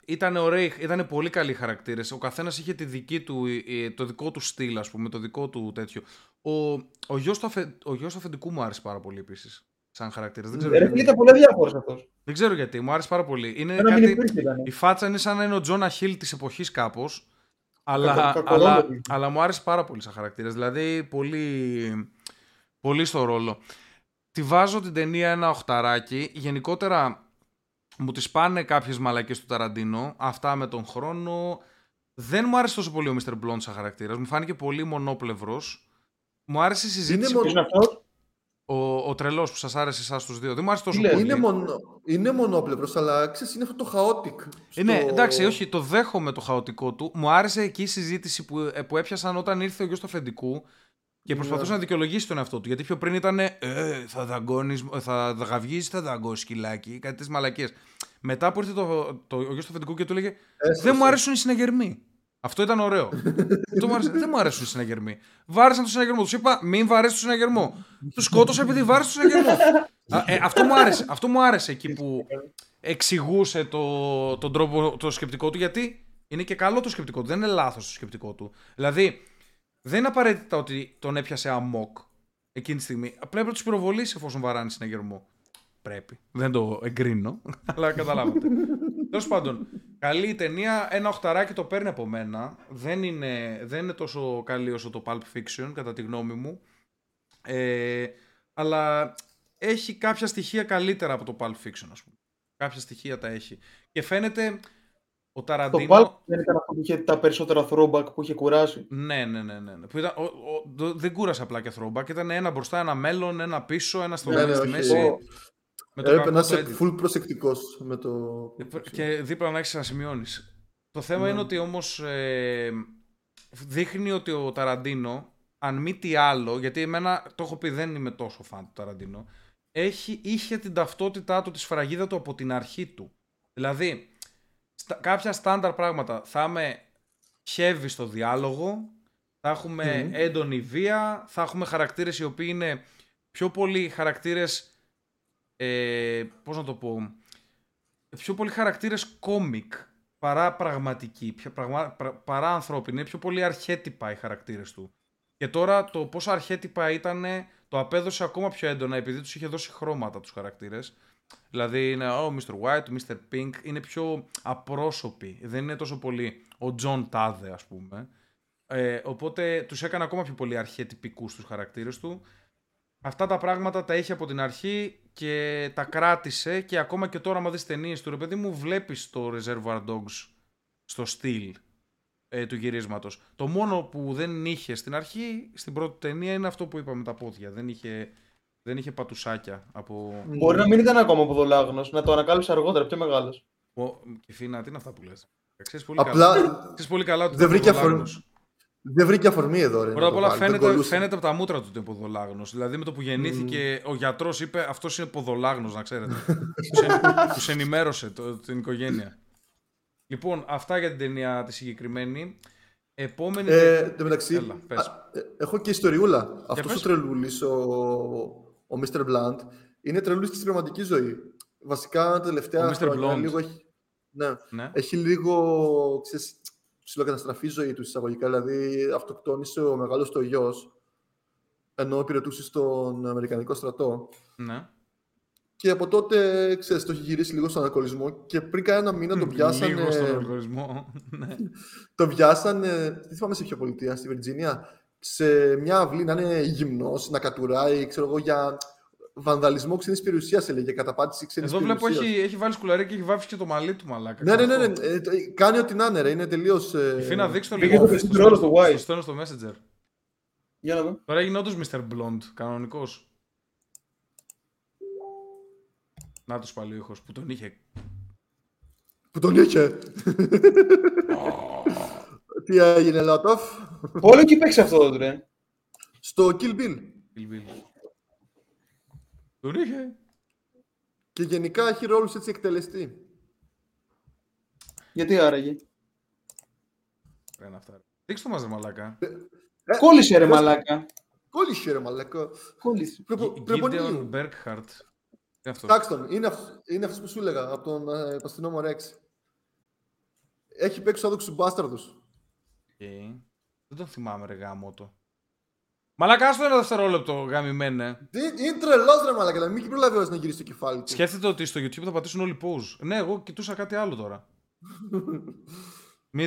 Ήταν ωραίοι, ήταν πολύ καλοί χαρακτήρες. Ο καθένας είχε τη δική του, ε, το δικό του στυλ, ας πούμε, το δικό του τέτοιο. Ο, ο γιος του, αφε, ο γιος του αφεντικού μου άρεσε πάρα πολύ επίσης. Σαν χαρακτήρας. Δεν ξέρω, Ρε γιατί. φίλε, ήταν πολύ διάφορος αυτός. Δεν ξέρω γιατί, μου άρεσε πάρα πολύ. Είναι Ένα μην κάτι... υπήρχε ήταν. Η φάτσα είναι σαν να είναι ο Τζόνα Χιλ της εποχής κάπως. Αλλά, Κακο- αλλά, κακολόγο. αλλά μου άρεσε πάρα πολύ σαν χαρακτήρας. Δηλαδή, πολύ, πολύ στο ρόλο. Τη βάζω την ταινία ένα οχταράκι. Γενικότερα, μου τις πάνε κάποιες μαλακές του Ταραντίνο. Αυτά με τον χρόνο. Δεν μου άρεσε τόσο πολύ ο Mr. Blonde σαν χαρακτήρας. Μου φάνηκε πολύ μονόπλευρος. Μου άρεσε η συζήτηση. Είναι που- Ποιος είναι αυτός; Ο, ο τρελός που σας άρεσε εσάς τους δύο. Δεν μου άρεσε τόσο Τι λες; πολύ. Είναι, μονο, είναι μονόπλευρος, αλλά ξέρεις, είναι αυτό το chaotic. Είναι, στο- εντάξει, όχι, το δέχομαι το χαοτικό του. Μου άρεσε εκεί η συζήτηση που, ε, που έπιασαν όταν ήρθε ο γιος του αφεντικού και προσπαθούσε Ναι. να δικαιολογήσει τον εαυτό του. Γιατί πιο πριν ήταν ε, θα δαγκώνεις, θα δαγαυγίζει, θα δαγκώσεις σκυλάκι, κάτι τέτοιες μαλακίες. Μετά που ήρθε το, το, ο γιος του αφεντικού και του έλεγε Έσωσε. Δεν μου αρέσουν οι συναγερμοί. Αυτό ήταν ωραίο. Αυτό μου άρεσε. Δεν μου αρέσουν οι συναγερμοί. Βάρεσαν τον συναγερμό. Τους είπα μην βαρέσεις τον συναγερμό. Τους σκότωσα επειδή βάρεσε τον συναγερμό. Α, ε, αυτό, μου άρεσε. αυτό μου άρεσε εκεί που εξηγούσε το, τον τρόπο, το σκεπτικό του γιατί είναι και καλό το σκεπτικό του. Δεν είναι λάθος το σκεπτικό του. Δηλαδή, δεν είναι απαραίτητα ότι τον έπιασε αμόκ εκείνη τη στιγμή. Απλά πρέπει να τους πυροβολήσει εφόσον βαράνει συναγερμό. Πρέπει. Δεν το εγκρίνω, αλλά καταλάβατε. Τέλος πάντων, καλή η ταινία. Ένα οχταράκι το παίρνει από μένα. Δεν είναι, δεν είναι τόσο καλή όσο το Pulp Fiction, κατά τη γνώμη μου. Ε, αλλά έχει κάποια στοιχεία καλύτερα από το Pulp Fiction, ας πούμε. Κάποια στοιχεία τα έχει. Και φαίνεται ο Το Ταραντίνο... Pulp δεν ήταν αυτό που είχε τα περισσότερα throwback που είχε κουράσει. Ναι, ναι, ναι. ναι, ναι. Που ήταν, ο, ο, το- δεν κούρασε απλά και throwback. Ήταν ένα μπροστά, ένα μέλλον, ένα πίσω, ένα στο Ναι, ναι, στη όχι. μέση. Εγώ- με το Έπρεπε κακό να το είσαι edit. full προσεκτικός με το... Και δίπλα να έχεις να σημειώνει. Το θέμα Ναι. είναι ότι όμως ε, δείχνει ότι ο Ταραντίνο, αν μη τι άλλο, γιατί εμένα το έχω πει δεν είμαι τόσο φαν του Ταραντίνο, έχει, είχε την ταυτότητά του, τη σφραγίδα του από την αρχή του. Δηλαδή, στα, κάποια στάνταρ πράγματα θα είμαι heavy στο διάλογο, θα έχουμε Μμμ. έντονη βία, θα έχουμε χαρακτήρες οι οποίοι είναι πιο πολλοί χαρακτήρες, ε, πώς να το πω, πιο πολλοί χαρακτήρες κόμικ παρά πραγματικοί, πιο πραγμα, πρα- παρά ανθρώπινοι. Είναι πιο πολύ αρχέτυπα οι χαρακτήρες του. Και τώρα το πόσο αρχέτυπα ήταν το απέδωσε ακόμα πιο έντονα επειδή τους είχε δώσει χρώματα τους χαρακτήρες. Δηλαδή είναι ο Mr. White, ο Mr. Pink, είναι πιο απρόσωποι. Δεν είναι τόσο πολύ ο John Τάδε ας πούμε. Ε, οπότε τους έκανε ακόμα πιο πολύ αρχέτυπικούς τους χαρακτήρες του. Αυτά τα πράγματα τα είχε από την αρχή και τα κράτησε και ακόμα και τώρα, άμα δεις ταινίες του, ρε παιδί μου, βλέπεις το Reservoir Dogs στο στυλ ε, του γυρίσματος. Το μόνο που δεν είχε στην αρχή, στην πρώτη ταινία, είναι αυτό που είπαμε τα πόδια. Δεν είχε, δεν είχε πατουσάκια από... Μπορεί να μην ήταν ακόμα ποδολάγνος, να το ανακάλυψε αργότερα, πιο μεγάλος. Ο... Και Φίνα, τι είναι αυτά που λες; Ξέρεις πολύ Απλά καλά, ξέρεις πολύ καλά ότι δεν είναι βρήκε ποδολάγνος. Δεν βρήκε αφορμή εδώ. Ρε, Πρώτα να απ' το όλα βάλει, δεν φαίνεται, κολούσε. φαίνεται από τα μούτρα του ότι είναι ποδολάγνος. Δηλαδή με το που γεννήθηκε, ο γιατρός είπε αυτός είναι ποδολάγνος, να ξέρετε. Τους ενημέρωσε το, την οικογένεια. Λοιπόν, αυτά για την ταινία τη συγκεκριμένη. Επόμενη. Ε, εν τω μεταξύ, Έλα, πες. α, ε, έχω και ιστοριούλα. Αυτός πες. ο τρελούλης, ο, ο Mr. Blunt, είναι τρελούλης και στην πραγματική ζωής. Βασικά τα τελευταία Ο Mr. χρόνια Blonde. λίγο έχει, ναι, ναι. έχει λίγο ξέρεις, ψηλοκαταστραφεί η ζωή του εισαγωγικά. Δηλαδή, αυτοκτόνησε ο μεγάλος του γιος, ενώ υπηρετούσε στον Αμερικανικό στρατό. ναι. Και από τότε, ξέρεις, το έχει γυρίσει λίγο στον αλκοολισμό και πριν κανένα μήνα τον πιάσανε... Λίγο στον οργανισμό. ναι. Το πιάσανε, δεν θυμάμαι σε ποια πολιτεία, στη Βιρτζίνια, σε μια αυλή να είναι γυμνός, να κατουράει, ξέρω εγώ, για βανδαλισμό ξένης περιουσίας έλεγε, καταπάτηση ξένης Εδώ βλέπω περιουσίας. έχει, έχει βάλει σκουλαρί και έχει βάψει και το μαλλί του μαλάκα. Ναι, ναι, ναι, Κακό. ναι. Ε, το- κάνει ό,τι να είναι, ρε. Είναι τελείως... ε, Η Φίνα, δείξτε το Πήγε λίγο. το περισσότερο ρόλο στο Wise. Στο στέλνω στο Messenger. Για να δω. Τώρα έγινε όντως Mr. Blonde, κανονικός. Να τους πάλι ο ήχος που τον είχε. Που τον είχε. Τι έγινε, Λάτοφ. Όλο εκεί παίξει αυτό, ρε. Στο Kill Bill. Kill Bill. Τον είχε. Και γενικά έχει ρόλους έτσι εκτελεστή. Γιατί άραγε; Πρέπει να αυτά. Δείξτε το μας ρε μαλάκα. Ε, Κόλλησε ρε δες- μαλάκα. Κόλλησε ρε μαλακό. Κόλλησε. Προπο- προπονεί. Gideon Berghardt. Τι αυτός; Τάξτον, είναι, αυ- είναι αυτός που σου έλεγα από τον ε, Παστινόμο Ρέξ. Έχει παίξει τους άδοξους μπάσταρδους. Οκ. Δεν τον θυμάμαι ρε γαμώτο. Μαλάκα, άστο ένα δευτερόλεπτο γαμημένε. Τι- Είναι τρελός ρε μαλάκα, δηλαδή μην προλάβει όλος να γυρίσει το κεφάλι του. Σκέφτεται ότι στο YouTube θα πατήσουν όλοι pause. Ναι, εγώ κοιτούσα κάτι άλλο τώρα. Μην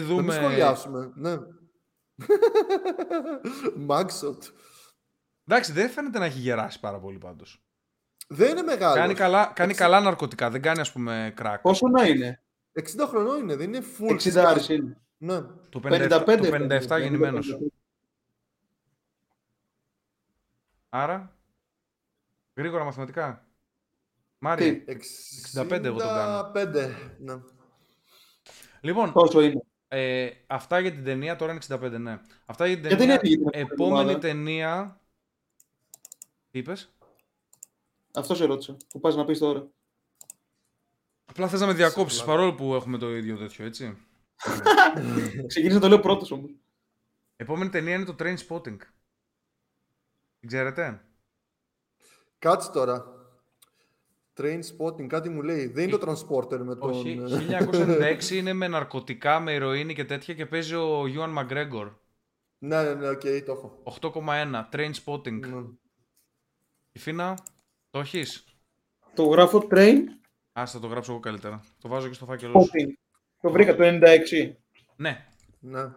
Να μην δούμε. σχολιάσουμε, ναι. Μάξοτ. Εντάξει, δεν φαίνεται να έχει γεράσει πάρα πολύ πάντως. Δεν είναι μεγάλος. Κάνει, καλά, κάνει Εξι- καλά ναρκωτικά, δεν κάνει ας πούμε κρακ. Πόσο να είναι; 60 χρονών είναι, δεν είναι full. 60 άρις είναι. Ναι. Το 57, 55 το 57 55. γεννημένος. Άρα. Γρήγορα μαθηματικά. Μάρι. Τι, 65 εγώ τον κάνω. 65, ναι. Λοιπόν, πόσο είναι; ε, αυτά για την ταινία, τώρα είναι 65, ναι. Αυτά για την Γιατί ταινία. είναι για την επόμενη επόμενη εβδομάδα; ταινία. Τι είπες; Αυτό σε ρώτησα. Που πας να πεις τώρα. Απλά θες να με διακόψεις Συμφωνώ. παρόλο που έχουμε το ίδιο τέτοιο, έτσι. Ξεκίνησα να το λέω πρώτος όμως. Επόμενη ταινία είναι το Trainspotting. Την ξέρετε; Κάτσε τώρα. Trainspotting, κάτι μου λέει. Δεν είναι το Transporter με τον... Όχι. ε, 1996 είναι με ναρκωτικά, με ηρωίνη και τέτοια και παίζει ο Ewan McGregor. ναι, ναι, ναι, οκ, το έχω. 8,1. Train Spotting. Ναι. Η Φίνα, το έχεις; Το γράφω train Άστα το γράψω εγώ καλύτερα. Το βάζω και στο φάκελό σου. spotting. Το βρήκα το 96. Ναι. Ναι.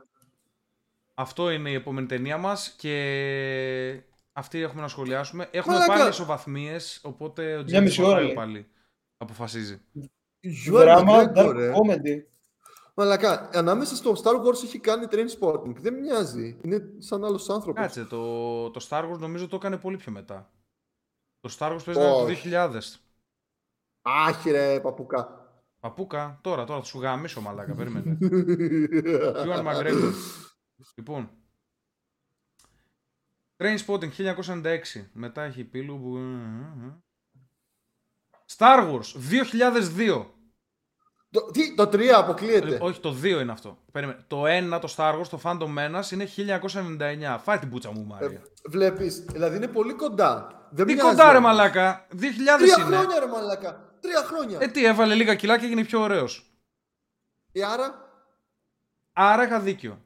Αυτό είναι η επόμενη ταινία μας και αυτή έχουμε να σχολιάσουμε. Έχουμε Μαλάκα. πάλι ισοβαθμίες, οπότε ο Μια Τζέιμς μισή ώρα Παπάιο λέει. πάλι αποφασίζει. Ewan Δράμα, McGregor, dark ε. comedy. Μαλακά, ανάμεσα στο Star Wars έχει κάνει train spotting. Δεν μοιάζει. Είναι σαν άλλος άνθρωπος. Κάτσε, το, το Star Wars νομίζω το έκανε πολύ πιο μετά. Το Star Wars παίζει να είναι Όχι. το 2000. Άχι ρε, παπουκά. Παπούκα, τώρα, τώρα θα σου γαμίσω μαλάκα, περίμενε. Ewan McGregor. Λοιπόν. Train Spotting 1996. Μετά έχει πύλου που... Star Wars 2002. Το, τι, το 3 αποκλείεται. Ε, όχι, το 2 είναι αυτό. Περίμενε. Το 1, το Star Wars, το Phantom Menace είναι 1999. Φάει την πούτσα μου, Μάρια. Ε, βλέπεις, δηλαδή είναι πολύ κοντά. Δεν Τι μοιάζει κοντά ρε όμως. μαλάκα. 2000 Τρία είναι. χρόνια ρε μαλάκα. Τρία χρόνια. Ε, τι, έβαλε λίγα κιλά και έγινε πιο ωραίος. Ε, άρα, Άρα είχα δίκιο.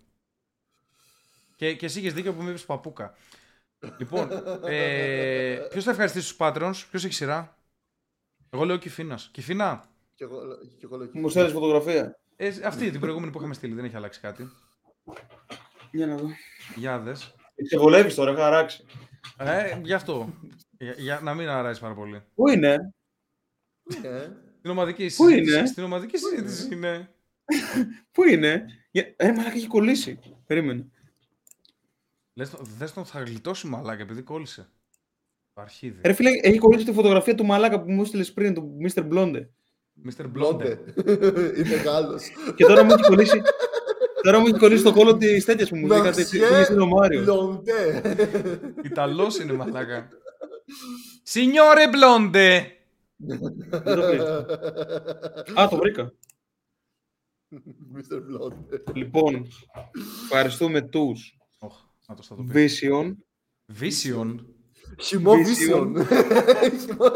Και, και εσύ είχες δίκιο που μου είπες παπούκα. Λοιπόν, ε, ποιος θα ευχαριστήσει τους Patreons, ποιος έχει σειρά; Εγώ λέω Κιφίνας. Κιφίνα, κι εγώ, κι εγώ λέω εκεί. Μου στέλνεις φωτογραφία. ε, αυτή την προηγούμενη που είχαμε στείλει, δεν έχει αλλάξει κάτι. Για να δω. Για δες. Σε βολεύεις τώρα, είχα αράξει. Ε, γι' αυτό. Για, για να μην αράζει πάρα πολύ. Πού είναι; Ε, Στην ομαδική Πού συζήτηση. είναι; Στην ομαδική συζήτηση είναι. Πού είναι; Για- Ε, μαλάκα έχει κολλήσει. Περίμενε. Λες, το- δες τον θα γλιτώσει μαλάκα επειδή κόλλησε. Το αρχίδι. Ρε φίλε, έχει κολλήσει τη φωτογραφία του μαλάκα που μου έστειλες πριν, του Mr. Blonde. Mr. Blonde. Μπλόντε. Είναι Γάλλος. Και τώρα μου έχει κολλήσει. Τώρα μου έχει κολλήσει το κόλλο της τέτοιας που μου δείξατε. Που είχε στείλει ο Μάριο. Μπλόντε. Ιταλός είναι μαλάκα. Signore Blonde! Δεν το πες. Α, το βρήκα. Mr. Blonde. Λοιπόν, ευχαριστούμε τους Ωχ, να το θα το πει. Vision. Vision. Χυμό Vision. Vision.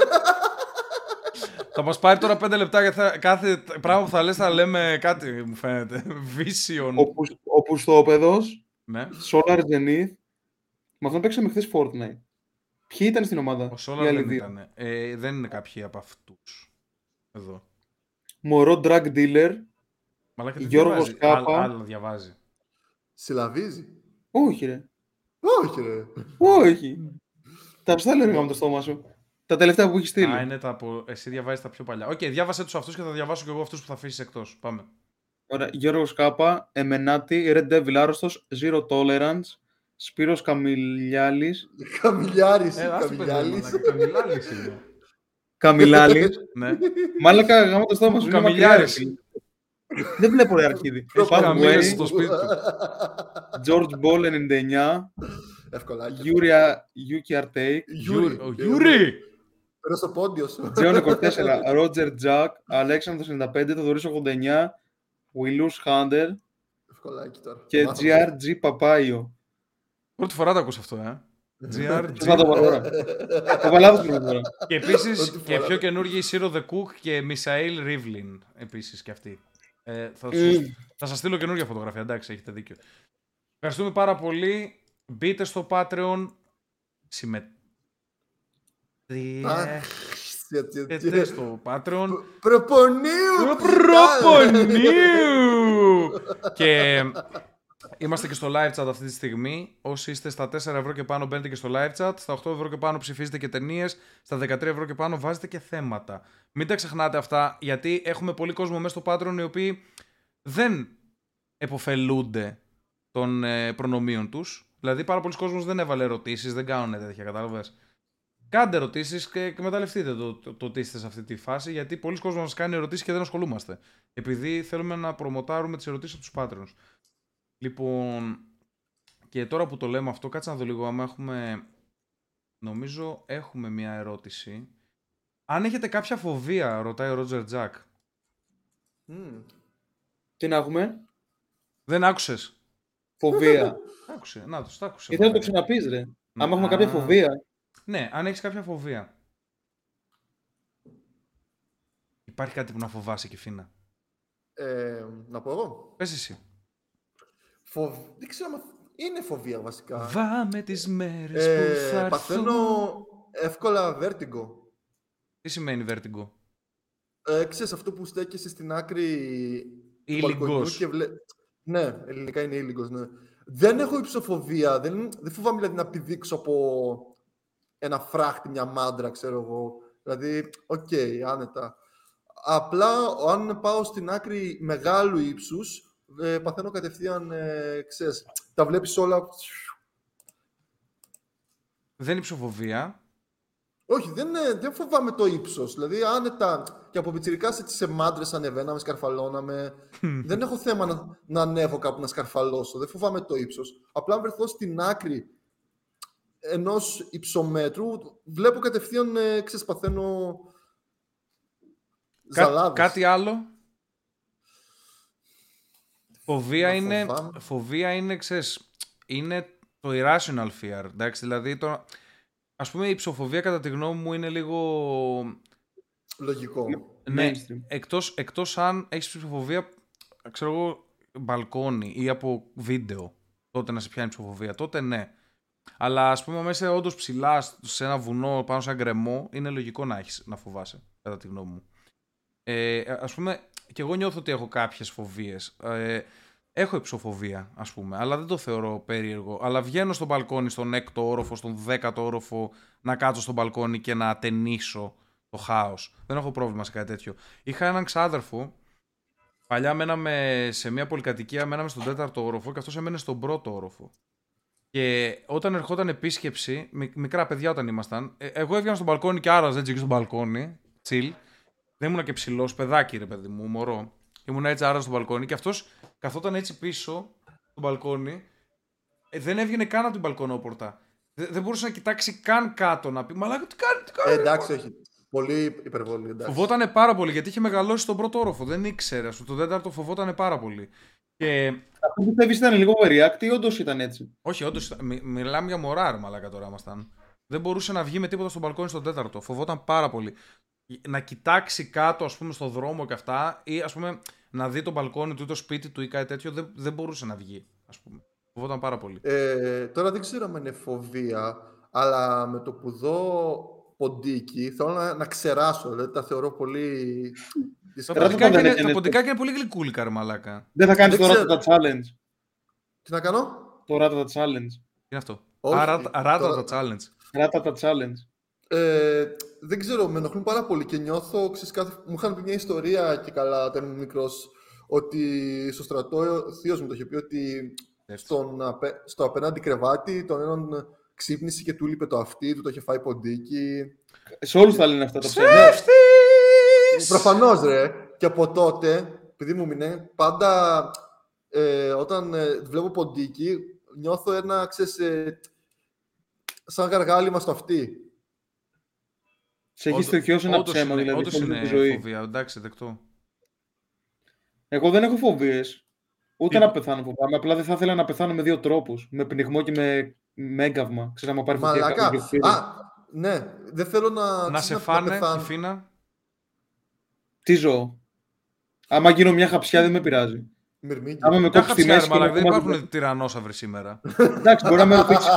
Θα μας πάρει τώρα πέντε λεπτά γιατί θα- κάθε πράγμα που θα λες θα λέμε κάτι, μου φαίνεται. Vision. Ο, Πους- ο Πουστόπεδος, Ναι. Solar Zenith. Με αυτόν παίξαμε χθες Fortnite. Ποιοι ήταν στην ομάδα, Ο οι Solar άλλοι δεν δύο. ήταν. Ε, δεν είναι κάποιοι από αυτούς. Εδώ. Μωρό Drug Dealer. Μαλάκα τι Γιώργος διαβάζει. Κάπα. Άλλα, άλλα διαβάζει. Συλλαβίζει. Όχι, ρε. Όχι ρε. Όχι. Τα ψητά λένε με το στόμα σου. Τα τελευταία που έχεις στείλει. Α, είναι τα από... Εσύ διαβάζεις τα πιο παλιά. Οκ, διάβασέ τους αυτούς και θα διαβάσω και εγώ αυτούς που θα αφήσεις εκτός. Πάμε. Ωραία. Γιώργος Κάπα, Εμενάτη, Red Devil Άρρωστος, Zero Tolerance, Σπύρος Καμιλιάλης, Καμιλιάρης. Ε, ας το παιδί, Καμιλιάλης. μαλάκα, Καμιλιάλης είναι. Καμιλάλης. Ναι. Μάλακα γάμο το στόμα σου. είναι μακριά, ρε Καμιλιάρης. Φίλε. Δεν βλέπω ρε αρχίδι. Έχει Pathway, καμίλες στο σπίτι του. George Ball 99, Εύκολα. Γιούρια Yuki Artake, Γιούρι. Ο Γιούρι! Πέρα στο πόντιο σου. Τζέον 24, Roger Jack, Αλέξανδρος 95, Θοδωρής 89, Willus Hunter Ευκολάκι τώρα. και Μάθαμε. GRG Παπάιο. Πρώτη φορά το ακούς αυτό, ε. GRG. Θα το πω τώρα. Το παλάβω πριν τώρα. Και επίσης Πρώτη και φορά. πιο καινούργια η Σίρο The Cook και Μισαήλ Ρίβλιν. Επίσης και αυτή. Ε, θα, Μμ. σου, θα σας στείλω καινούργια φωτογραφία. Εντάξει, έχετε δίκιο. Ευχαριστούμε πάρα πολύ. Μπείτε στο Patreon. Συμμετέχετε Αχ, έτσι, έτσι. στο Patreon. Προπονίου! Προπονίου! και είμαστε και στο live chat αυτή τη στιγμή. Όσοι είστε στα 4 ευρώ και πάνω μπαίνετε και στο live chat. Στα 8 ευρώ και πάνω ψηφίζετε και ταινίες. Στα 13 ευρώ και πάνω βάζετε και θέματα. Μην τα ξεχνάτε αυτά γιατί έχουμε πολύ κόσμο μέσα στο Patreon οι οποίοι δεν εποφελούνται των ε, προνομίων τους. Δηλαδή πάρα πολλοί κόσμος δεν έβαλε ερωτήσεις, δεν κάνουν τέτοια κατάλαβες; Κάντε ερωτήσεις και εκμεταλλευτείτε το, το, το ότι είστε σε αυτή τη φάση, γιατί πολλοί κόσμοι μας κάνει ερωτήσεις και δεν ασχολούμαστε. Επειδή θέλουμε να προμοτάρουμε τις ερωτήσεις από τους Patreons. Λοιπόν, και τώρα που το λέμε αυτό, κάτσε να δω λίγο άμα έχουμε. Νομίζω έχουμε μια ερώτηση. Αν έχετε κάποια φοβία, ρωτάει ο Ρότζερ Τζακ. Μμμ. Τι να έχουμε, Δεν άκουσες; φοβία. Άκουσε, να το, το άκουσε. Ήθελα να το ξαναπείς ρε. Άμα έχουμε κάποια Α. φοβία. Ναι, αν έχεις κάποια φοβία. Υπάρχει κάτι που να φοβάσαι, Κιφίνα; Ε, να πω εγώ. Πες εσύ. Φοβ... Δεν ξέρω αν είναι φοβία βασικά. Βάμε τις μέρες Ε, που θα έρθουν. παθαίνω εύκολα vertigo. Τι σημαίνει vertigo; Ε, ξέρεις αυτό που στέκεσαι στην άκρη του Ίλιγγος. μπαλκονιού και βλέ... Ναι, ελληνικά είναι ίλιγγος, ναι. Δεν έχω υψοφοβία, δεν, δεν φοβάμαι δηλαδή να πηδήξω από ένα φράχτη, μια μάντρα, ξέρω εγώ. Δηλαδή, οκ, άνετα. Απλά, αν πάω στην άκρη μεγάλου ύψους, ε, παθαίνω κατευθείαν, ε, ξέρεις, τα βλέπεις όλα... Δεν είναι υψοφοβία. Όχι, δεν, ε, δεν φοβάμαι το ύψος. Δηλαδή, άνετα και από πιτσιρικά έτσι σε μάντρες ανεβαίναμε, σκαρφαλώναμε. δεν έχω θέμα να, να ανέβω κάπου να σκαρφαλώσω. Δεν φοβάμαι το ύψος. Απλά, αν βρεθώ στην άκρη ενός υψομέτρου, βλέπω κατευθείαν, ε, ξέρεις, παθαίνω. Κά- Ζαλάδες. κάτι άλλο; Φοβία Να είναι, φοβάμαι. φοβία είναι, ξέρεις, είναι το irrational fear. Εντάξει, δηλαδή το, ας πούμε η ψοφοβία κατά τη γνώμη μου είναι λίγο... Λογικό. Ναι, Mainstream. εκτός, εκτός αν έχεις ψοφοβία, ξέρω εγώ, μπαλκόνι ή από βίντεο, τότε να σε πιάνει ψοφοβία, τότε ναι. Αλλά ας πούμε μέσα όντως ψηλά σε ένα βουνό πάνω σε ένα γκρεμό, είναι λογικό να, έχεις, να φοβάσαι, κατά τη γνώμη μου. Ε, ας πούμε, και εγώ νιώθω ότι έχω κάποιες φοβίες. Ε, έχω υψοφοβία, ας πούμε, αλλά δεν το θεωρώ περίεργο. Αλλά βγαίνω στο μπαλκόνι, στον έκτο όροφο, στον δέκατο όροφο, να κάτσω στο μπαλκόνι και να ατενίσω το χάος. Δεν έχω πρόβλημα σε κάτι τέτοιο. Είχα έναν ξάδερφο, παλιά μέναμε σε μια πολυκατοικία, μέναμε στον τέταρτο όροφο και αυτός έμενε στον πρώτο όροφο. Και όταν ερχόταν επίσκεψη, μι- μικρά παιδιά όταν ήμασταν, ε, εγώ έβγαινα στο μπαλκόνι και άραζα έτσι εκεί στο μπαλκόνι, chill. Δεν ήμουν και ψηλός, παιδάκι ρε παιδί μου, μωρό. Ήμουν έτσι άραζα στο μπαλκόνι και αυτός καθόταν έτσι πίσω στο μπαλκόνι. Ε, δεν έβγαινε καν από την μπαλκονόπορτα. Δε- δεν μπορούσε να κοιτάξει καν κάτω να πει Μαλάκα, τι κάνει, τι κάνει. Ε, εντάξει, όχι. Πολύ υπερβολή. Εντάξει. Φοβότανε πάρα πολύ γιατί είχε μεγαλώσει στον πρώτο όροφο. Δεν ήξερε. Α πούμε, το τέταρτο φοβότανε πάρα πολύ. Και Αυτό πιστεύεις ήταν λίγο overreact ή όντως ήταν έτσι. όχι, όντως. μιλάμε για μωρά, ρε μαλάκα τώρα ήμασταν. Δεν μπορούσε να βγει με τίποτα στον μπαλκόνι στον τέταρτο. Φοβόταν πάρα πολύ. Να κοιτάξει κάτω, ας πούμε, στο δρόμο και αυτά, ή ας πούμε να δει το μπαλκόνι του ή το σπίτι του ή κάτι τέτοιο, δεν, δεν μπορούσε να βγει. Ας πούμε. Φοβόταν πάρα πολύ. Ε, τώρα δεν ξέρω αν είναι φοβία, αλλά με το που δω ποντίκι θέλω να, να ξεράσω. Δηλαδή τα θεωρώ πολύ. Τα Κράτα ποντικάκια δεν είναι, έκανε τα ποντικάκια είναι πολύ γλυκούλικα, ρε μαλάκα. Δεν θα κάνεις Δεν τώρα ξέρω. το challenge. Τι να κάνω; Το Ratata challenge. Τι είναι αυτό; Όχι, Α, ράτα- ράτα τώρα- τα challenge. Ratata challenge. Ε, δεν ξέρω, με ενοχλούν πάρα πολύ και νιώθω, ξέρεις, κάθε... μου είχαν πει μια ιστορία και καλά όταν ήμουν μικρός, ότι στο στρατό ο θείος μου το είχε πει ότι στον, απε- στο απέναντι κρεβάτι τον έναν ξύπνησε και του λείπε το αυτί, του το είχε φάει ποντίκι. Σε όλους θα λένε αυτά τα ψέματα. Ψεύτης! Προφανώς ρε. Και από τότε, επειδή μου μείνε, πάντα ε, όταν ε, βλέπω ποντίκι, νιώθω ένα, ξέρεις, ε, σαν γαργάλιμα στο αυτί. Σε έχει Όντως- στοιχειώσει ένα όντως ψέμα, είναι- δηλαδή, όντως σε όλη είναι τη ζωή. φοβία, εντάξει, δεκτό. Εγώ δεν έχω φοβίες. Ούτε Τι- να πεθάνω φοβάμαι. Απλά δεν θα ήθελα να πεθάνω με δύο τρόπους. Με πνιγμό και με, με έγκαυμα. Ξέρεις, άμα πάρει φωτιά Μαλακά. κάποιο γεφύρι. Α, ναι. Δεν θέλω να... Να ξέρεις, σε φάνε πεθάνω. η φίνα. Τι ζω. Άμα γίνω μια χαψιά δεν με πειράζει. Μυρμήγκι. Άμα με Τα κόψεις τη χαψιά, ρε μέση. και μαλάκα, με δεν κόμμα- υπάρχουν τυρανόσαυροι σήμερα. Εντάξει, μπορεί να με ρουφήξει.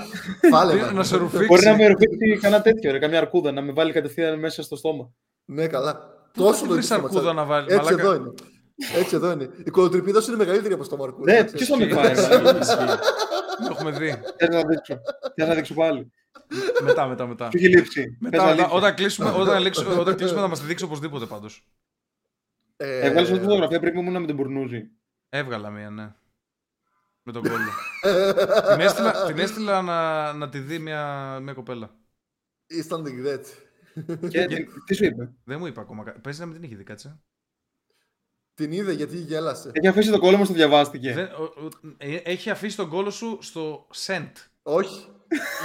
Φάλε, Τι, με. να σε ρουφήξει. μπορεί να με ρουφήξει κανένα τέτοιο, ρε, καμιά αρκούδα, να με βάλει κατευθείαν μέσα στο στόμα. Ναι, καλά. Πού Τόσο θα το βρεις στο αρκούδα ματσάρι. να βάλεις, Έτσι μαλάκα; εδώ είναι. Έτσι εδώ είναι. Η κολοτρυπίδα σου είναι μεγαλύτερη από το μαρκούδι. Ναι, να ξέρεις. ποιος θα με Ισχύει, φάει, ισχύει, ρε. ισχύει. Το έχουμε δει. Θες να δείξω. Θες να δείξω πάλι. Μετά, μετά, μετά. Σου έχει λείψει. Θες Μετά, να μετά, δείξω. όταν κλείσουμε, όταν, λήξω- όταν κλείσουμε θα μας τη δείξει οπωσδήποτε πάντως. Ε, Έβγαλες αυτή τη φωτογραφία πριν που ήμουν με τον Μπουρνούζη. Έβγαλα μία, ναι. Με τον κόλλο. την έστειλα, την έστειλα να, να τη δει μια, μια κοπέλα. Instant regret. Και τι- τι σου είπε; Δεν μου είπε ακόμα κάτι. Παίζει να μην την είχε δει, κάτσε. Την είδε γιατί γέλασε. Έχει αφήσει το κόλλο μας, το διαβάστηκε. Δεν, ο- ο- ε, έχει αφήσει τον κόλλο σου στο sent. Όχι.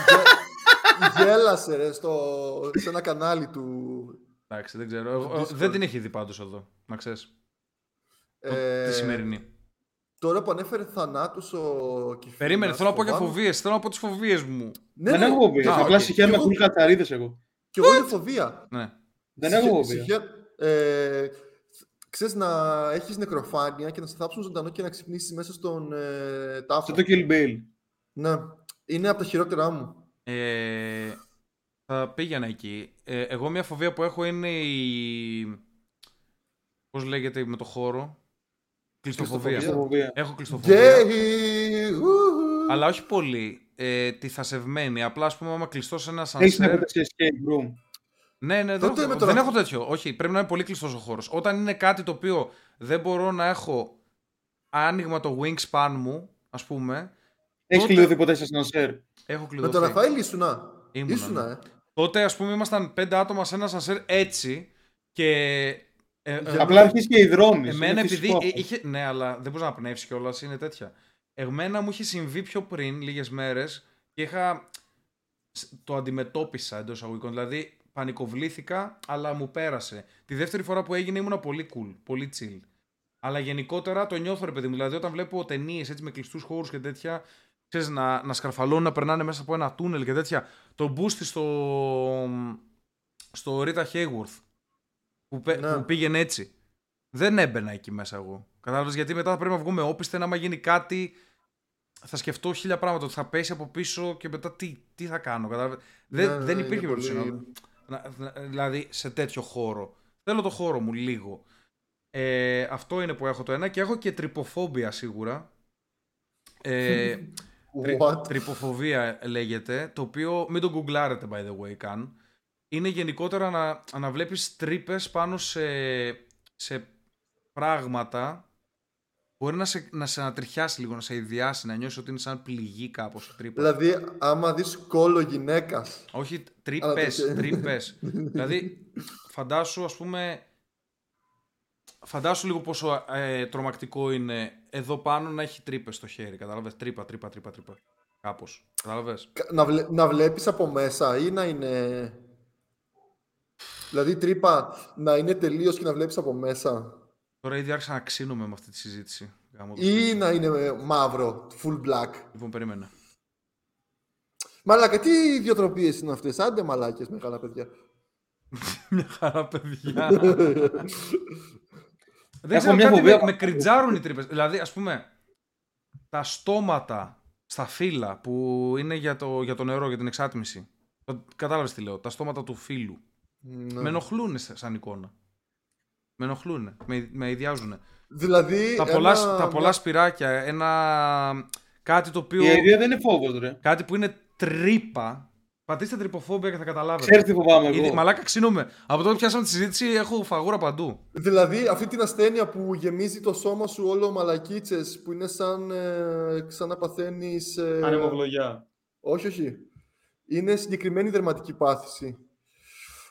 Γε- Γέλασε ρε στο... σε ένα κανάλι του. Εντάξει, δεν ξέρω. Εγώ- Discord. δεν την έχει δει πάντως εδώ, να ξέρεις. Ε, Τη σημερινή. Τώρα που ανέφερε θανάτους ο Κιφίλας, Περίμενε, θέλω να πω για φοβάμαι- φοβίες. Θέλω να πω τις φοβίες μου. Ναι, Δεν ναι. έχω φοβίες. Α, Απλά οκ. σιχαίνομαι Εγώ- κουλ κατσαρίδες εγώ. Κι εγώ είναι φοβία. Ναι. Δεν έχω Σιχαί- φοβία. σιχαί- ε, Ξέρεις να έχεις νεκροφάνεια και να σε θάψουν ζωντανό και να ξυπνήσεις μέσα στον ε, τάφο. Σαν το Kill Bill. Ναι. Είναι από τα χειρότερά μου. Ε, θα πήγαινα εκεί. Ε, εγώ μια φοβία που έχω είναι η... Πώς λέγεται με το χώρο; Κλειστοφοβία. Κλειστοφοβία. Φοβία. Έχω κλειστοφοβία. Γκέι! ουου. Αλλά όχι πολύ. Ε, τη θασευμένη. Απλά, ας πούμε, άμα κλειστώ σε ένα Έχεις να σανσέρ... πέταξε escape room. Ναι, ναι, δεν, Τότε έχω, με το δεν να- έχω τέτοιο. Όχι, πρέπει να είναι πολύ κλειστός ο χώρος. Όταν είναι κάτι το οποίο δεν μπορώ να έχω άνοιγμα το wingspan μου, ας πούμε, Έχεις Τότε- κλειδωθεί ποτέ σε σανσέρ. έχω Με κλειδωθεί. τον Ραφαήλ ήσουνα. Ήμουνα, Ήσουνα, ναι. ε. Τότε, ας πούμε, ήμασταν πέντε άτομα σε ένα σανσέρ έτσι και. Ε, ε, Απλά αρχίζει και υδρώνεις. Εμένα Είναι επειδή. φυσικό ε, αυτό. είχε, ναι, αλλά δεν μπορείς να πνεύσεις κιόλας, είναι τέτοια. Εμένα μου είχε συμβεί πιο πριν, λίγες μέρες, και είχα. σ- Το αντιμετώπισα εντός εισαγωγικών. Δηλαδή, πανικοβλήθηκα, αλλά μου πέρασε. Τη δεύτερη φορά που έγινε ήμουνα πολύ cool, πολύ chill. Αλλά γενικότερα το νιώθω, ρε παιδί μου. Δηλαδή, όταν βλέπω ταινίες έτσι με κλειστούς χώρους και τέτοια, ξέρεις, να, να σκαρφαλώνουν, να περνάνε μέσα από ένα τούνελ και τέτοια. Το boost στο. στο Rita Hayworth που, πέ- Ναι. που πήγαινε έτσι. Δεν έμπαινα εκεί μέσα εγώ. Κατάλαβες γιατί μετά θα πρέπει να βγούμε όπιστε. Άμα γίνει κάτι, θα σκεφτώ χίλια πράγματα. Ότι θα πέσει από πίσω και μετά τι, τι θα κάνω. Κατάλαβες. Δεν, Ναι, δεν ναι, υπήρχε είναι περίπτωση πολύ- να- να- να- Δηλαδή σε τέτοιο χώρο. Θέλω το χώρο μου λίγο. Ε, αυτό είναι που έχω το ένα και έχω και τρυποφόμπια σίγουρα. Ε, τρι- What? τρυποφοβία λέγεται, το οποίο μην το γκουγκλάρετε by the way καν. Είναι γενικότερα να, να βλέπεις τρύπες πάνω σε, σε πράγματα μπορεί να σε, να σε ανατριχιάσει λίγο, να σε αηδιάσει, να νιώσεις ότι είναι σαν πληγή κάπως η τρύπα. Δηλαδή, άμα δεις κώλο γυναίκας. Όχι, Αλλά τρύπες, το- τρύπες. δηλαδή, φαντάσου, ας πούμε, φαντάσου λίγο πόσο ε, τρομακτικό είναι εδώ πάνω να έχει τρύπες στο χέρι. Κατάλαβες, τρύπα, τρύπα, τρύπα, τρύπα. Κάπως. Κατάλαβες; κα- Να, βλέ, να βλέπεις από μέσα ή να είναι... Δηλαδή, τρύπα να είναι τελείως και να βλέπεις από μέσα. Τώρα ήδη άρχισα να ξύνομαι με αυτή τη συζήτηση. Γάμο το Ή σπίτι. να είναι ε, μαύρο, full black. Λοιπόν, περίμενε. Μαλάκα, τι ιδιοτροπίες είναι αυτές; Άντε μαλάκες, μεγάλα παιδιά. Μια χαρά, παιδιά. Δεν Έχω ξέρω, μια κάτι φοβία. με, με κριτζάρουν οι τρύπες. Δηλαδή, ας πούμε, τα στόματα στα φύλλα που είναι για το, για το νερό, για την εξάτμιση. Το- Κατάλαβες τι λέω. Τα στόματα του φύλλου. Ναι. Με ενοχλούν σαν εικόνα. Με ενοχλούν. Με, με ιδιάζουν. Δηλαδή, Τα, πολλά, ένα- τα πολλά μια- σπυράκια, ένα. Κάτι το οποίο. Η αηδία δεν είναι φόβος, ρε. Κάτι που είναι τρύπα. Πατήστε τρυποφόμπια και θα καταλάβετε. Ξέρεις τι φοβάμαι Ήδη- εγώ. Μαλάκα ξύνομαι. Από τότε που πιάσαμε τη συζήτηση έχω φαγούρα παντού. Δηλαδή, αυτή την ασθένεια που γεμίζει το σώμα σου όλο μαλακίτσες, που είναι σαν, ε, σαν να παθαίνεις... ε, Ανεμοβλογιά. όχι, όχι. Είναι συγκεκριμένη δερματική πάθηση.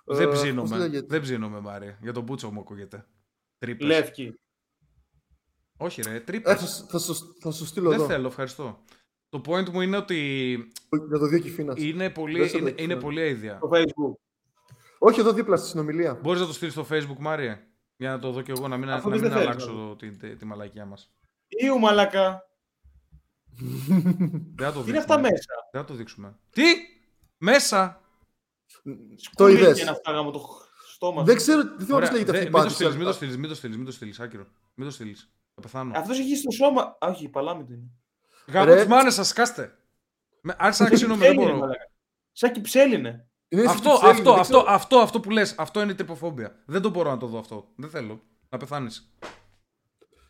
Δεν Ε, πώς ψήνομαι. λέγεται; Δεν ψήνομαι, Μάρια. Για τον Μπούτσο μου ακούγεται. Τρύπες. Λεύκη. Όχι, ρε, Ε, τρύπες. θα, σου- θα, σου, θα σου στείλω Δεν εδώ. θέλω, ευχαριστώ. Το point μου είναι ότι Για το δύο κυφίνα. είναι πολύ, Δεν σε είναι, το είναι ξέρω. πολύ αίδια. Στο facebook. Όχι εδώ δίπλα στη συνομιλία. Μπορείς να το στείλεις στο facebook, Μάρια, για να το δω κι εγώ, να μην, Αφού να δεν μην θέλεις, αλλάξω τη, τη, τη μαλακιά μας. Ιου μαλακά. Δεν θα το Τι είναι δείξουμε. αυτά μέσα. Δεν θα το δείξουμε. Τι! Μέσα! Το Κουλίκι είδες. είναι αυτά γάμο το στόμα. Δεν ξέρω, δεν θυμάμαι Ωραία, πώς λέγεται δε- αυτή η μην το πάθηση. στείλεις, μην το αλλά- στείλεις, μην το στείλεις, μην το στείλεις, άκυρο. Μην το στείλεις. Θα πεθάνω. Αυτός έχει στο σώμα. Α, όχι, παλάμη του είναι. Γάμο Ρε. τις μάνες σας, σκάστε. Με- Άρχισα να ξύνομαι, δεν Κυψέλινε, μπορώ. μαλάκα. Σαν κυψέλινε. Είναι στην Αυτό, Κυψέλη, αυτό, δεν αυτό, ξέρω. αυτό, αυτό που λες, αυτό είναι η τρυποφόμπια. Δεν το μπορώ να το δω αυτό. Δεν θέλω. Να πεθάνεις.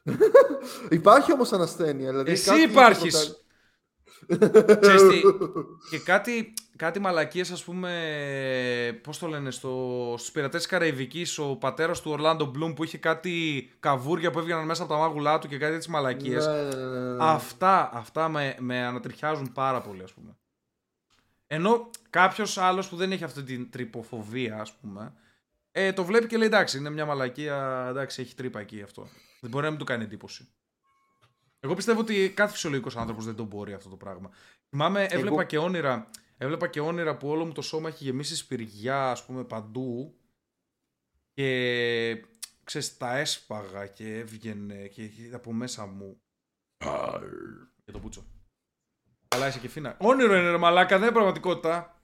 Υπάρχει όμως ανασθένεια. Δηλαδή Εσύ κάτι υπάρχεις. προκαλεί- Ξέρεις τι, και κάτι, κάτι μαλακίες ας πούμε, πώς το λένε, στο, στους πειρατές της Καραϊβικής ο πατέρας του Ορλάντο Μπλουμ που είχε κάτι καβούρια που έβγαιναν μέσα από τα μάγουλά του και κάτι έτσι μαλακίες. Ναι, ναι, ναι, ναι. Αυτά, αυτά με, με ανατριχιάζουν πάρα πολύ ας πούμε. Ενώ κάποιος άλλος που δεν έχει αυτή την τρυποφοβία ας πούμε, ε, το βλέπει και λέει εντάξει είναι μια μαλακία, εντάξει έχει τρύπα εκεί αυτό. Δεν μπορεί να μην του κάνει εντύπωση. Εγώ πιστεύω ότι κάθε φυσιολογικός άνθρωπος δεν το μπορεί αυτό το πράγμα. Θυμάμαι, έβλεπα Εγώ- και όνειρα, έβλεπα και όνειρα που όλο μου το σώμα έχει γεμίσει σπηριά ας πούμε παντού και ξέρεις τα έσπαγα και έβγαινε και από μέσα μου για το πούτσο. Αλλά είσαι και φίνα. Όνειρο είναι ρε μαλάκα, δεν είναι πραγματικότητα.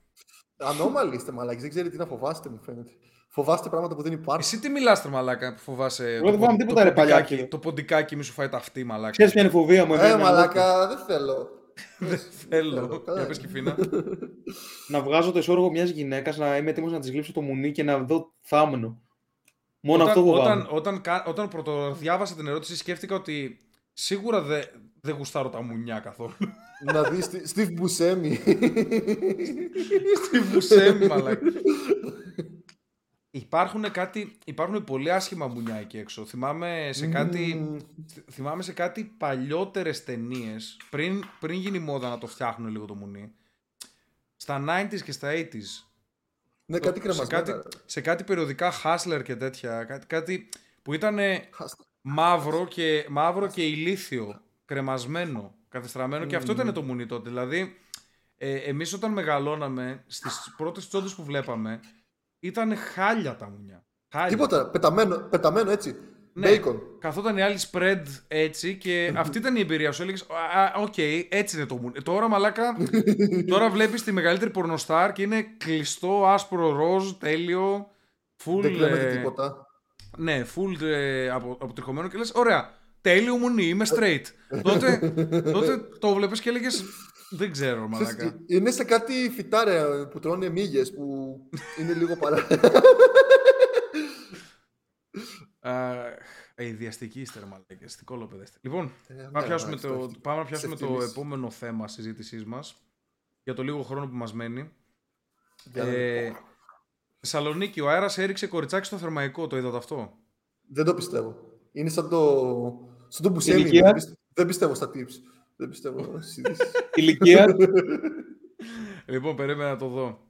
Ανώμαλοι είστε μαλάκες, δεν ξέρετε τι να φοβάστε μου φαίνεται. Φοβάστε πράγματα που δεν υπάρχουν. Εσύ τι μιλάς ρε μαλάκα που φοβάσαι. Εγώ το δεν φοβάμαι πο- τίποτα, το ρε, παλιάκι. ποντικάκι- Το ποντικάκι μη σου φάει τα αυτή μαλάκα. Ξέρεις ποια είναι η φοβία μου. Ε, εμένα, μαλάκα, δεν θέλω. Δεν θέλω. Καλά. Για πες και φίνα. Να βγάζω το ισόργο μιας γυναίκας, να είμαι έτοιμος να της γλύψω το μουνί και να δω θάμνο. Μόνο όταν, αυτό φοβάμαι. όταν, όταν, κα- όταν πρωτοδιάβασα την ερώτηση σκέφτηκα ότι σίγουρα δεν δεν γουστάρω τα μουνιά καθόλου. να δεις τη- Steve Buscemi. Τι Μπουσέμι, μαλάκα. Υπάρχουν, κάτι, υπάρχουν πολύ άσχημα μουνιά εκεί έξω. Θυμάμαι σε κάτι, Μμμ. θυμάμαι σε κάτι παλιότερες ταινίες, πριν, πριν γίνει μόδα να το φτιάχνουν λίγο το μουνί. Στα 90s και στα 80s. Ναι, κάτι σε, κρεμασμένα. κάτι, σε κάτι περιοδικά Hustler και τέτοια. Κάτι, κάτι που ήταν Χάστα. μαύρο και, μαύρο και ηλίθιο, κρεμασμένο, κατεστραμμένο και αυτό ήταν το μουνί τότε. Δηλαδή, ε, εμείς όταν μεγαλώναμε, στις πρώτες τσόντες που βλέπαμε, ήταν χάλια τα μουνιά. Χάλια. Τίποτα, πεταμένο, πεταμένο έτσι. Ναι, Bacon. καθόταν η άλλη spread έτσι και αυτή ήταν η εμπειρία σου. Έλεγες, «Α, α, οκ, έτσι είναι το μουνί. Τώρα, μαλάκα, τώρα βλέπεις τη μεγαλύτερη πορνοστάρ και είναι κλειστό, άσπρο, ροζ, τέλειο, full... Δεν κλέβεται ε, τίποτα. ναι, full ε, απο, αποτριχωμένο και λες, ωραία, τέλειο μουνί, είμαι straight. τότε, τότε το βλέπεις και έλεγες, δεν ξέρω, μαλάκα. Ξέρεις, Είναι σε κάτι φυτάρια που τρώνε μύγες που είναι λίγο παρά. Ε, ιδιαστική είστε, ρε μαλάκες, τι κόλο είστε. Λοιπόν, Ε, πάμε, ναι, να πιάσουμε εντάξει, το, εντάξει. πάμε να πιάσουμε το ευθύμεις. επόμενο θέμα συζήτησής μας για το λίγο χρόνο που μας μένει. Για να- Ε, Θεσσαλονίκη, ο αέρας έριξε κοριτσάκι στο θερμαϊκό, το είδατε αυτό; Δεν το πιστεύω. Είναι σαν το, σαν το Buscemi. Ηλικία; Δεν, πιστε- δεν πιστεύω στα tips. Δεν πιστεύω στις ειδήσεις. Ηλικία. Λοιπόν, περίμενα να το δω.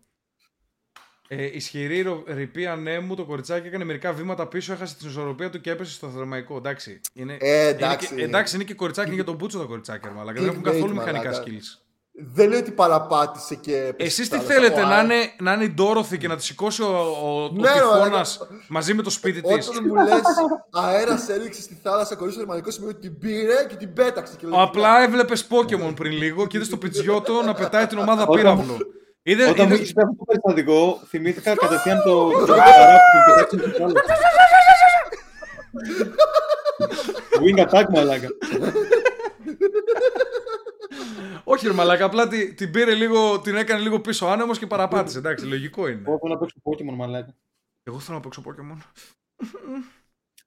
Ε, ισχυρή ρο- ρηπή ανέμου, το κοριτσάκι έκανε μερικά βήματα πίσω, έχασε την ισορροπία του και έπεσε στο θερμαϊκό. Εντάξει. Είναι, Ε, είναι εντάξει. και, εντάξει, είναι και κοριτσάκι είναι για τον Μπούτσο το κοριτσάκι, ρε μαλάκα. Δεν έχουν Clickbait, καθόλου μηχανικά μαλάκα. skills. Δεν λέω ότι παραπάτησε και. έπεσε Εσείς στη τι θάλασσα. θέλετε, Ο να Άρα- είναι, να είναι η Ντόροθι και να τη σηκώσει ο, ο, ο Ναι, ρε, τυφώνας μαλάκα. μαζί με το σπίτι της; Όταν μου λες αέρας έριξε στη θάλασσα χωρί θερμανικό σημείο ότι την πήρε και την πέταξε. Και λέω, Απλά έβλεπες Pokemon πριν λίγο και είδες το Πιτζιότο να πετάει την ομάδα Όταν- πύραυλο. Είδε, Όταν μου είδες- είχες πει αυτό το περιστατικό, θυμήθηκα κατευθείαν το. το καρά που την πετάξαμε στο άλλο. Wing attack, μαλάκα. Όχι ρε μαλάκα, απλά τη- την πήρε λίγο, την έκανε λίγο πίσω άνεμος και παραπάτησε. Εντάξει, λογικό είναι. Εγώ θέλω να παίξω Pokemon, μαλάκα. Εγώ θέλω να παίξω Pokemon.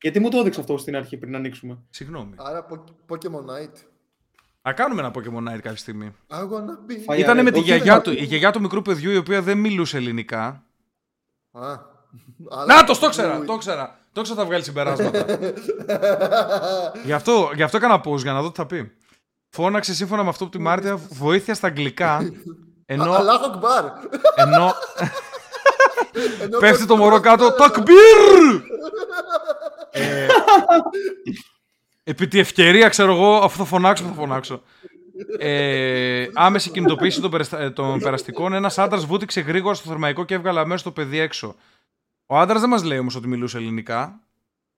Γιατί μου το έδειξε αυτό στην αρχή πριν ανοίξουμε. Συγγνώμη. Άρα Pok- Pokemon Night. Α κάνουμε ένα Pokemon Night κάποια στιγμή. I wanna be. Φάει- Ήτανε με τη όχι, γιαγιά δεν- του, η γιαγιά του μικρού παιδιού η οποία δεν μιλούσε ελληνικά. Α, αλλά- Να, το το ξέρα, το ξέρα. Το ξέρα θα βγάλει συμπεράσματα. γι, αυτό, γι' αυτό έκανα pause για να δω τι θα πει. Φώναξε σύμφωνα με αυτό που τη Μάρτια βοήθεια στα αγγλικά Ενώ, Αλλάχ Ακμπάρ. ενώ Ενώ πέφτει το μωρό κάτω, τακμπίρ! Ε, επί τη ευκαιρία, ξέρω εγώ, αφού θα φωνάξω, θα φωνάξω. Ε, άμεση κινητοποίηση των, περιστα- ε, των περαστικών. Ένας άντρας βούτυξε γρήγορα στο θερμαϊκό και έβγαλε αμέσως το παιδί έξω. Ο άντρας δεν μας λέει όμως ότι μιλούσε ελληνικά.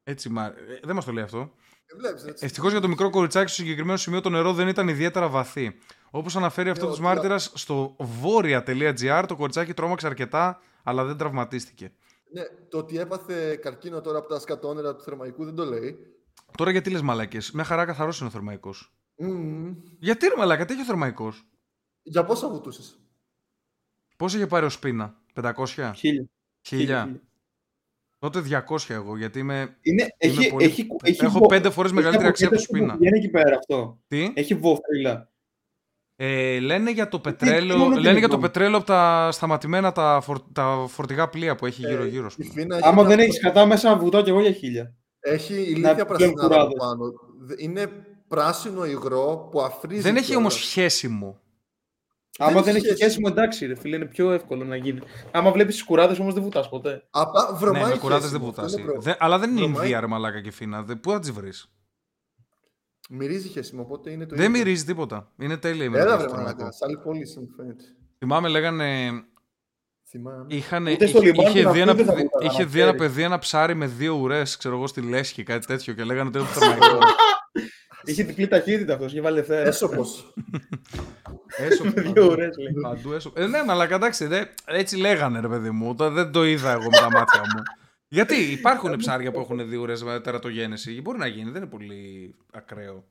Έτσι, μα... ε, δεν μας το λέει αυτό. Βλέπεις, έτσι. Ευτυχώς για το μικρό κοριτσάκι στο συγκεκριμένο σημείο το νερό δεν ήταν ιδιαίτερα βαθύ. Όπως αναφέρει αυτό Ναι, του ότι- μάρτυρας στο βόρεια.gr, το κοριτσάκι τρόμαξε αρκετά, αλλά δεν τραυματίστηκε. Ναι, το ότι έπαθε καρκίνο τώρα από τα σκατόνερα του θερμαϊκού δεν το λέει. Τώρα γιατί λες μαλακές, μια χαρά καθαρός είναι ο θερμαϊκός. Μμμ. Γιατί ρε μαλακά, τι έχει ο θερμαϊκός; Για πόσα βουτούσες; Πόσο είχε πάρει ο Σπίνα, 500, Χίλια. 1000. Τότε 200 εγώ, γιατί είμαι. Είναι, έχει, πολύ- έχει, έχει, έχω βο- πέντε φορές έχει μεγαλύτερη αξία από το αποκέντρωση Σπίνα. που Βγαίνει εκεί πέρα αυτό. Τι; Έχει βόφριλα. Ε, λένε για το τι πετρέλαιο, μόνο τι λένε για το λοιπόν. πετρέλαιο από τα σταματημένα τα, φορ- τα φορτηγά πλοία που έχει γύρω-γύρω. ας Η πούμε. Φίνα έχει Άμα μια- δεν έχεις κατά μέσα, βουτάω κι εγώ για χίλια. Έχει Να ηλίθια πλέον πρασινάδα από κουράδες. πάνω. Δε- Είναι πράσινο υγρό που αφρίζει. Δεν έχει κιόλας. όμως χέσιμο. Άμα έχει δεν έχει σχέση. σχέση μου, εντάξει, ρε φίλε, είναι πιο εύκολο να γίνει. Άμα βλέπεις τις κουράδες όμως δεν βουτάς ποτέ. Απλά βρωμάει ναι, με κουράδες χέσιμο, δεν αυτό βουτάς. είναι προ- Δεν- αλλά δεν είναι Βρωμάει. Ινδία ρε μαλάκα και Φίνα. Δε- Πού θα τις βρεις; Μυρίζει χέσιμο, οπότε είναι το Δεν ίδιο. μυρίζει τίποτα. Είναι τέλεια η Έλα μυρωδιά βρε στο θερμαϊκό. μαλάκα, σ' άλλη πόλη μου φαίνεται. Θυμάμαι λέγανε Θυμάμαι. Είχαν, Ούτε στο είχε, λιμάνι είχε, να δει πει ένα, δεν θα παιδί- βουτάγα, είχε να δει ένα ξέρεις. παιδί ένα ψάρι με δύο ουρές, ξέρω εγώ, στη λέσχη, κάτι τέτοιο και λέγανε ότι είναι το θερμαϊκό. Είχε διπλή ταχύτητα αυτός, είχε βάλει θέρα. Έσωπος. Έσω, Με δύο ώρες λέει. Παντού έσω. Ε, ναι, αλλά κατάξει, δε, έτσι λέγανε ρε παιδί μου. Το, δεν το είδα εγώ με τα μάτια μου. Γιατί υπάρχουν ψάρια που έχουν δύο ώρες τερατογένεση. Μπορεί να γίνει, δεν είναι πολύ ακραίο.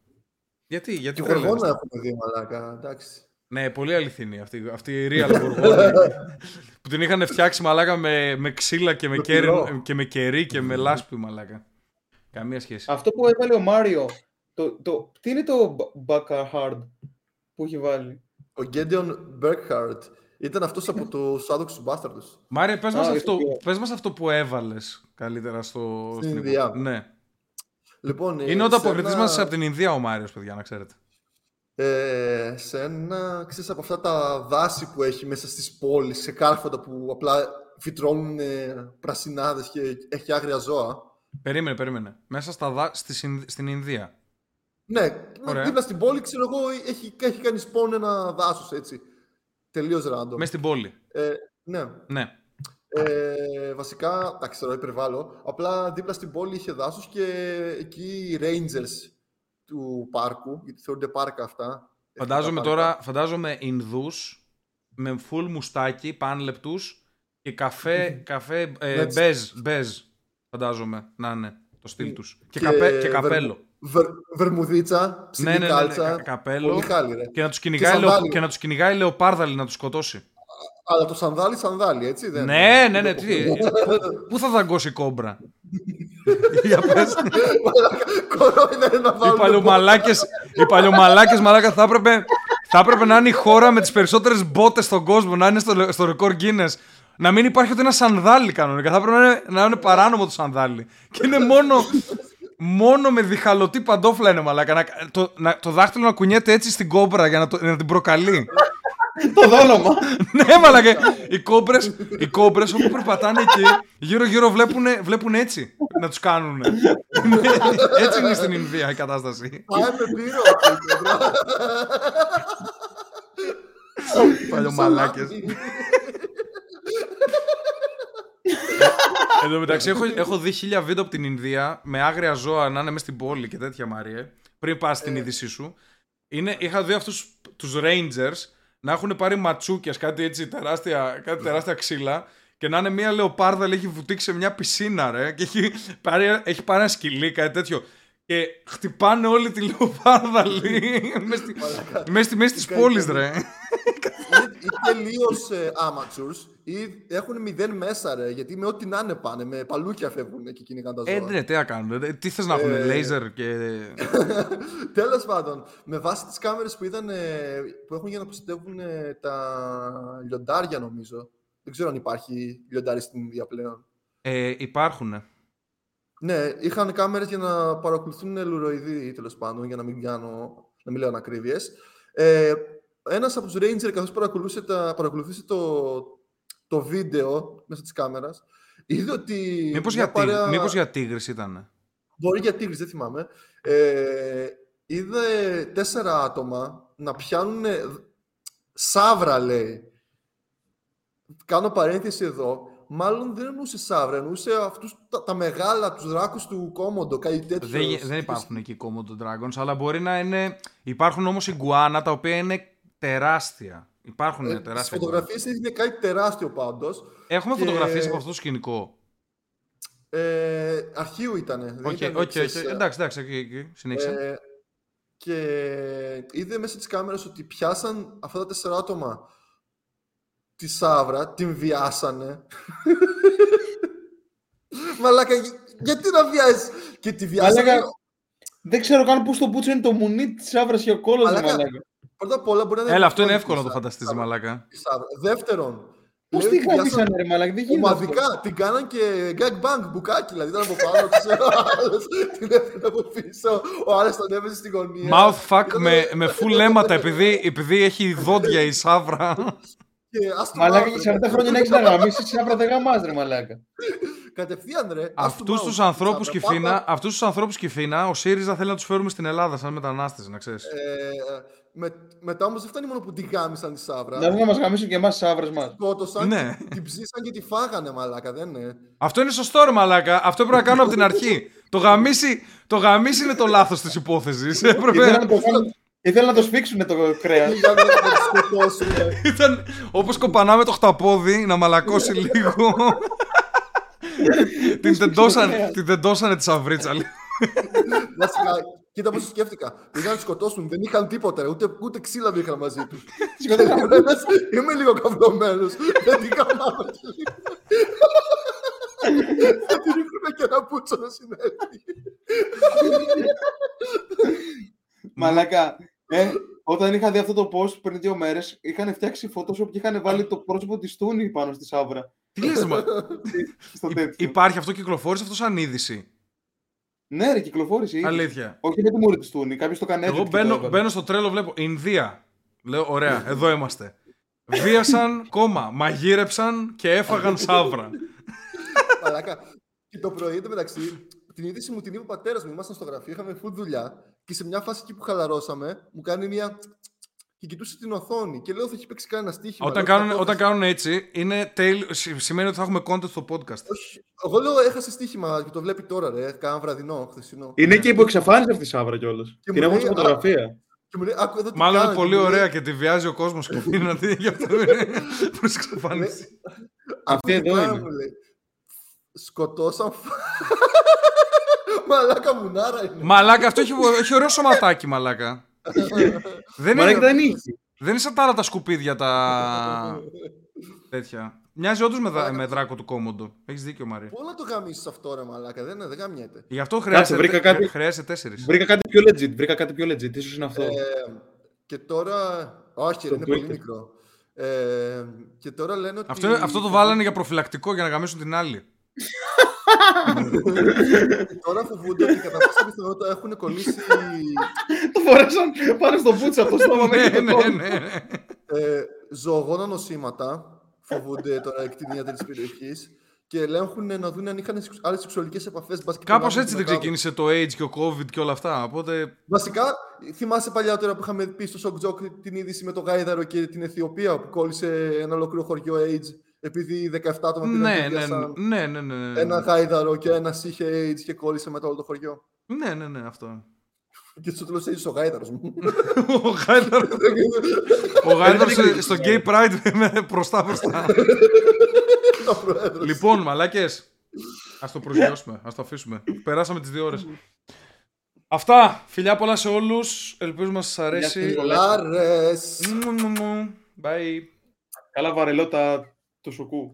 Γιατί, γιατί Και τρελαίνεστε; γοργόνα έχουμε δει μαλάκα, εντάξει. Ναι, πολύ αληθινή αυτή, αυτή η real γοργόνα. που την είχαν φτιάξει μαλάκα με, με ξύλα και με, Με κέρι, πυρό. και με κερί και με λάσπη μαλάκα. Καμία σχέση. Αυτό που έβαλε ο Μάριο. Το, το, τι είναι το Baka Hard που έχει βάλει; Ο Γκέντιον Μπέρκχαρτ ήταν αυτός από τους άδοξους μπάσταρδους. Μάρια, πες Α, μας, για αυτό, το πες μας αυτό που έβαλες καλύτερα στο... Στην στην- Ινδία. Ναι. Λοιπόν, Είναι ε, ο σε αποκριτής ένα- μας από την Ινδία ο Μάριος, παιδιά, να ξέρετε. Ε, σε ένα, ξέρεις, από αυτά τα δάση που έχει μέσα στις πόλεις, σε κάρφωτα που απλά φυτρώνουν ε, πρασινάδες και έχει άγρια ζώα. Περίμενε, περίμενε. Μέσα στα δά... στη, Συν- στην Ινδία. Ναι, Ωραία. δίπλα στην πόλη, ξέρω εγώ, έχει, έχει κάνει σπόν ένα δάσος, έτσι. Τελείως random. Μέσα στην πόλη. Ε, ναι. Ναι. Ε, βασικά, εντάξει, τώρα υπερβάλλω. Απλά δίπλα στην πόλη είχε δάσος και εκεί οι rangers του πάρκου, γιατί θεωρούνται πάρκα αυτά. Φαντάζομαι εθνικά πάρκα. τώρα, φαντάζομαι Ινδούς με φουλ μουστάκι, πάνλεπτους και καφέ, καφέ ε, Έτσι. μπέζ, μπέζ, φαντάζομαι να είναι το στυλ τους. Και, Και καπέ, και βερ- καπέλο. Βερ, βερμουδίτσα, ψηλή Ναι, ναι, ναι, ναι, κάλτσα. κα- καπέλο. Πολύ χάλι, ρε. Και να τους κυνηγάει, σανδάλια. λεο... και να τους κυνηγάει λεοπάρδαλη να τους σκοτώσει. Αλλά το σανδάλι, σανδάλι, έτσι δεν Ναι, ναι, δεν ναι. το Τι, αποκλείω. πού θα δαγκώσει η κόμπρα; Για πες. Κορόιδα είναι να οι βάλουν. παλιωμαλάκες, οι παλιωμαλάκες μαλάκα θα έπρεπε, θα έπρεπε να είναι η χώρα με τις περισσότερες μπότες στον κόσμο, να είναι στο, στο ρεκόρ Guinness. Να μην υπάρχει ούτε ένα σανδάλι κανονικά. Θα έπρεπε να είναι, να είναι παράνομο το σανδάλι. Και είναι μόνο, μόνο με διχαλωτή παντόφλα είναι μαλάκα. Να, το, να, το δάχτυλο να κουνιέται έτσι στην κόμπρα για να, το, να την προκαλεί. Το δόλωμα. ναι, μαλάκα. Οι κόμπρες, οι κόμπρες όπου περπατάνε εκεί, γύρω-γύρω βλέπουν, βλέπουν έτσι να τους κάνουν. έτσι είναι στην Ινδία η κατάσταση. Πάμε με πύρο. Παλιωμαλάκες. Εν τω μεταξύ, έχω, έχω δει χίλια βίντεο από την Ινδία με άγρια ζώα να είναι μέσα στην πόλη και τέτοια Μάριε. Πριν πας στην είδησή σου. Είναι, είχα δει αυτούς τους Rangers να έχουν πάρει ματσούκια, κάτι έτσι τεράστια, κάτι τεράστια ξύλα. Και να είναι μια λεοπάρδα, λέει, έχει βουτήξει σε μια πισίνα, ρε. Και έχει πάρει, έχει πάρει ένα σκυλί, κάτι τέτοιο. Και χτυπάνε όλη τη λεοπάρδα, λέει, μέσα στη- μέσα στη μέση τη πόλη, ρε. Είναι ή τελείως amateurs ή έχουν μηδέν μέσα, ρε. Γιατί με ό,τι να είναι πάνε, με παλούκια φεύγουν και κυνηγάνε τα ζώα. Ε, ναι, τι να κάνουν. ε, Τι θες να έχουν, Ε, λέιζερ και. Τέλος πάντων, με βάση τις κάμερες που, είδαν, ε, που έχουν για να προστατεύουν ε, τα λιοντάρια, νομίζω. Δεν ξέρω αν υπάρχει λιοντάρι στην Ινδία πλέον. Ε, υπάρχουν. Ναι, είχαν κάμερες για να παρακολουθούν λουροειδή, τέλος πάντων, για να μην, κάνω, να μην λέω ανακρίβειες. Ε, ένας από τους Ranger, καθώς παρακολουθούσε, τα, παρακολουθούσε το, το βίντεο μέσα της κάμερας, είδε ότι... Μήπως μια για, τίγρη, παρέα- μήπως για τίγρης ήταν. Μπορεί για τίγρης, δεν θυμάμαι. Ε, είδε τέσσερα άτομα να πιάνουν σαύρα, λέει. Κάνω παρένθεση εδώ. Μάλλον δεν εννοούσε σαύρα, εννοούσε αυτούς τα, τα μεγάλα, τους δράκους του Κόμοντο, κάτι τέτοιο. Δεν, γε- δεν υπάρχουν εκεί Komodo Dragons, αλλά μπορεί να είναι... Υπάρχουν όμως ιγκουάνα τα οποία είναι τεράστια. Υπάρχουν Ε, Στις τεράστια. φωτογραφίες έδειχνε κάτι τεράστιο πάντως. Έχουμε και- φωτογραφίες από αυτό το σκηνικό. Ε, αρχείου ήτανε. δεν Οκ, ήταν οκ, οκ. ξέρεις, ε, Εντάξει, εντάξει, εκεί, εκεί. Συνέχισε. Ε, και είδε μέσα της κάμερας ότι πιάσαν αυτά τα τέσσερα άτομα τη Σάβρα, την βιάσανε. Μαλάκα, γι- γιατί να βιάζεις; Και τη βιάσανε. Μαλάκα, Δεν ξέρω καν πώ το πούτσο είναι το μουνί της άβρα και ο κόλο του Μαλάκα. μαλάκα. Πρώτα απ' όλα μπορεί να είναι Έλα, αυτό είναι επικόνικη εύκολο να το η φανταστείς, Σάβρα. μαλάκα. Η Σάβρα. Δεύτερον, Πώς λέει τη ότι βιάσανε γάμισαν, ρε μαλάκα, δεν γίνεται. αυτό. Ομαδικά την κάναν και gag bang μπουκάκι, δηλαδή ήταν από πάνω ξέρω, ο άλλος την έφερε από πίσω, ο άλλος τον έβαιζε στη γωνία. Mouth fuck Ήταν- με, με full αίματα επειδή, επειδή έχει δόντια η Σάβρα. Και ας το Μαλάκα μάθω. και 40 χρόνια να έχει να γαμίσει, τη άβρα δεν γαμάς, ρε μαλάκα. Κατευθείαν ρε. ας Αυτούς το τους μάθω, ανθρώπους Σάβρα. Κυφίνα, Πάμε, αυτούς τους ανθρώπους Κυφίνα, ο ΣΥΡΙΖΑ θέλει να τους φέρουμε στην Ελλάδα σαν μετανάστες, να ξέρεις. Ε, με, μετά όμως δεν φτάνει μόνο που τη γάμισαν τη Σάβρα. Να δουν να μας γαμίσουν και εμάς τι άβρε μας. Σκότωσαν, Ναι. την ψήσαν και τη φάγανε μαλάκα, δεν είναι. Αυτό είναι σωστό, ρε Μαλάκα. Αυτό πρέπει να κάνω από την αρχή. το, γαμίσι, το γαμίσι είναι το λάθος της υπόθεσης. Ήθελα Έπρεπε. να το κάνουν- Ήθελα να το σφίξουν το κρέας. Πήγανε να τη σκοτώσουν. Ήταν όπως κοπανάμε το χταπόδι να μαλακώσει λίγο. την, τεντώσαν, την τεντώσανε τη σαβρίτσα. Λίγο. Βασικά, κοίτα πώς το σκέφτηκα. Πήγαν να τη σκοτώσουν, δεν είχαν τίποτα, ούτε, ούτε ξύλα δεν είχαν μαζί τους. Ένας, είμαι λίγο καυλωμένος. Δεν την καμάμε και λίγο. Θα την ρίχνουμε και ένα πούτσο να συνέλθει. Μαλάκα, ε, όταν είχα δει αυτό το post πριν δύο μέρες, είχαν φτιάξει Photoshop και είχαν βάλει το πρόσωπο της Τούνη πάνω στη Σάβρα. Τι λες, μα... Στο Υ- τέτοιο. Υπάρχει αυτό, κυκλοφόρησε αυτό σαν είδηση; Ναι, ρε, κυκλοφόρησε. ήδη. Αλήθεια. Όχι με τη μούρη τη Τούνη, κάποιος το έκανε. Εγώ edit και το μπαίνω, έβαλε. μπαίνω στο τρέλο, βλέπω Ινδία. Λέω, ωραία, εδώ είμαστε. Βίασαν, κόμμα, μαγείρεψαν και έφαγαν σαύρα. Μαλάκα. Και το πρωί εντωμεταξύ, την είδηση μου την είπε ο πατέρας μου. Ήμασταν στο γραφείο, είχαμε full δουλειά. Και σε μια φάση εκεί που χαλαρώσαμε, μου κάνει μια. Και κοιτούσε την οθόνη. Και λέω, θα έχει παίξει κανένα στοίχημα. όταν, Λέω, κάνουν, «Κακό, όταν θα- κάνουν έτσι, είναι τέλειο- σι- σημαίνει ότι θα έχουμε content στο podcast. Όχι. Εγώ λέω, έχασε στοίχημα και το βλέπει τώρα, ρε. Κάνα βραδινό, χθεσινό. Είναι και υπό εξαφάνιση αυτή η Σάβρα κιόλας. Και Την μου έχω στη λέει, φωτογραφία. Και μου λέει, άκου εδώ τι Μάλλον είναι κάνετε». πολύ Μου λέει, ωραία και τη βιάζει ο κόσμος και είναι αντί γι' αυτό είναι προς εξαφάνιση. Αυτή «Άκου τι εδώ κάνουν», είναι. μου λέει. Σκοτώσαν. Μαλάκα μουνάρα είναι. Μαλάκα, αυτό έχει, έχει ωραίο σωματάκι, μαλάκα. Δεν, Μαλάκα είναι, δεν είχε. δεν είναι σαν τα άλλα τα σκουπίδια τα. τέτοια. Μοιάζει όντως με, δα- με δράκο του κόμοντο. Έχεις δίκιο, Μαρία. Πού να το γαμίσεις αυτό, ρε μαλάκα. Δεν, δεν γαμιέται. Γι' αυτό χρειάζεται, βρήκα κάτι- χρειάζεται τέσσερις. Βρήκα κάτι πιο legit. Βρήκα κάτι πιο legit. Ίσως είναι αυτό. Ε, και τώρα. Όχι, ρε, Στο είναι πολύ Twitter. μικρό. Ε, και τώρα λένε ότι. Αυτό, είναι- αυτό το βάλανε για προφυλακτικό για να γαμίσουν την άλλη. Τώρα φοβούνται ότι κατά πάσα πιθανότητα έχουν κολλήσει Το φορέσαν πάνω στο πούτσα από το στόμα ναι, μέχρι το ναι, κόμμα. ναι, ναι. ε, ζωογόνα νοσήματα. Φοβούνται τώρα οι κτηνίατροι της περιοχής και ελέγχουν να δουν αν είχαν άλλες σεξουαλικές επαφές. Κάπως έτσι δεν ξεκίνησε το AIDS και ο COVID και όλα αυτά. Οπότε. Βασικά, θυμάσαι παλιότερα που είχαμε πει στο Shock Jock την είδηση με το Γάιδαρο και την Αιθιοπία που κόλλησε ένα ολόκληρο χωριό AIDS επειδή 17 άτομα πήγαν Ναι, και ναι, βίασαν ναι, ναι, ναι, ναι. ένα γάιδαρο και ένα είχε AIDS και κόλλησε μετά όλο το χωριό. Ναι, ναι, ναι, αυτό. Και στο τέλος έγινε ο γάιδαρος μου. Ο Γάιδαρ ο Γάιδαρ στο- στο Gay Pride με μπροστά μπροστά. Ο πρόεδρος. Λοιπόν, μαλάκες. Α το προσγειώσουμε, ας το αφήσουμε. Περάσαμε τις δύο ώρες. Αυτά. Φιλιά πολλά σε όλους. Ελπίζουμε να σας αρέσει. Λάρες. Μου, μου, μου. Bye. Καλά βαρελότα του σοκού.